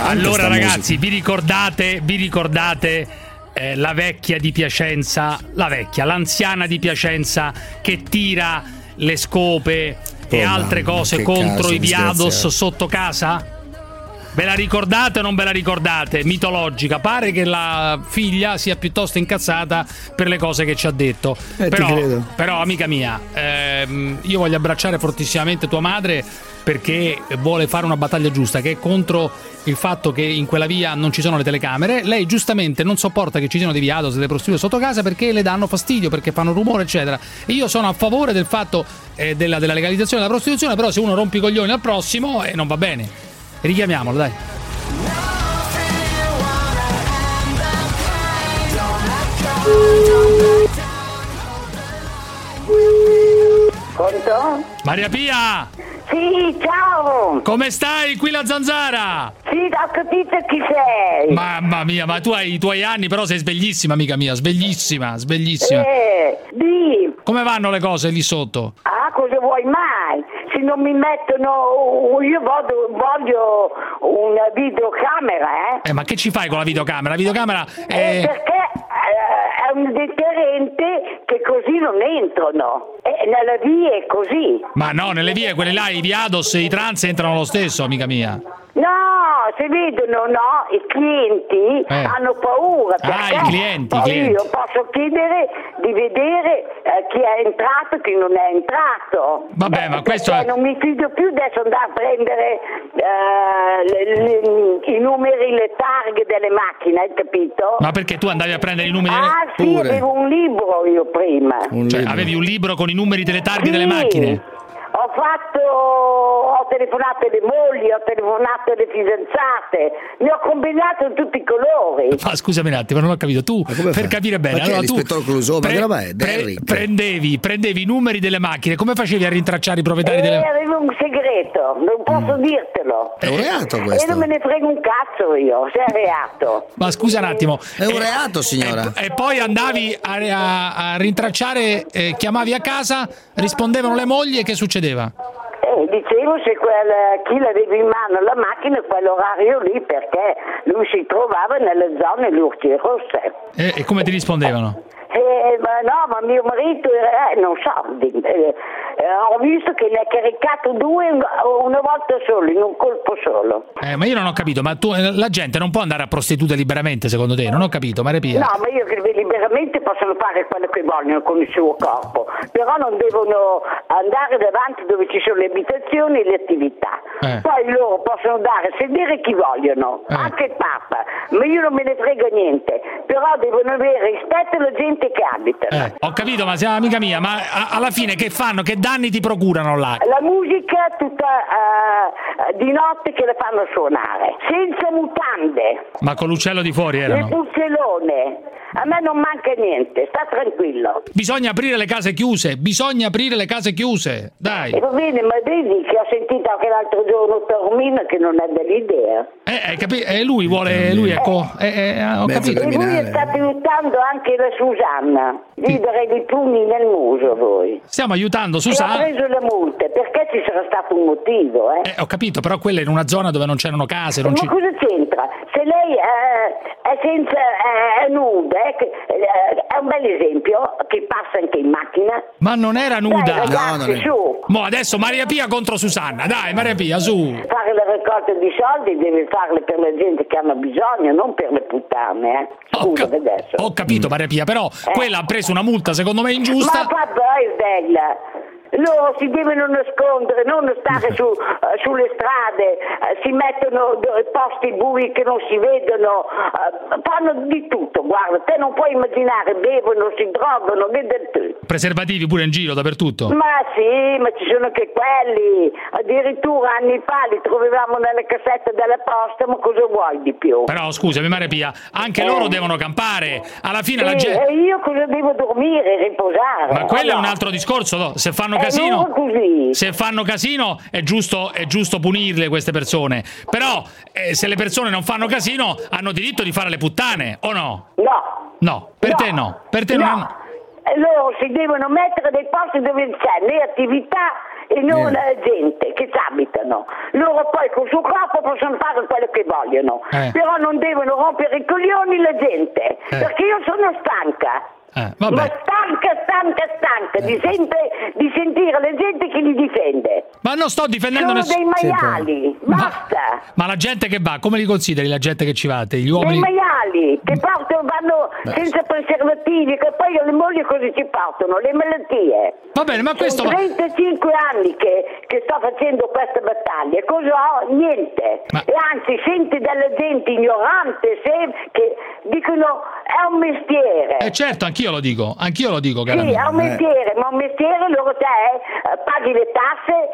Allora ragazzi, musica. vi ricordate, vi ricordate eh, la vecchia di Piacenza, la vecchia, l'anziana di Piacenza che tira le scope e Oh, altre mamma, cose contro i viados sotto casa? Ve la ricordate o non ve la ricordate? Mitologica. Pare che la figlia sia piuttosto incazzata per le cose che ci ha detto. Eh, però, però, amica mia, ehm, io voglio abbracciare fortissimamente tua madre perché vuole fare una battaglia giusta, che è contro il fatto che in quella via non ci sono le telecamere. Lei giustamente non sopporta che ci siano dei viados e delle prostitute sotto casa perché le danno fastidio, perché fanno rumore, eccetera. E io sono a favore del fatto eh, della, della legalizzazione della prostituzione, però se uno rompe i coglioni al prossimo eh, non va bene. Richiamiamolo, dai. Pronto? Maria Pia! Sì, ciao! Come stai qui la zanzara? Sì, ho capito chi sei! Mamma mia, ma tu hai i tuoi anni, però sei sveglissima, amica mia, sveglissima, sveglissima. Eh, di! Come vanno le cose lì sotto? Ah, cosa vuoi mai? Non mi mettono... Io voglio, voglio una videocamera, eh? Eh, ma che ci fai con la videocamera? La videocamera è... Perché eh, è un deterrente che così non entrano. E nella via è così. Ma no, nelle vie, quelle là, i viados, i trans entrano lo stesso, amica mia. No, se vedono no, i clienti Eh. hanno paura Ah, perché i clienti, i poi clienti. io posso chiedere di vedere eh, chi è entrato e chi non è entrato. Vabbè, ma questo Perché è... non mi fido più adesso andare a prendere eh, le- le- i numeri, le targhe delle macchine, hai capito? Ma perché tu andavi a prendere i numeri? Ah sì, avevo un libro io prima. Cioè, avevi un libro con i numeri delle targhe Sì. delle macchine? Ho fatto, telefonato alle mogli, ho telefonato alle fidanzate, ne ho combinato in tutti i colori. Ma scusami un attimo, non ho capito. Tu, per capire bene, Ma allora tu Clouseau? Ma roba è? Derrick? prendevi, prendevi i numeri delle macchine, come facevi a rintracciare i proprietari E delle avevo un segreto, non posso dirtelo. È un reato E questo. non me ne frego un cazzo io, se è reato. Ma scusa un attimo. È un reato, signora. E poi andavi a, a- a rintracciare, eh, chiamavi a casa, rispondevano le mogli e che succedeva? E dicevo se quel, chi l'aveva in mano la macchina quell'orario lì perché lui si trovava nelle zone luci rosse. E, e come ti rispondevano? Eh, ma no, ma mio marito, eh, non so, eh, eh, ho visto che ne ha caricato due un- una volta solo, in un colpo solo. Eh, ma io non ho capito, ma tu, eh, la gente non può andare a prostitute liberamente secondo te? Non ho capito, Maria Pia. No, ma io credo che liberamente possono fare quello che vogliono con il suo corpo, però non devono andare davanti dove ci sono le abitazioni e le attività. Poi loro possono dare a sedere chi vogliono, anche il Papa, ma io non me ne frega niente, però devono avere rispetto alla gente che abita. Eh, ho capito, ma sei amica mia, ma a- alla fine che fanno? Che danni ti procurano là? La musica tutta eh, di notte che la fanno suonare, senza mutande, Ma con l'uccello di fuori erano. puzzelone. A me non manca niente, sta tranquillo. Bisogna aprire le case chiuse, bisogna aprire le case chiuse. Dai. E va bene, ma vedi che ho sentito anche l'altro giorno Tormina che non è dell'idea. Eh, hai capi- eh, lui vuole, lui ecco, eh, eh, ho capito. E voi state aiutando anche la Susanna. Vi darei dei pugni nel muso voi. Stiamo aiutando Che ha Susanna. preso le multe, perché ci sarà stato un motivo, eh? Eh, ho capito, però quella è in una zona dove non c'erano case, non Ma ci... cosa c'entra? Se lei eh, è senza è, è nuda, eh, che- eh, è un bel esempio che passa anche in macchina. Ma non era nuda. Dai, ragazzi, su. Mo adesso Maria Pia contro Susanna. Dai, Maria Pia, su. Fare la raccolta di soldi deve farle per la gente che hanno bisogno, non per le puttane, eh. Scusa adesso. Ho capito, Maria Pia, però quella ha preso una multa secondo me ingiusta. Ma vabbè, bella. Loro si devono nascondere, non stare su, eh, sulle strade, eh, si mettono do- posti bui che non si vedono, eh, fanno di tutto, guarda, te non puoi immaginare, bevono, si drogano. Preservativi pure in giro dappertutto. Ma sì, ma ci sono anche quelli, addirittura anni fa li trovavamo nelle cassette della posta, ma cosa vuoi di più? Però scusami, Maria Pia, anche Eh. loro devono campare. Alla fine la Sì, gente. E io cosa devo dormire, riposare? Ma quello o è un altro discorso, no? Se fanno Eh, casino. Se fanno casino è giusto, è giusto punirle queste persone. Però eh, se le persone non fanno casino hanno diritto di fare le puttane, o no? No. No, per te no. Per te non No. E loro si devono mettere dei posti dove c'è le attività e non la gente che ci abitano. Loro poi col suo corpo possono fare quello che vogliono, Eh. però non devono rompere i coglioni la gente, perché io sono stanca. Eh, Ma stanca, stanca, stanca di, sempre- di sentire la gente che li difende. Ma non sto difendendo Sono dei nessuno. maiali, basta. Ma la gente che va, come li consideri la gente che ci va? Te, Gli Dei uomini. maiali che portano, vanno senza preservativi, che poi le mogli cosa ci portano? Le malattie. Va bene, ma questo. Sono 35 anni che, che sto facendo questa battaglia, cosa ho? Niente. E anzi, senti della gente ignorante se- che dicono è un mestiere. Eh certo, anch'io lo dico, anch'io lo dico, cara Sì, mia. è un mestiere, ma un mestiere loro te eh, paghi le tasse,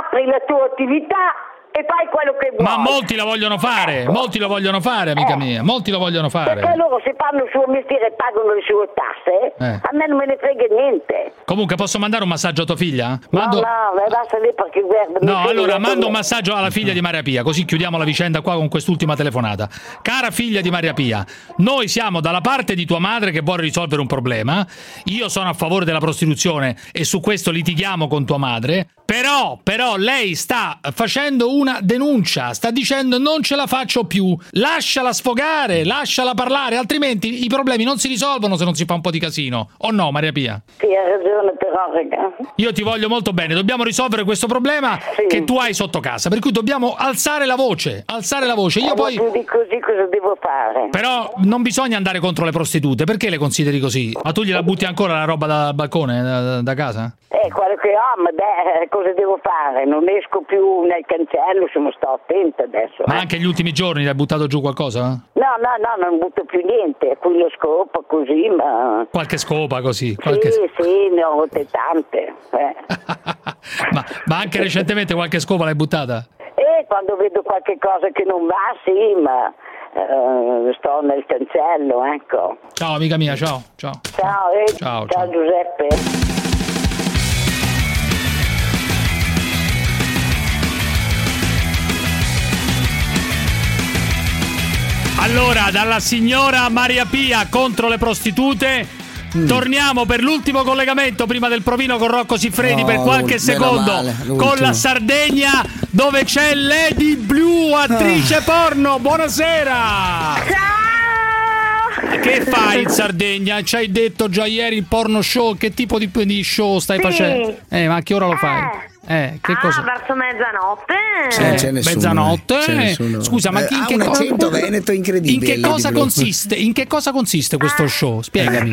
apri la tua attività e fai quello che vuoi. Ma molti la vogliono fare, molti lo vogliono fare, amica mia, molti lo vogliono Perché fare. loro se fanno il suo mestiere e pagano le sue tasse, Eh. a me non me ne frega niente. Comunque, posso mandare un massaggio a tua figlia? Mando... No, no, basta lì perché guarda. No, allora mando un massaggio alla figlia di Maria Pia, così chiudiamo la vicenda qua con quest'ultima telefonata. Cara figlia di Maria Pia, noi siamo dalla parte di tua madre che vuole risolvere un problema. Io sono a favore della prostituzione e su questo litighiamo con tua madre. Però, però, lei sta facendo una denuncia, sta dicendo non ce la faccio più. Lasciala sfogare, lasciala parlare, altrimenti i problemi non si risolvono se non si fa un po' di casino. O no, Maria Pia? Sì, hai ragione però, raga. Io ti voglio molto bene, dobbiamo risolvere questo problema che tu hai sotto casa, per cui dobbiamo alzare la voce, alzare la voce. Io Eh, poi più di così cosa devo fare? però non bisogna andare contro le prostitute, perché le consideri così? Ma tu gliela butti ancora la roba dal balcone, da, da casa? Eh, quello che ho, ma beh, cosa devo fare? Non esco più nel cancello, se non sto attenta adesso. Ma eh. anche gli ultimi giorni le hai buttato giù qualcosa? No, no, no, non butto più niente, qui lo scopo così, ma... Qualche scopa così? Qualche... Sì, sì, ne ho avute tante. eh. Ma, ma anche recentemente qualche scopa l'hai buttata? E quando vedo qualche cosa che non va, sì, ma eh, sto nel cancello, ecco. Ciao amica mia, ciao, ciao. Ciao, eh, Ciao, ciao Giuseppe. Allora, dalla signora Maria Pia contro le prostitute. Mm. Torniamo per l'ultimo collegamento prima del provino con Rocco Siffredi No, per qualche secondo male, con la Sardegna dove c'è Lady Blue, attrice Ah. porno. Buonasera! Che fai in Sardegna? Ci hai detto già ieri il porno show, che tipo di, di show stai Sì. facendo? Eh, ma a che ora lo fai? Eh, che ah, cosa? verso mezzanotte. Sì, non c'è nessuno, mezzanotte. eh, c'è nessuno. Scusa, ma Eh, in che un cosa- accento veneto incredibile, In che cosa consiste? In che cosa consiste questo show? Spiegami.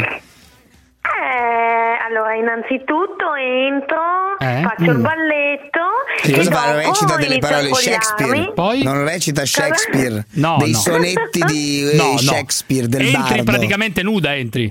Eh, allora, innanzitutto entro, Eh? faccio il Mm. balletto. Sì, e cosa fa? Recita delle parole. Shakespeare. Poi? Non recita Shakespeare. No, dei no. sonetti di eh, No, no. Shakespeare, del entri bardo. praticamente nuda, entri.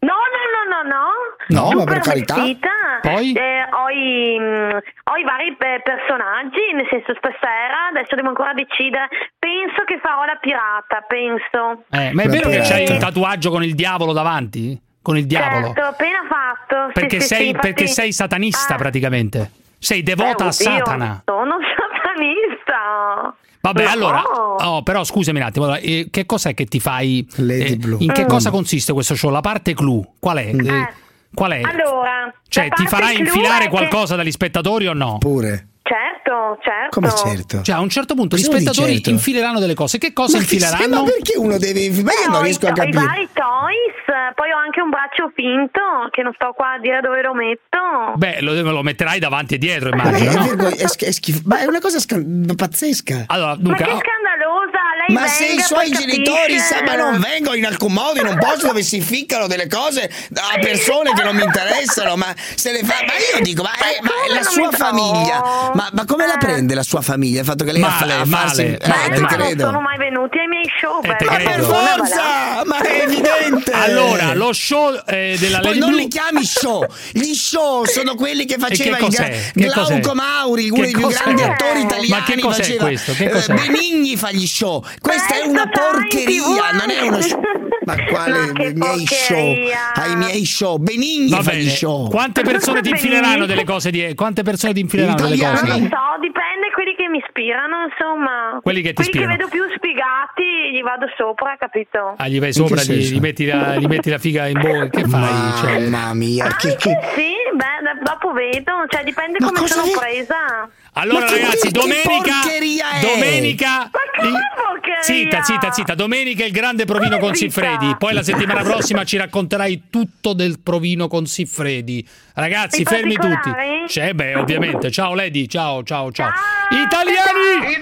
No, no, no, no, no. No, ma per carità. vestita. Poi? Eh, ho, i, mm, ho i vari eh, personaggi, nel senso stasera, adesso devo ancora decidere. Penso che farò la pirata, penso. Eh, ma è La vero che pirata. c'hai un tatuaggio con il diavolo davanti? Con il diavolo? Certo, appena fatto. Perché, sì, sei, sì, infatti- perché sei satanista Ah, praticamente. Sei devota eh, a Satana. Sono satanista. Vabbè, No. allora, oh, però scusami un attimo, allora, eh, che cos'è che ti fai? Lady eh, Blue. In che Mm. cosa consiste questo show? La parte clou, qual è? Eh, Eh, qual è? Allora, cioè, ti farai infilare che- qualcosa dagli spettatori o no? Pure. Certo, certo. Come certo? Cioè, a un certo punto gli Cosa dire spettatori certo? infileranno delle cose. Che cosa Ma che- infileranno? ma perché uno deve Ma io non riesco i, a ho i capire. vari toys, poi ho anche un braccio finto che non sto qua a dire dove lo metto. Beh, lo, lo metterai davanti e dietro, Ma è, immagino. no? è sch- è schifo- ma è una cosa scan- pazzesca. Allora, Ma Luca, che oh, scandalosa, Ma venga, se i suoi genitori sa, ma non vengono in alcun modo in un posto dove si ficcano delle cose a persone che non mi interessano, ma se le fa. Ma io dico, ma, è- ma la sua mi famiglia, ma, ma come la Eh. prende la sua famiglia? Il fatto che lei Male, a, fa- a farsi. male, eh, male, ma non credo. sono mai venuti ai miei show. Eh, te per forza! Ma è evidente! allora, lo show eh, della Poi Lady non Blue- li chiami show, gli show sono quelli che faceva che il gra- Che cos'è? Glauco Mauri, uno dei più grandi attori Ma italiani. che cos'è faceva, questo? Che eh, cos'è? Benigni fa gli show. Questa è Beh, una porcheria, non è uno show. Ma quale Ma miei show? Ai miei show, Benigni Va fa gli show. Quante persone ti infileranno delle cose di Quante persone ti infileranno delle Italiani. cose? Non so, dipende quelli che mi ispirano, insomma. Quelli che ti quelli ispirano. che vedo più sfigati gli vado sopra, capito? Ah, gli vai sopra, che gli, gli metti la, gli metti la figa in bocca. Che fai? Cioè, Mamma mia, che, Anche che... sì, beh, dopo vedo, cioè dipende Ma come sono vi- presa. Allora, Ma che- ragazzi, che domenica. porcheria è? Domenica. Ma che porcheria? Zitta, zitta, zitta. Domenica il grande provino con. Siffredi. Poi la settimana prossima ci racconterai tutto del provino con Siffredi. Ragazzi, fermi tutti. C'è, beh, ovviamente. Ciao, Lady. Ciao, ciao, ciao. Ciao. Italiani!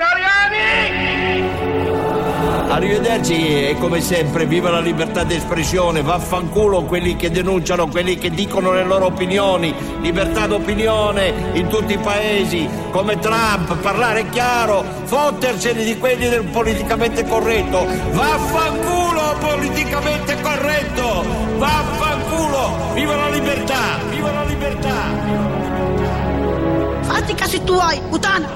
Arrivederci e come sempre viva la libertà di espressione, vaffanculo quelli che denunciano, quelli che dicono le loro opinioni, libertà d'opinione in tutti i paesi, come Trump, parlare chiaro, fottersene di quelli del politicamente corretto, vaffanculo politicamente corretto, vaffanculo, viva la libertà, viva la libertà. Fatti i casi tuoi, puttana!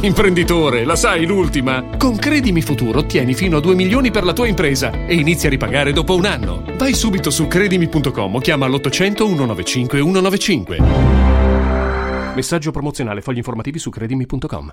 Imprenditore, la sai l'ultima? Con Credimi Futuro ottieni fino a 2 milioni per la tua impresa e inizi a ripagare dopo un anno. Vai subito su credimi.com o chiama l'800 195 195. Messaggio promozionale, fogli informativi su credimi.com.